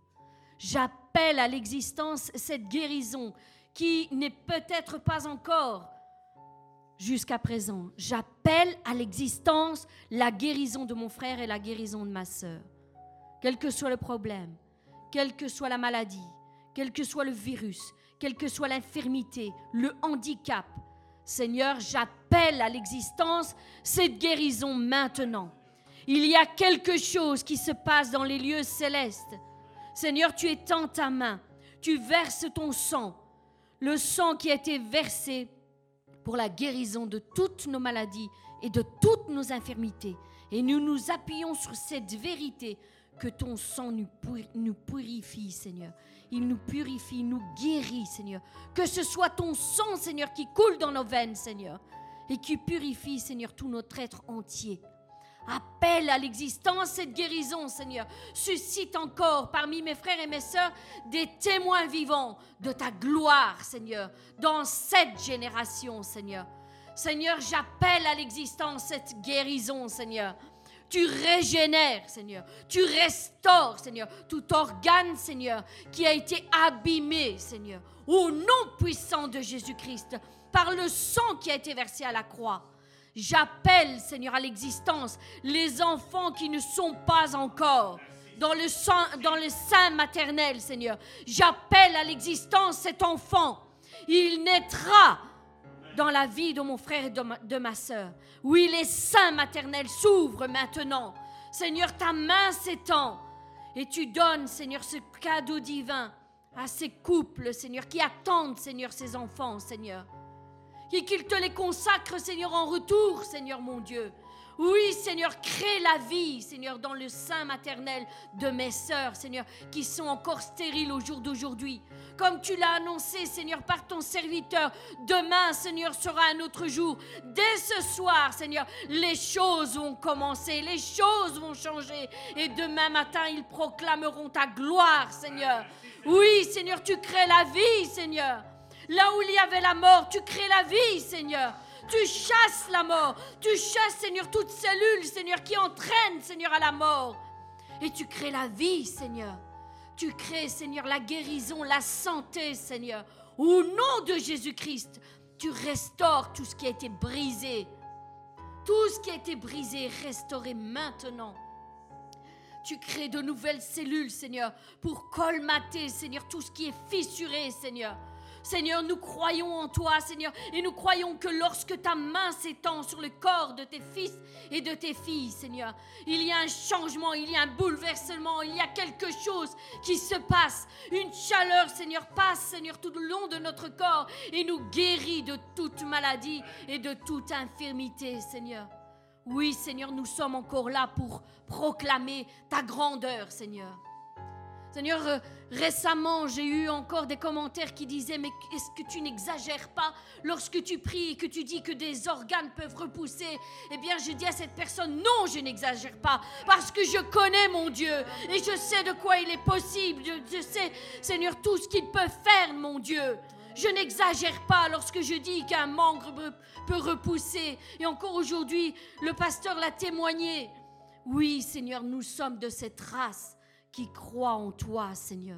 J'appelle à l'existence cette guérison qui n'est peut-être pas encore jusqu'à présent. J'appelle à l'existence la guérison de mon frère et la guérison de ma sœur. Quel que soit le problème, quelle que soit la maladie, quel que soit le virus, quelle que soit l'infirmité, le handicap, Seigneur, j'appelle à l'existence cette guérison maintenant. Il y a quelque chose qui se passe dans les lieux célestes. Seigneur, tu étends ta main, tu verses ton sang, le sang qui a été versé pour la guérison de toutes nos maladies et de toutes nos infirmités. Et nous nous appuyons sur cette vérité que ton sang nous, puri- nous purifie, Seigneur. Il nous purifie, nous guérit, Seigneur. Que ce soit ton sang, Seigneur, qui coule dans nos veines, Seigneur, et qui purifie, Seigneur, tout notre être entier. Appelle à l'existence cette guérison, Seigneur. Suscite encore parmi mes frères et mes sœurs des témoins vivants de ta gloire, Seigneur, dans cette génération, Seigneur. Seigneur, j'appelle à l'existence cette guérison, Seigneur. Tu régénères, Seigneur. Tu restaures, Seigneur, tout organe, Seigneur, qui a été abîmé, Seigneur. Au nom puissant de Jésus-Christ, par le sang qui a été versé à la croix. J'appelle, Seigneur, à l'existence les enfants qui ne sont pas encore dans le, sein maternel, Seigneur. J'appelle à l'existence cet enfant. Il naîtra dans la vie de mon frère et de ma, de sœur. Oui, les seins maternels s'ouvrent maintenant. Seigneur, ta main s'étend et tu donnes, Seigneur, ce cadeau divin à ces couples, Seigneur, qui attendent, Seigneur, ces enfants, Seigneur et qu'il te les consacre, Seigneur, en retour, Seigneur mon Dieu. Oui, Seigneur, crée la vie, Seigneur, dans le sein maternel de mes sœurs, Seigneur, qui sont encore stériles au jour d'aujourd'hui. Comme tu l'as annoncé, Seigneur, par ton serviteur, demain, Seigneur, sera un autre jour. Dès ce soir, Seigneur, les choses vont commencer, les choses vont changer. Et demain matin, ils proclameront ta gloire, Seigneur. Oui, Seigneur, tu crées la vie, Seigneur. Là où il y avait la mort, tu crées la vie, Seigneur. Tu chasses la mort. Tu chasses, Seigneur, toute cellule, Seigneur, qui entraîne, Seigneur, à la mort. Et tu crées la vie, Seigneur. Tu crées, Seigneur, la guérison, la santé, Seigneur. Au nom de Jésus-Christ, tu restaures tout ce qui a été brisé. Tout ce qui a été brisé restauré maintenant. Tu crées de nouvelles cellules, Seigneur, pour colmater, Seigneur, tout ce qui est fissuré, Seigneur. Seigneur, nous croyons en toi, Seigneur, et nous croyons que lorsque ta main s'étend sur le corps de tes fils et de tes filles, Seigneur, il y a un changement, il y a un bouleversement, il y a quelque chose qui se passe. Une chaleur, Seigneur, passe, Seigneur, tout le long de notre corps et nous guérit de toute maladie et de toute infirmité, Seigneur. Oui, Seigneur, nous sommes encore là pour proclamer ta grandeur, Seigneur. Seigneur, euh, récemment, j'ai eu encore des commentaires qui disaient, mais est-ce que tu n'exagères pas lorsque tu pries et que tu dis que des organes peuvent repousser? Eh bien, je dis à cette personne, non, je n'exagère pas, parce que je connais mon Dieu et je sais de quoi il est possible. Je, sais, Seigneur, tout ce qu'il peut faire, mon Dieu. Je n'exagère pas lorsque je dis qu'un membre peut repousser. Et encore aujourd'hui, le pasteur l'a témoigné. Oui, Seigneur, nous sommes de cette race qui croit en toi, Seigneur,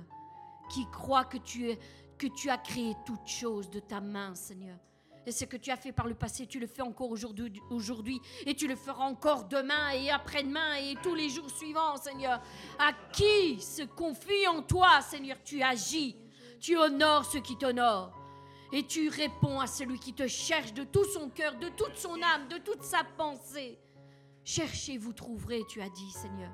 qui croit que tu, es, que tu as créé toutes choses de ta main, Seigneur. Et ce que tu as fait par le passé, tu le fais encore aujourd'hui, aujourd'hui et tu le feras encore demain et après-demain et tous les jours suivants, Seigneur. À qui se confie en toi, Seigneur, tu agis. Tu honores ceux qui t'honorent. Et tu réponds à celui qui te cherche de tout son cœur, de toute son âme, de toute sa pensée. Cherchez, vous trouverez, tu as dit, Seigneur.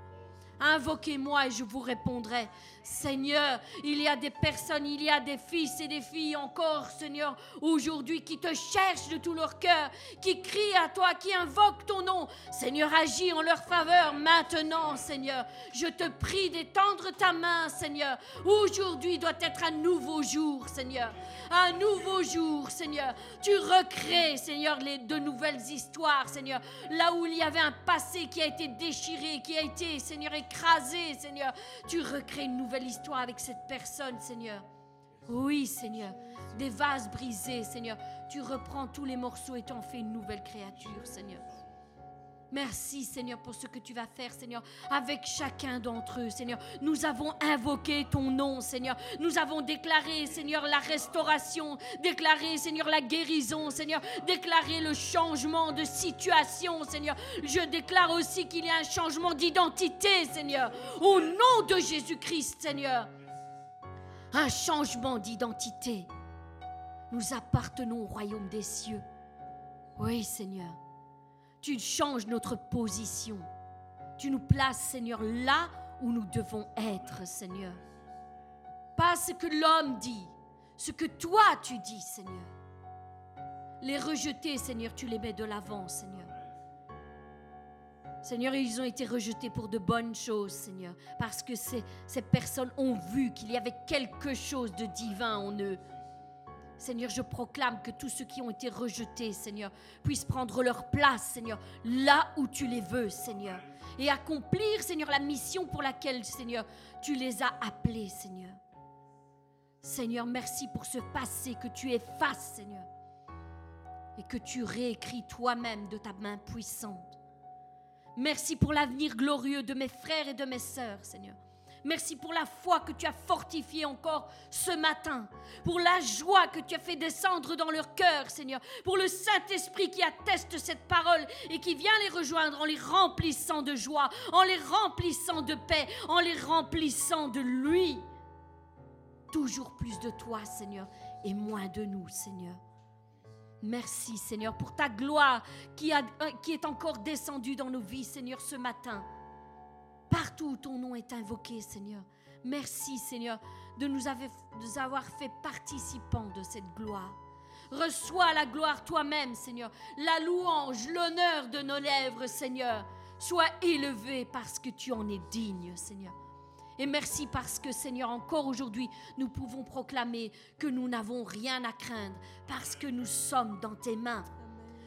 Invoquez-moi et je vous répondrai. Seigneur, il y a des personnes, il y a des fils et des filles encore, Seigneur, aujourd'hui qui te cherchent de tout leur cœur, qui crient à toi, qui invoquent ton nom. Seigneur, agis en leur faveur maintenant, Seigneur. Je te prie d'étendre ta main, Seigneur. Aujourd'hui doit être un nouveau jour, Seigneur. Un nouveau jour, Seigneur. Tu recrées, Seigneur, les de nouvelles histoires, Seigneur. Là où il y avait un passé qui a été déchiré, qui a été, Seigneur, écrasé, Seigneur. Tu recrées une nouvelle l'histoire avec cette personne, Seigneur. Oui, Seigneur. Des vases brisés, Seigneur. Tu reprends tous les morceaux et t'en fais une nouvelle créature, Seigneur. Merci Seigneur pour ce que tu vas faire Seigneur avec chacun d'entre eux Seigneur. Nous avons invoqué ton nom Seigneur. Nous avons déclaré Seigneur la restauration, déclaré Seigneur la guérison Seigneur, déclaré le changement de situation Seigneur. Je déclare aussi qu'il y a un changement d'identité Seigneur. Au nom de Jésus-Christ Seigneur. Un changement d'identité. Nous appartenons au royaume des cieux. Oui Seigneur. Tu changes notre position. Tu nous places, Seigneur, là où nous devons être, Seigneur. Pas ce que l'homme dit, ce que toi tu dis, Seigneur. Les rejeter, Seigneur, tu les mets de l'avant, Seigneur. Seigneur, ils ont été rejetés pour de bonnes choses, Seigneur, parce que ces, ces personnes ont vu qu'il y avait quelque chose de divin en eux. Seigneur, je proclame que tous ceux qui ont été rejetés, Seigneur, puissent prendre leur place, Seigneur, là où tu les veux, Seigneur. Et accomplir, Seigneur, la mission pour laquelle, Seigneur, tu les as appelés, Seigneur. Seigneur, merci pour ce passé que tu effaces, Seigneur. Et que tu réécris toi-même de ta main puissante. Merci pour l'avenir glorieux de mes frères et de mes sœurs, Seigneur. Merci pour la foi que tu as fortifiée encore ce matin, pour la joie que tu as fait descendre dans leur cœur, Seigneur, pour le Saint-Esprit qui atteste cette parole et qui vient les rejoindre en les remplissant de joie, en les remplissant de paix, en les remplissant de lui. Toujours plus de toi, Seigneur, et moins de nous, Seigneur. Merci, Seigneur, pour ta gloire qui, a, euh, qui est encore descendue dans nos vies, Seigneur, ce matin partout où ton nom est invoqué, Seigneur. Merci, Seigneur, de nous avoir fait participants de cette gloire. Reçois la gloire toi-même, Seigneur, la louange, l'honneur de nos lèvres, Seigneur. Sois élevé parce que tu en es digne, Seigneur. Et merci parce que, Seigneur, encore aujourd'hui, nous pouvons proclamer que nous n'avons rien à craindre parce que nous sommes dans tes mains.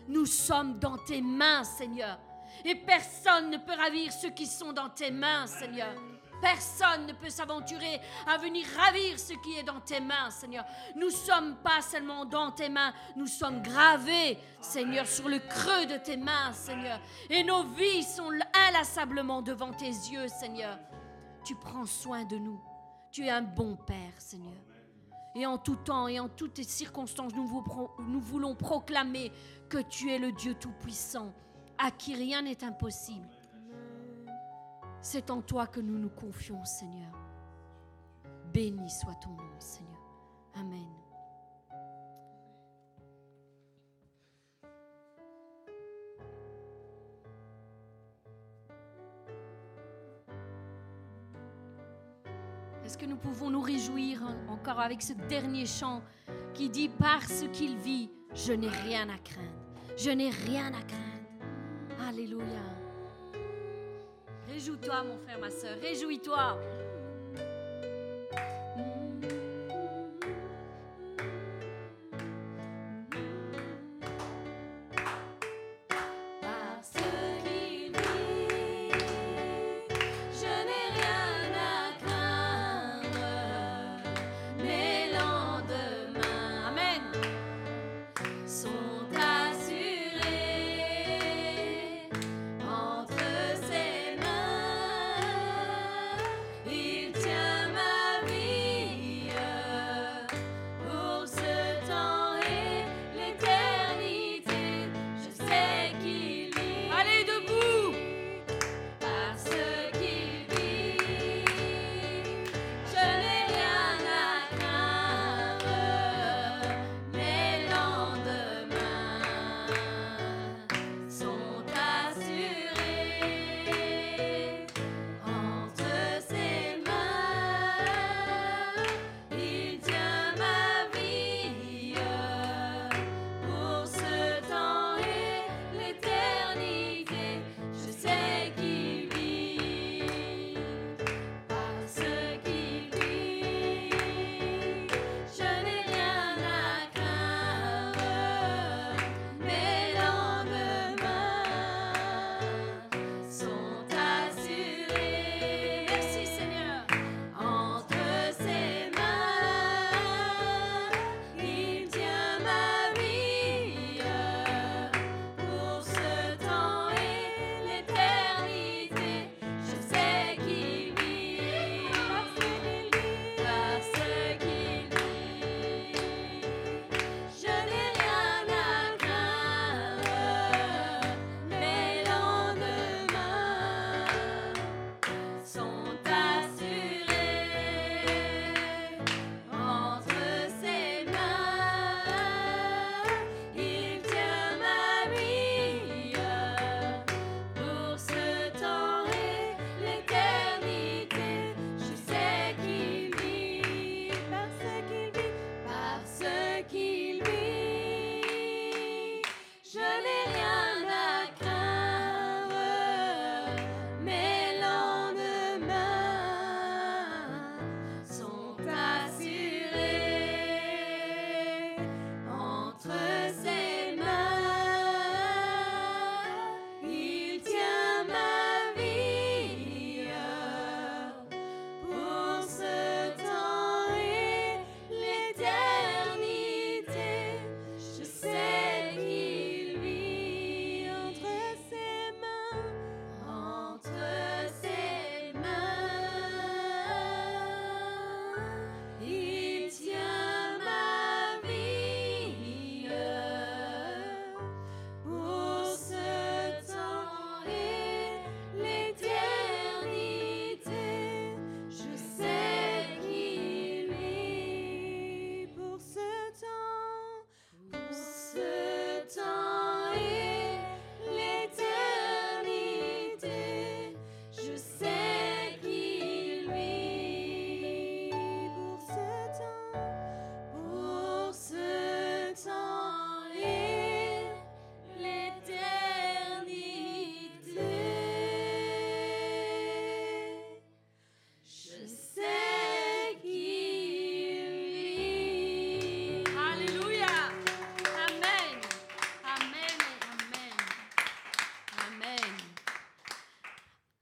Nous sommes dans tes mains, Seigneur. Et personne ne peut ravir ceux qui sont dans tes mains, Seigneur. Personne ne peut s'aventurer à venir ravir ce qui est dans tes mains, Seigneur. Nous sommes pas seulement dans tes mains, nous sommes gravés, Seigneur, sur le creux de tes mains, Seigneur. Et nos vies sont inlassablement devant tes yeux, Seigneur. Tu prends soin de nous. Tu es un bon Père, Seigneur. Et en tout temps et en toutes circonstances, vous pro- nous voulons proclamer que tu es le Dieu Tout-Puissant, à qui rien n'est impossible. C'est en toi que nous nous confions, Seigneur. Béni soit ton nom, Seigneur. Amen. Est-ce que nous pouvons nous réjouir encore avec ce dernier chant qui dit Parce qu'il vit, je n'ai rien à craindre. Je n'ai rien à craindre. Alléluia. Réjouis-toi, mon frère, ma soeur. Réjouis-toi.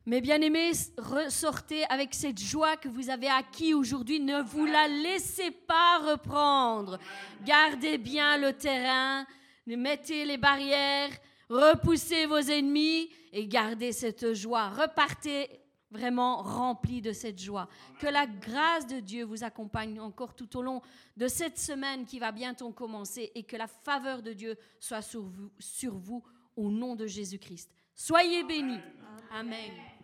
Mes bien-aimés, ressortez avec cette joie que vous avez acquis aujourd'hui. Ne vous la laissez pas reprendre. Gardez bien le terrain, mettez les barrières, repoussez vos ennemis et gardez cette joie. Repartez vraiment remplis de cette joie. Que la grâce de Dieu vous accompagne encore tout au long de cette semaine qui va bientôt commencer et que la faveur de Dieu soit sur vous, sur vous au nom de Jésus-Christ. Soyez bénis. Amen.